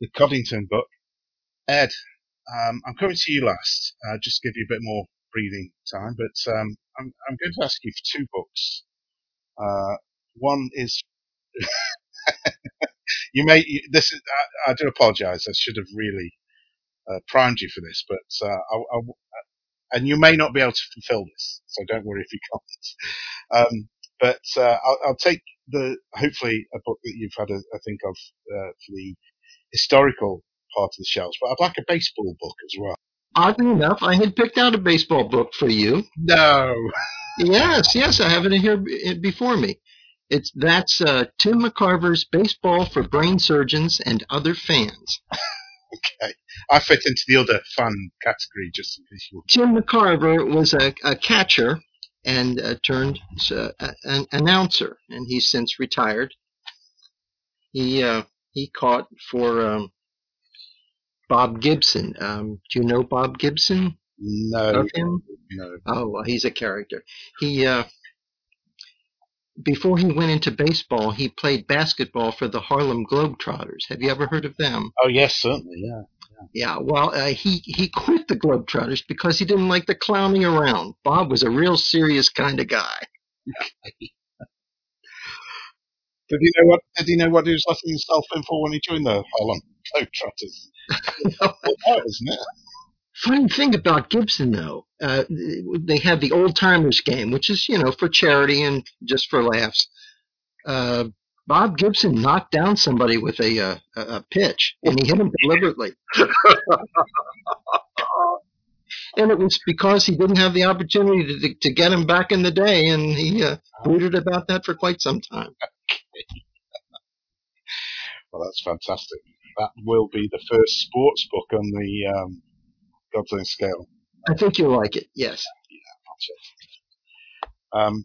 the Coddington book. Ed, um, I'm coming to you last. Just give you a bit more breathing time, but um, I'm, I'm going to ask you for two books. Uh, one is you may this is I, I do apologise. I should have really uh, primed you for this, but uh, I, I, and you may not be able to fulfil this, so don't worry if you can't. Um, but uh, I'll, I'll, take the hopefully a book that you've had a, a think of uh, for the historical part of the shelves, but I'd like a baseball book as well. Oddly enough, I had picked out a baseball book for you. No. yes, yes, I have it here before me. It's that's uh, Tim McCarver's Baseball for Brain Surgeons and Other Fans. okay, I fit into the other fun category just in case you. Tim McCarver was a, a catcher and uh, turned uh, an announcer, and he's since retired. He uh, he caught for um, Bob Gibson. Um, do you know Bob Gibson? No. Of him? No. Oh, well, he's a character. He uh, before he went into baseball, he played basketball for the Harlem Globetrotters. Have you ever heard of them? Oh yes, certainly, yeah. Yeah, well, uh, he he quit the Globetrotters because he didn't like the clowning around. Bob was a real serious kind of guy. did he know what? Did he know what he was letting himself in for when he joined the Harlem Globetrotters? well, that, isn't it? Funny thing about Gibson, though, uh, they have the old timers game, which is you know for charity and just for laughs. Uh, Bob Gibson knocked down somebody with a uh, a pitch, and he hit him deliberately. and it was because he didn't have the opportunity to, to get him back in the day, and he uh, brooded about that for quite some time. well, that's fantastic. That will be the first sports book on the um, God's Own Scale. I think you'll like it. Yes. Yeah, um,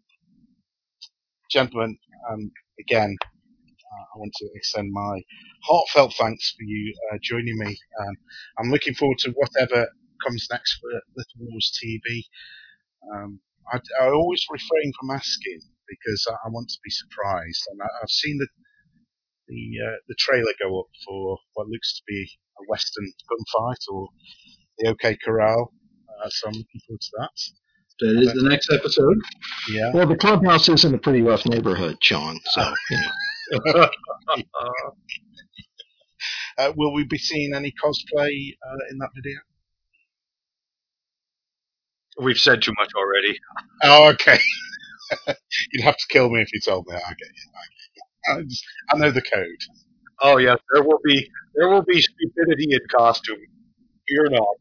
gentlemen, um, again, uh, I want to extend my heartfelt thanks for you uh, joining me. Um, I'm looking forward to whatever comes next for Little Wars TV. Um, I, I, always refrain from asking because I, I want to be surprised, and I, have seen the the uh, the trailer go up for what looks to be a western gunfight or the OK Corral. Uh, so I'm looking forward to that. That is the next episode. Yeah. Well, the clubhouse is in a pretty rough neighborhood, Sean. So you know. uh, will we be seeing any cosplay uh, in that video? We've said too much already. Oh, okay. You'd have to kill me if you told me. I get you. I, just, I know the code. Oh yes, there will be there will be stupidity in costume. Fear not.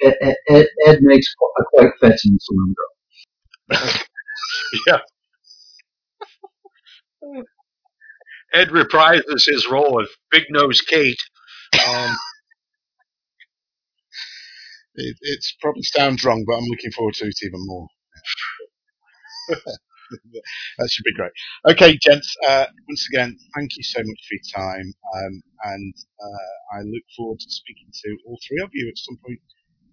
Ed, Ed, Ed makes a quite fetching saloon yeah. Ed reprises his role of Big Nose Kate. Um, it, it's probably sounds wrong, but I'm looking forward to it even more. that should be great. Okay, gents. Uh, once again, thank you so much for your time, um, and uh, I look forward to speaking to all three of you at some point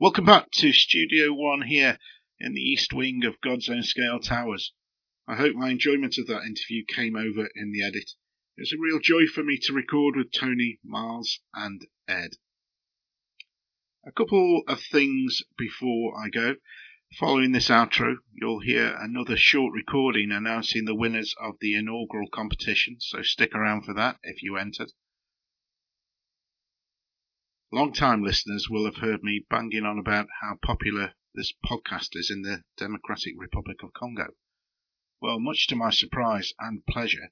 Welcome back to Studio One here in the East Wing of God's Own Scale Towers. I hope my enjoyment of that interview came over in the edit. It was a real joy for me to record with Tony, Miles, and Ed. A couple of things before I go. Following this outro, you'll hear another short recording announcing the winners of the inaugural competition, so stick around for that if you entered. Long-time listeners will have heard me banging on about how popular this podcast is in the Democratic Republic of Congo. Well, much to my surprise and pleasure,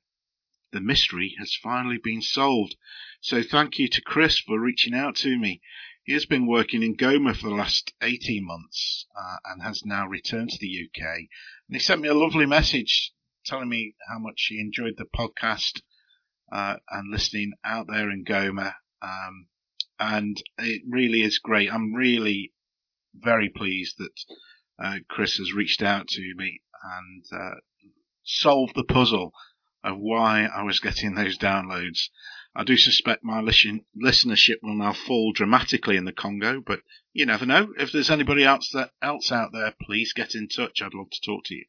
the mystery has finally been solved. So thank you to Chris for reaching out to me. He has been working in Goma for the last 18 months uh, and has now returned to the UK. And he sent me a lovely message telling me how much he enjoyed the podcast uh, and listening out there in Goma. Um, and it really is great. I'm really very pleased that uh, Chris has reached out to me and uh, solved the puzzle of why I was getting those downloads. I do suspect my listen- listenership will now fall dramatically in the Congo, but you never know. If there's anybody else that else out there, please get in touch. I'd love to talk to you.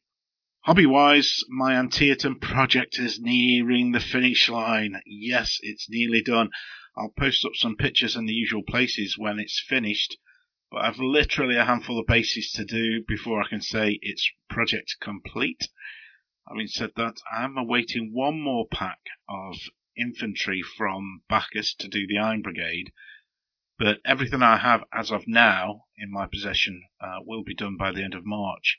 Hobby wise, my Antietam project is nearing the finish line. Yes, it's nearly done. I'll post up some pictures in the usual places when it's finished, but I've literally a handful of bases to do before I can say it's project complete. Having said that, I'm awaiting one more pack of infantry from Baccus to do the Iron Brigade, but everything I have as of now in my possession uh, will be done by the end of March.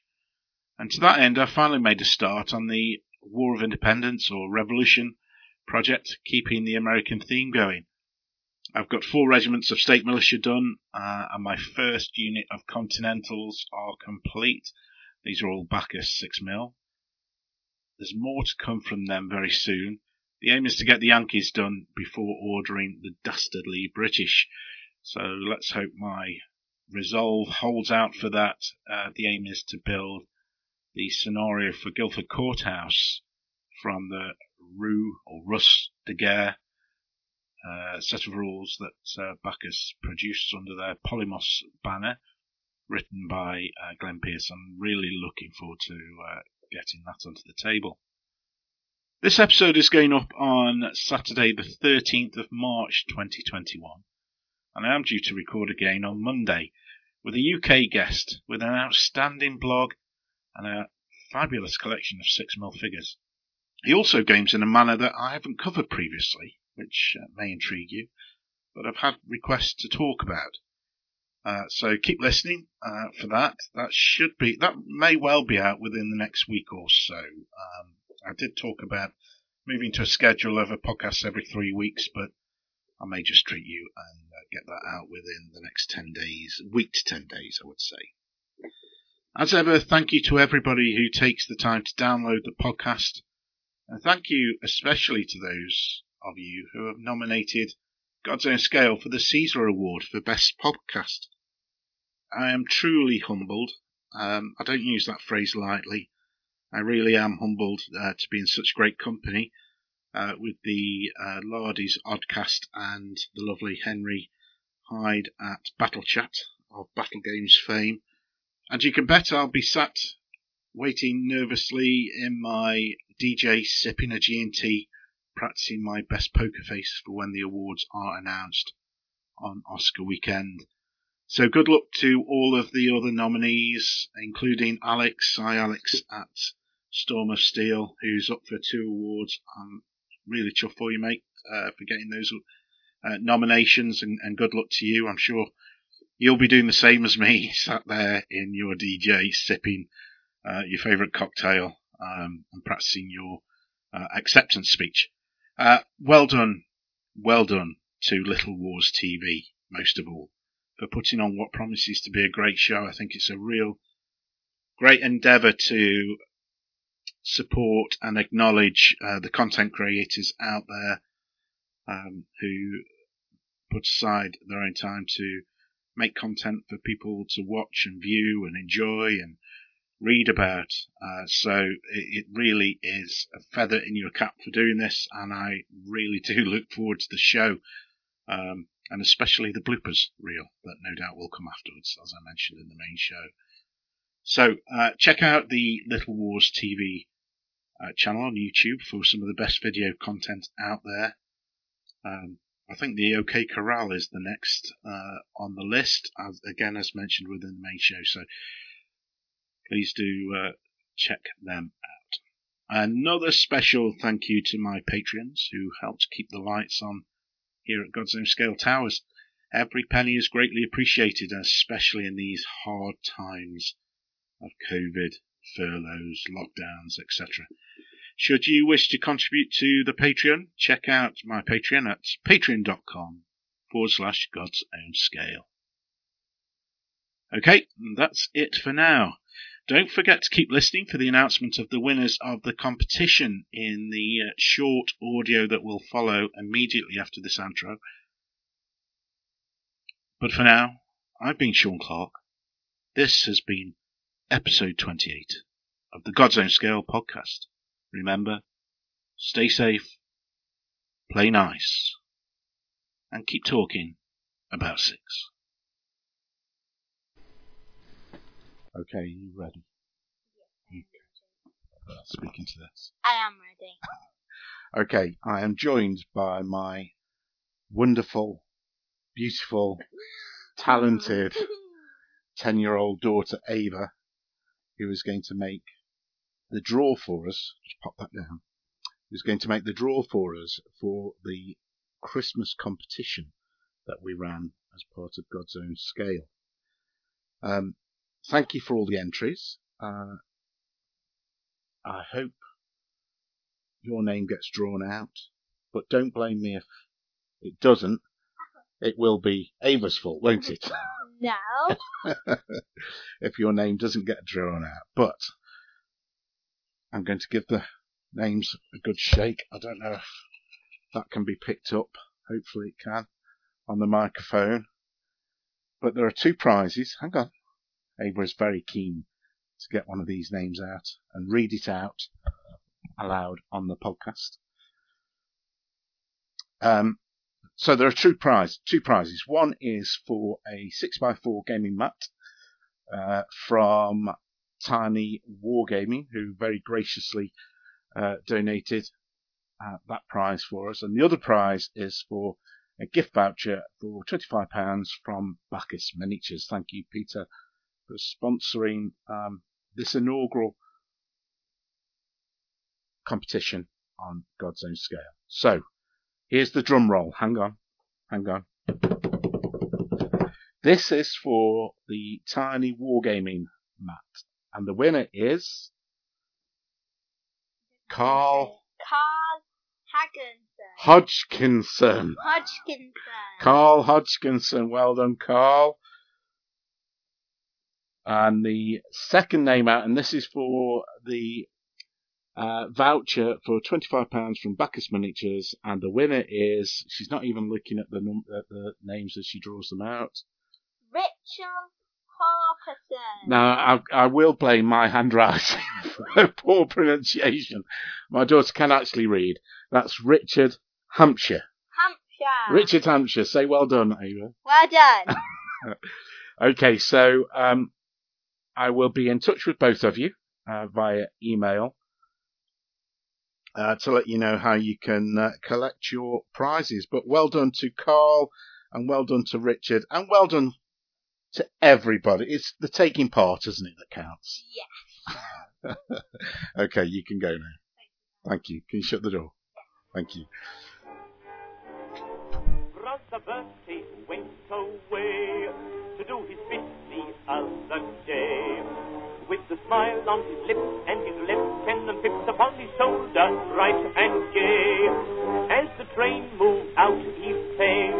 And to that end, I finally made a start on the War of Independence or Revolution project, keeping the American theme going. I've got four regiments of state militia done, uh, and my first unit of Continentals are complete. These are all Baccus 6 mil. There's more to come from them very soon. The aim is to get the Yankees done before ordering the dastardly British. So let's hope my resolve holds out for that. Uh, the aim is to build the scenario for Guilford Courthouse from the Rue or Rus de Guerre uh, set of rules that uh, Baccus produced under their Polemos banner, written by uh, Glenn. I'm really looking forward to uh, getting that onto the table. This episode is going up on Saturday, the 13th of March 2021, and I am due to record again on Monday with a UK guest with an outstanding blog and a fabulous collection of 6mm figures. He also games in a manner that I haven't covered previously, which uh, may intrigue you, but I've had requests to talk about. Uh, so keep listening uh, for that. That should be that may well be out within the next week or so. Um, I did talk about moving to a schedule of a podcast every three weeks, but I may just treat you and uh, get that out within the next 10 days, week to 10 days, I would say. As ever, thank you to everybody who takes the time to download the podcast. And thank you especially to those of you who have nominated God's Own Scale for the Caesar Award for Best Podcast. I am truly humbled. Um, I don't use that phrase lightly. I really am humbled uh, to be in such great company uh, with the uh, Lardy's Oddcast and the lovely Henry Hyde at Battle Chat of Battle Games fame. And you can bet I'll be sat waiting nervously in my DJ sipping a G&T, practicing my best poker face for when the awards are announced on Oscar weekend. So good luck to all of the other nominees, including Alex. Hi, Alex at Storm of Steel, who's up for two awards. I'm really chuffed for you, mate, uh, for getting those uh, nominations, and, and, good luck to you. I'm sure you'll be doing the same as me, sat there in your DJ, sipping uh, your favourite cocktail um, and practicing your uh, acceptance speech. Uh, well done, well done to Little Wars TV, most of all, for putting on what promises to be a great show. I think it's a real great endeavour to support and acknowledge uh, the content creators out there um, who put aside their own time to make content for people to watch and view and enjoy and read about. Uh, so it, it, really is a feather in your cap for doing this, and I really do look forward to the show, um, and especially the bloopers reel that no doubt will come afterwards, as I mentioned in the main show. So uh, check out the Little Wars TV uh, channel on YouTube for some of the best video content out there. Um, I think the OK Corral is the next uh, on the list, as again as mentioned within the main show. So please do uh, check them out. Another special thank you to my patrons who helped keep the lights on here at God's Own Scale Towers. Every penny is greatly appreciated, especially in these hard times of COVID, furloughs, lockdowns, etc. Should you wish to contribute to the Patreon, check out my Patreon at patreon.com forward slash God's own scale. Okay, that's it for now. Don't forget to keep listening for the announcement of the winners of the competition in the uh, short audio that will follow immediately after this outro. But for now, I've been Sean Clark. This has been episode 28 of the God's Own Scale podcast. Remember, stay safe, play nice, and keep talking about six. Okay, you ready? Okay. Speaking to this. I am ready. Okay, I am joined by my wonderful, beautiful, talented 10 year old daughter Ava, who is going to make the draw for us. Just pop that down. Who's going to make the draw for us for the Christmas competition that we ran as part of God's Own Scale. Um, thank you for all the entries. Uh, I hope your name gets drawn out, but don't blame me if it doesn't. It will be Ava's fault, won't it? No. if your name doesn't get drawn out. But I'm going to give the names a good shake. I don't know if that can be picked up. Hopefully it can on the microphone. But there are two prizes. Hang on. Ava is very keen to get one of these names out and read it out aloud on the podcast. Um, so there are two prize, two prizes. One is for a six x four gaming mat uh, from Tiny Wargaming, who very graciously uh, donated uh, that prize for us, and the other prize is for a gift voucher for twenty five pounds from Baccus Miniatures. Thank you, Peter, for sponsoring um, this inaugural competition on God's own scale. So, here's the drum roll. Hang on, hang on. This is for the Tiny Wargaming mat, and the winner is Carl Carl Hagginson. Hodgkinson. Hodgkinson. Carl Hodgkinson. Well done, Carl. And the second name out, and this is for the uh, voucher for £25 from Baccus Miniatures, and the winner is, she's not even looking at the, num- at the names as she draws them out. Richard Hawkinson. Now, I, I will blame my handwriting for poor pronunciation. My daughter can actually read. That's Richard Hampshire. Hampshire. Richard Hampshire. Say well done, Ava. Well done. Okay, so um, I will be in touch with both of you uh, via email uh, to let you know how you can uh, collect your prizes. But well done to Carl, and well done to Richard, and well done to everybody. It's the taking part, isn't it, that counts? yes. okay, you can go now. Thank you. Can you shut the door? Thank you. Brother Bertie went away to do his bit the other day. With a smile on his lips and his lieutenant pips upon his shoulder, bright and gay. As the train moved out, he sang,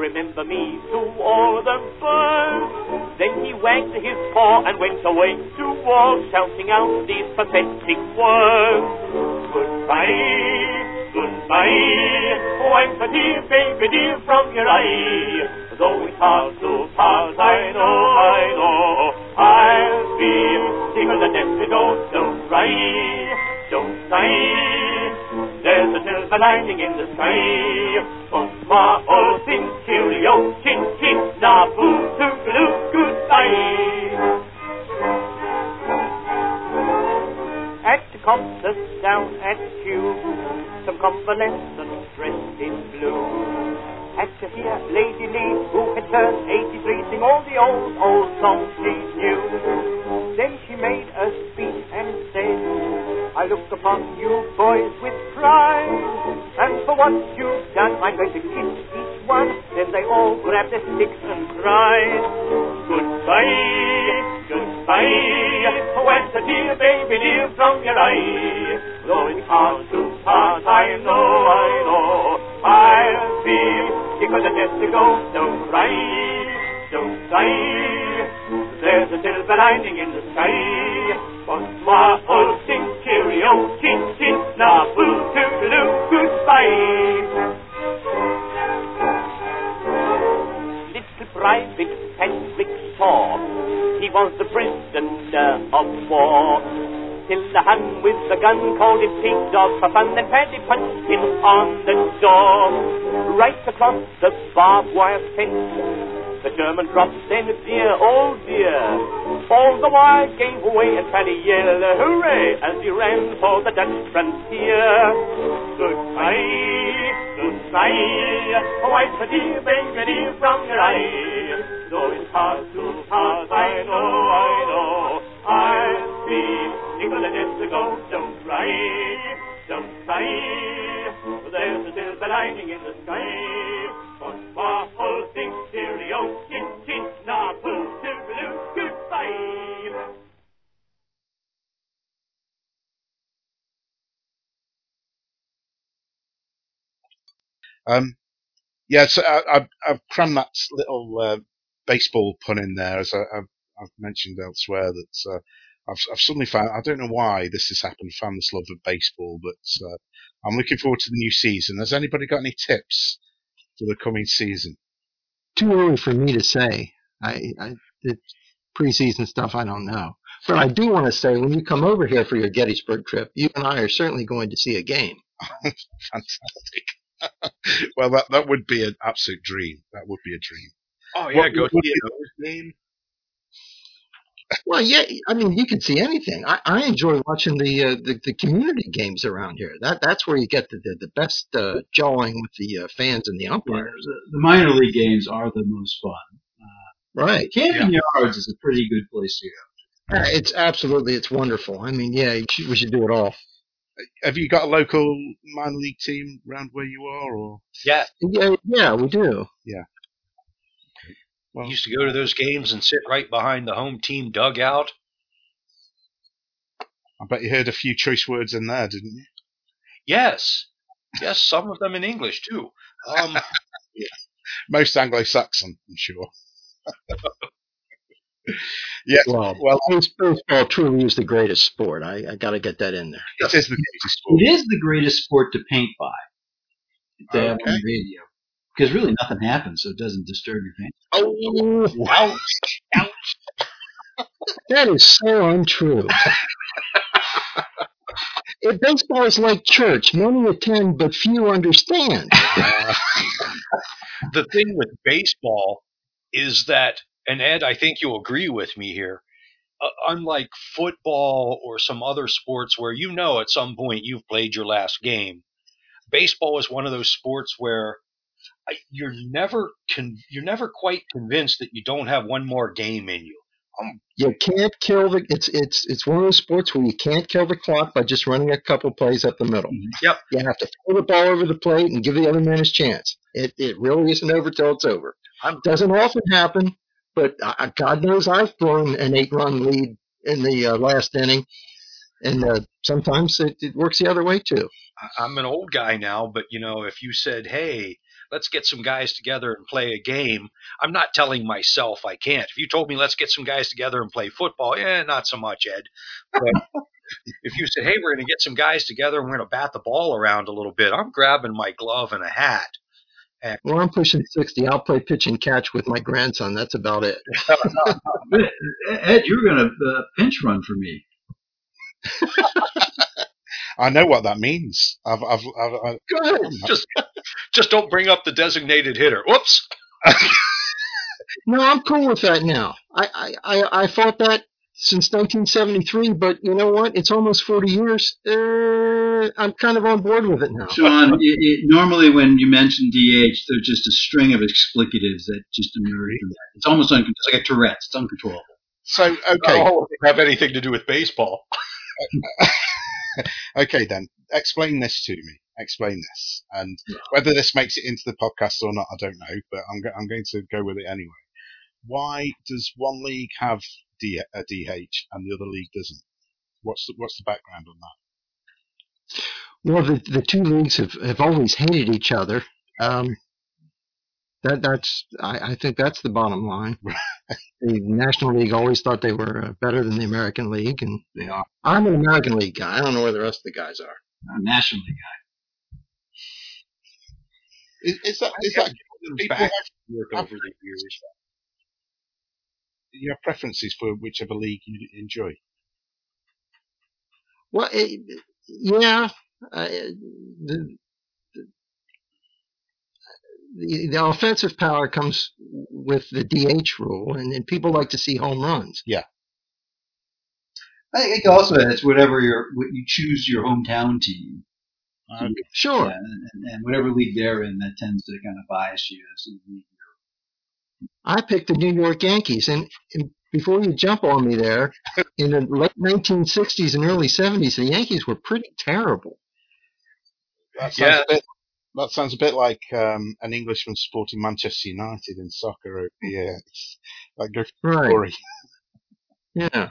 Remember me to all the birds. Then he wagged his paw and went away to war, shouting out these pathetic words. Goodbye. Goodbye, oh I'm so dear, baby dear, from your eye. Though it's hard to part, I know, I know, I'll feel sicker than death, so don't, cry, don't sigh. There's a silver lining in the sky. Oh, my old thing, cheerio, chin chin, na boo, toodaloo, goodbye. At the concert down at Kew, some convalescent dressed in blue. Had to hear Lady Lee, who had turned 83, sing all the old, old songs she knew. Then she made a speech and said, I look upon you boys with pride, and for what you've done, I'm going to kiss each one. Then they all grabbed their sticks and cried, Goodbye, goodbye, oh, when the dear baby dear from your eye. Though it's hard to part, I know, I know, I'll feel sicker than death to go. Don't cry, don't cry. There's a silver lining in the sky. Bonsoir, all sing cheerio, chin chin, na boo, toodaloo, goodbye. Little Private Henrik saw he was the prisoner of war. Till the hand with the gun called him pig dog for fun, then Paddy punched him on the door. Right across the barbed wire fence. The German dropped a dear, oh dear. All the wire gave way and Paddy yelled hooray as he ran for the Dutch frontier. Goodbye, goodbye. Wipe a dear baby dear from your eye. Though it's hard to pass, I know, I know. I'll be to go. Don't cry, don't cry. There's a silver lining in the sky. Bonsoir, all things cheerio, chin chin, na toodaloo, goodbye. Um, yeah, so I, I've, I've crammed that little uh, baseball pun in there, as I, I've, I've mentioned elsewhere. That uh, I've, I've suddenly found I don't know why this has happened. Found this love of baseball, but uh, I'm looking forward to the new season. Has anybody got any tips for the coming season? Too early for me to say. I, I the preseason stuff I don't know. But I do want to say when you come over here for your Gettysburg trip, you and I are certainly going to see a game. Fantastic. well, that that would be an absolute dream. That would be a dream. Oh yeah, go see see a game. Well, yeah, I mean, you can see anything. I, I enjoy watching the, uh, the the community games around here. That that's where you get the the, the best uh, jawing with the uh, fans and the Yeah, umpires. the, the minor league games are the most fun. Right. Camden Yards is a pretty good place to go. Uh, It's absolutely it's wonderful. I mean, yeah, you should, we should do it all. Have you got a local minor league team around where you are, or Yeah, Yeah, yeah, we do. Well, I used to go to those games and sit right behind the home team dugout. I bet you heard a few choice words in there, didn't you? Yes, yes, some of them in English too. Um, Most Anglo-Saxon, I'm sure. yes, Well, well, baseball truly is the greatest sport. I, I got to get that in there. it is the greatest sport. It is the greatest sport to paint by. To have on Okay. the radio. Because really nothing happens, so it doesn't disturb your paint. Oh, ouch, that is so untrue. If baseball is like church. Many attend, but few understand. the thing with baseball is that, and Ed, I think you'll agree with me here. Uh, unlike football or some other sports where you know at some point you've played your last game, baseball is one of those sports where I- you're never con- you're never quite convinced that you don't have one more game in you. You can't kill the. It's it's it's one of those sports where you can't kill the clock by just running a couple plays up the middle. Yep. You have to throw the ball over the plate and give the other man his chance. It it really isn't over till it's over. I'm- Doesn't often happen, but uh, God knows I've thrown an eight run lead in the uh, last inning, and uh, sometimes it, it works the other way too. I'm an old guy now, but you know, if you said, "Hey, let's get some guys together and play a game," I'm not telling myself I can't. If you told me, "Let's get some guys together and play football," yeah, not so much, Ed. But if you said, "Hey, we're going to get some guys together and we're going to bat the ball around a little bit," I'm grabbing my glove and a hat. Well, I'm pushing sixty. I'll play pitch and catch with my grandson. That's about it. Ed, you're going to uh, pinch run for me. I know what that means. I've, I've, I've, I've Go ahead. Just, just don't bring up the designated hitter. Whoops. No, I'm cool with that now. I, I, I, I fought that since 1973, but you know what? It's almost 40 years. Uh, I'm kind of on board with it now. Sean, it, it, normally when you mention DH, they're just a string of explicatives that just emerge from that. It's almost uncontrollable. It's like a Tourette's. It's uncontrollable. so okay, Oh, it doesn't have anything to do with baseball. okay then. Explain this to me. Explain this, and whether this makes it into the podcast or not, I don't know. But I'm go- I'm going to go with it anyway. Why does one league have D- a DH and the other league doesn't? What's the, what's the background on that? Well, the, the two leagues have, have always hated each other. Um, That that's I, I think that's the bottom line. the National League always thought they were uh, better than the American League, and They are I'm an American League guy. I don't know where the rest of the guys are. a national league guy. It's is that is that people have, work have- over the years. you have preferences for whichever league you enjoy? Well, it, yeah, uh, the, the the offensive power comes with the DH rule, and, and people like to see home runs. Yeah. I think also it's whatever your what you choose your hometown team. Uh, Sure. Yeah, and, and- and whatever league they're in, that tends to kind of bias you as the league. I picked the New York Yankees, and, and before you jump on me there, in the late 1960s and early 70s, the Yankees were pretty terrible. That Yeah. a bit. That sounds a bit like um, an Englishman supporting Manchester United in soccer over here. It's like Right. story. Yeah.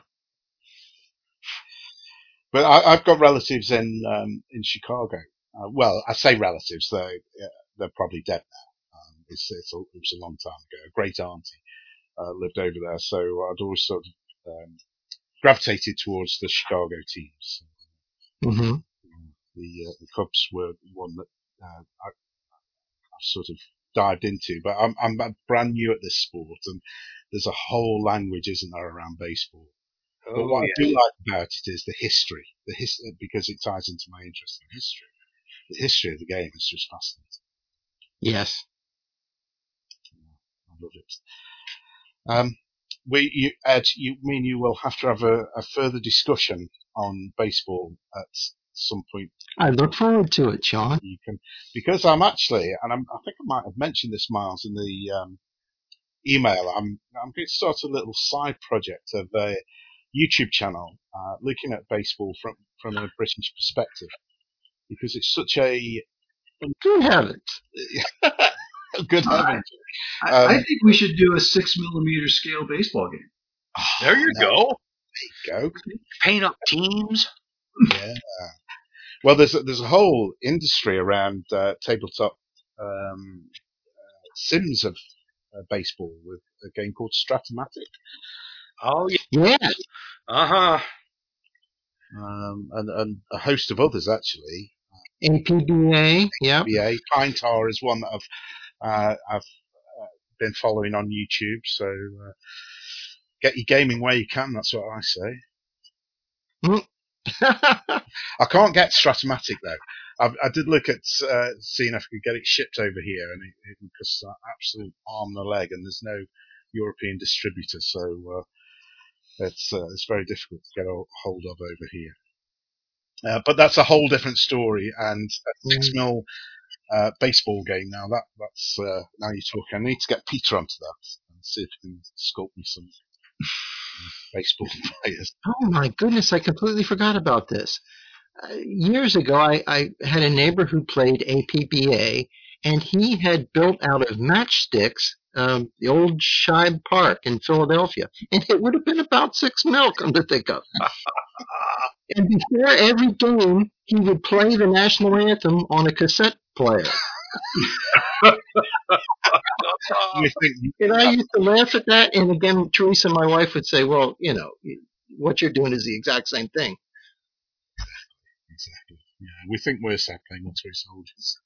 But I, I've got relatives in um, in Chicago. Uh, well, I say relatives; they yeah, they're probably dead now. Um, it's, it's a, it was a long time ago. A great auntie uh, lived over there, so I'd always sort of um, gravitated towards the Chicago teams. hmm The uh, the Cubs were one that uh, I, I sort of dived into, but I'm I'm brand new at this sport, and there's a whole language, isn't there, around baseball. But Oh, what yeah. I do like about it is the history, the his, because it ties into my interest in history. The history of the game is just fascinating. Yes. I love it. Um, we, you, Ed, you mean you will have to have a, a further discussion on baseball at some point. I look forward to it, Sean. You can, because I'm actually, and I'm, I think I might have mentioned this, Miles, in the um, email. I'm, I'm going to start a little side project of a YouTube channel uh, looking at baseball from from a British perspective, because it's such a Good heavens. good All right. heavens. I, Um, I think we should do a six millimeter scale baseball game. There you go. Go. Paint up teams. Yeah. Well, there's a, there's a whole industry around uh, tabletop um, uh, sims of uh, baseball with a game called Stratomatic, Oh yeah. Yes. Uh huh. um, and, and a host of others actually. APBA. Yep. BA Pine Tar is one that I've uh, I've uh, been following on YouTube. So uh, get your gaming where you can. That's what I say. I can't get Stratomatic though. I, I did look at uh, seeing if I could get it shipped over here, and it, it would cost an absolute arm and a leg, and there's no European distributor, so uh, it's uh, it's very difficult to get a hold of over here. Uh, but that's a whole different story, and a six mil uh, baseball game now. That that's uh, now you're talking. I need to get Peter onto that and see if he can sculpt me some baseball players. Oh my goodness, I completely forgot about this. Uh, years ago, I, I had a neighbor who played APBA, and he had built out of matchsticks um, the old Shibe Park in Philadelphia, and it would have been about six mil, come to think of. and before every game, he would play the national anthem on a cassette player. And I used to laugh at that, and again, Teresa, my wife, would say, "Well, you know, what you're doing is the exact same thing." exactly? Yeah, we think we're sad playing on toy soldiers.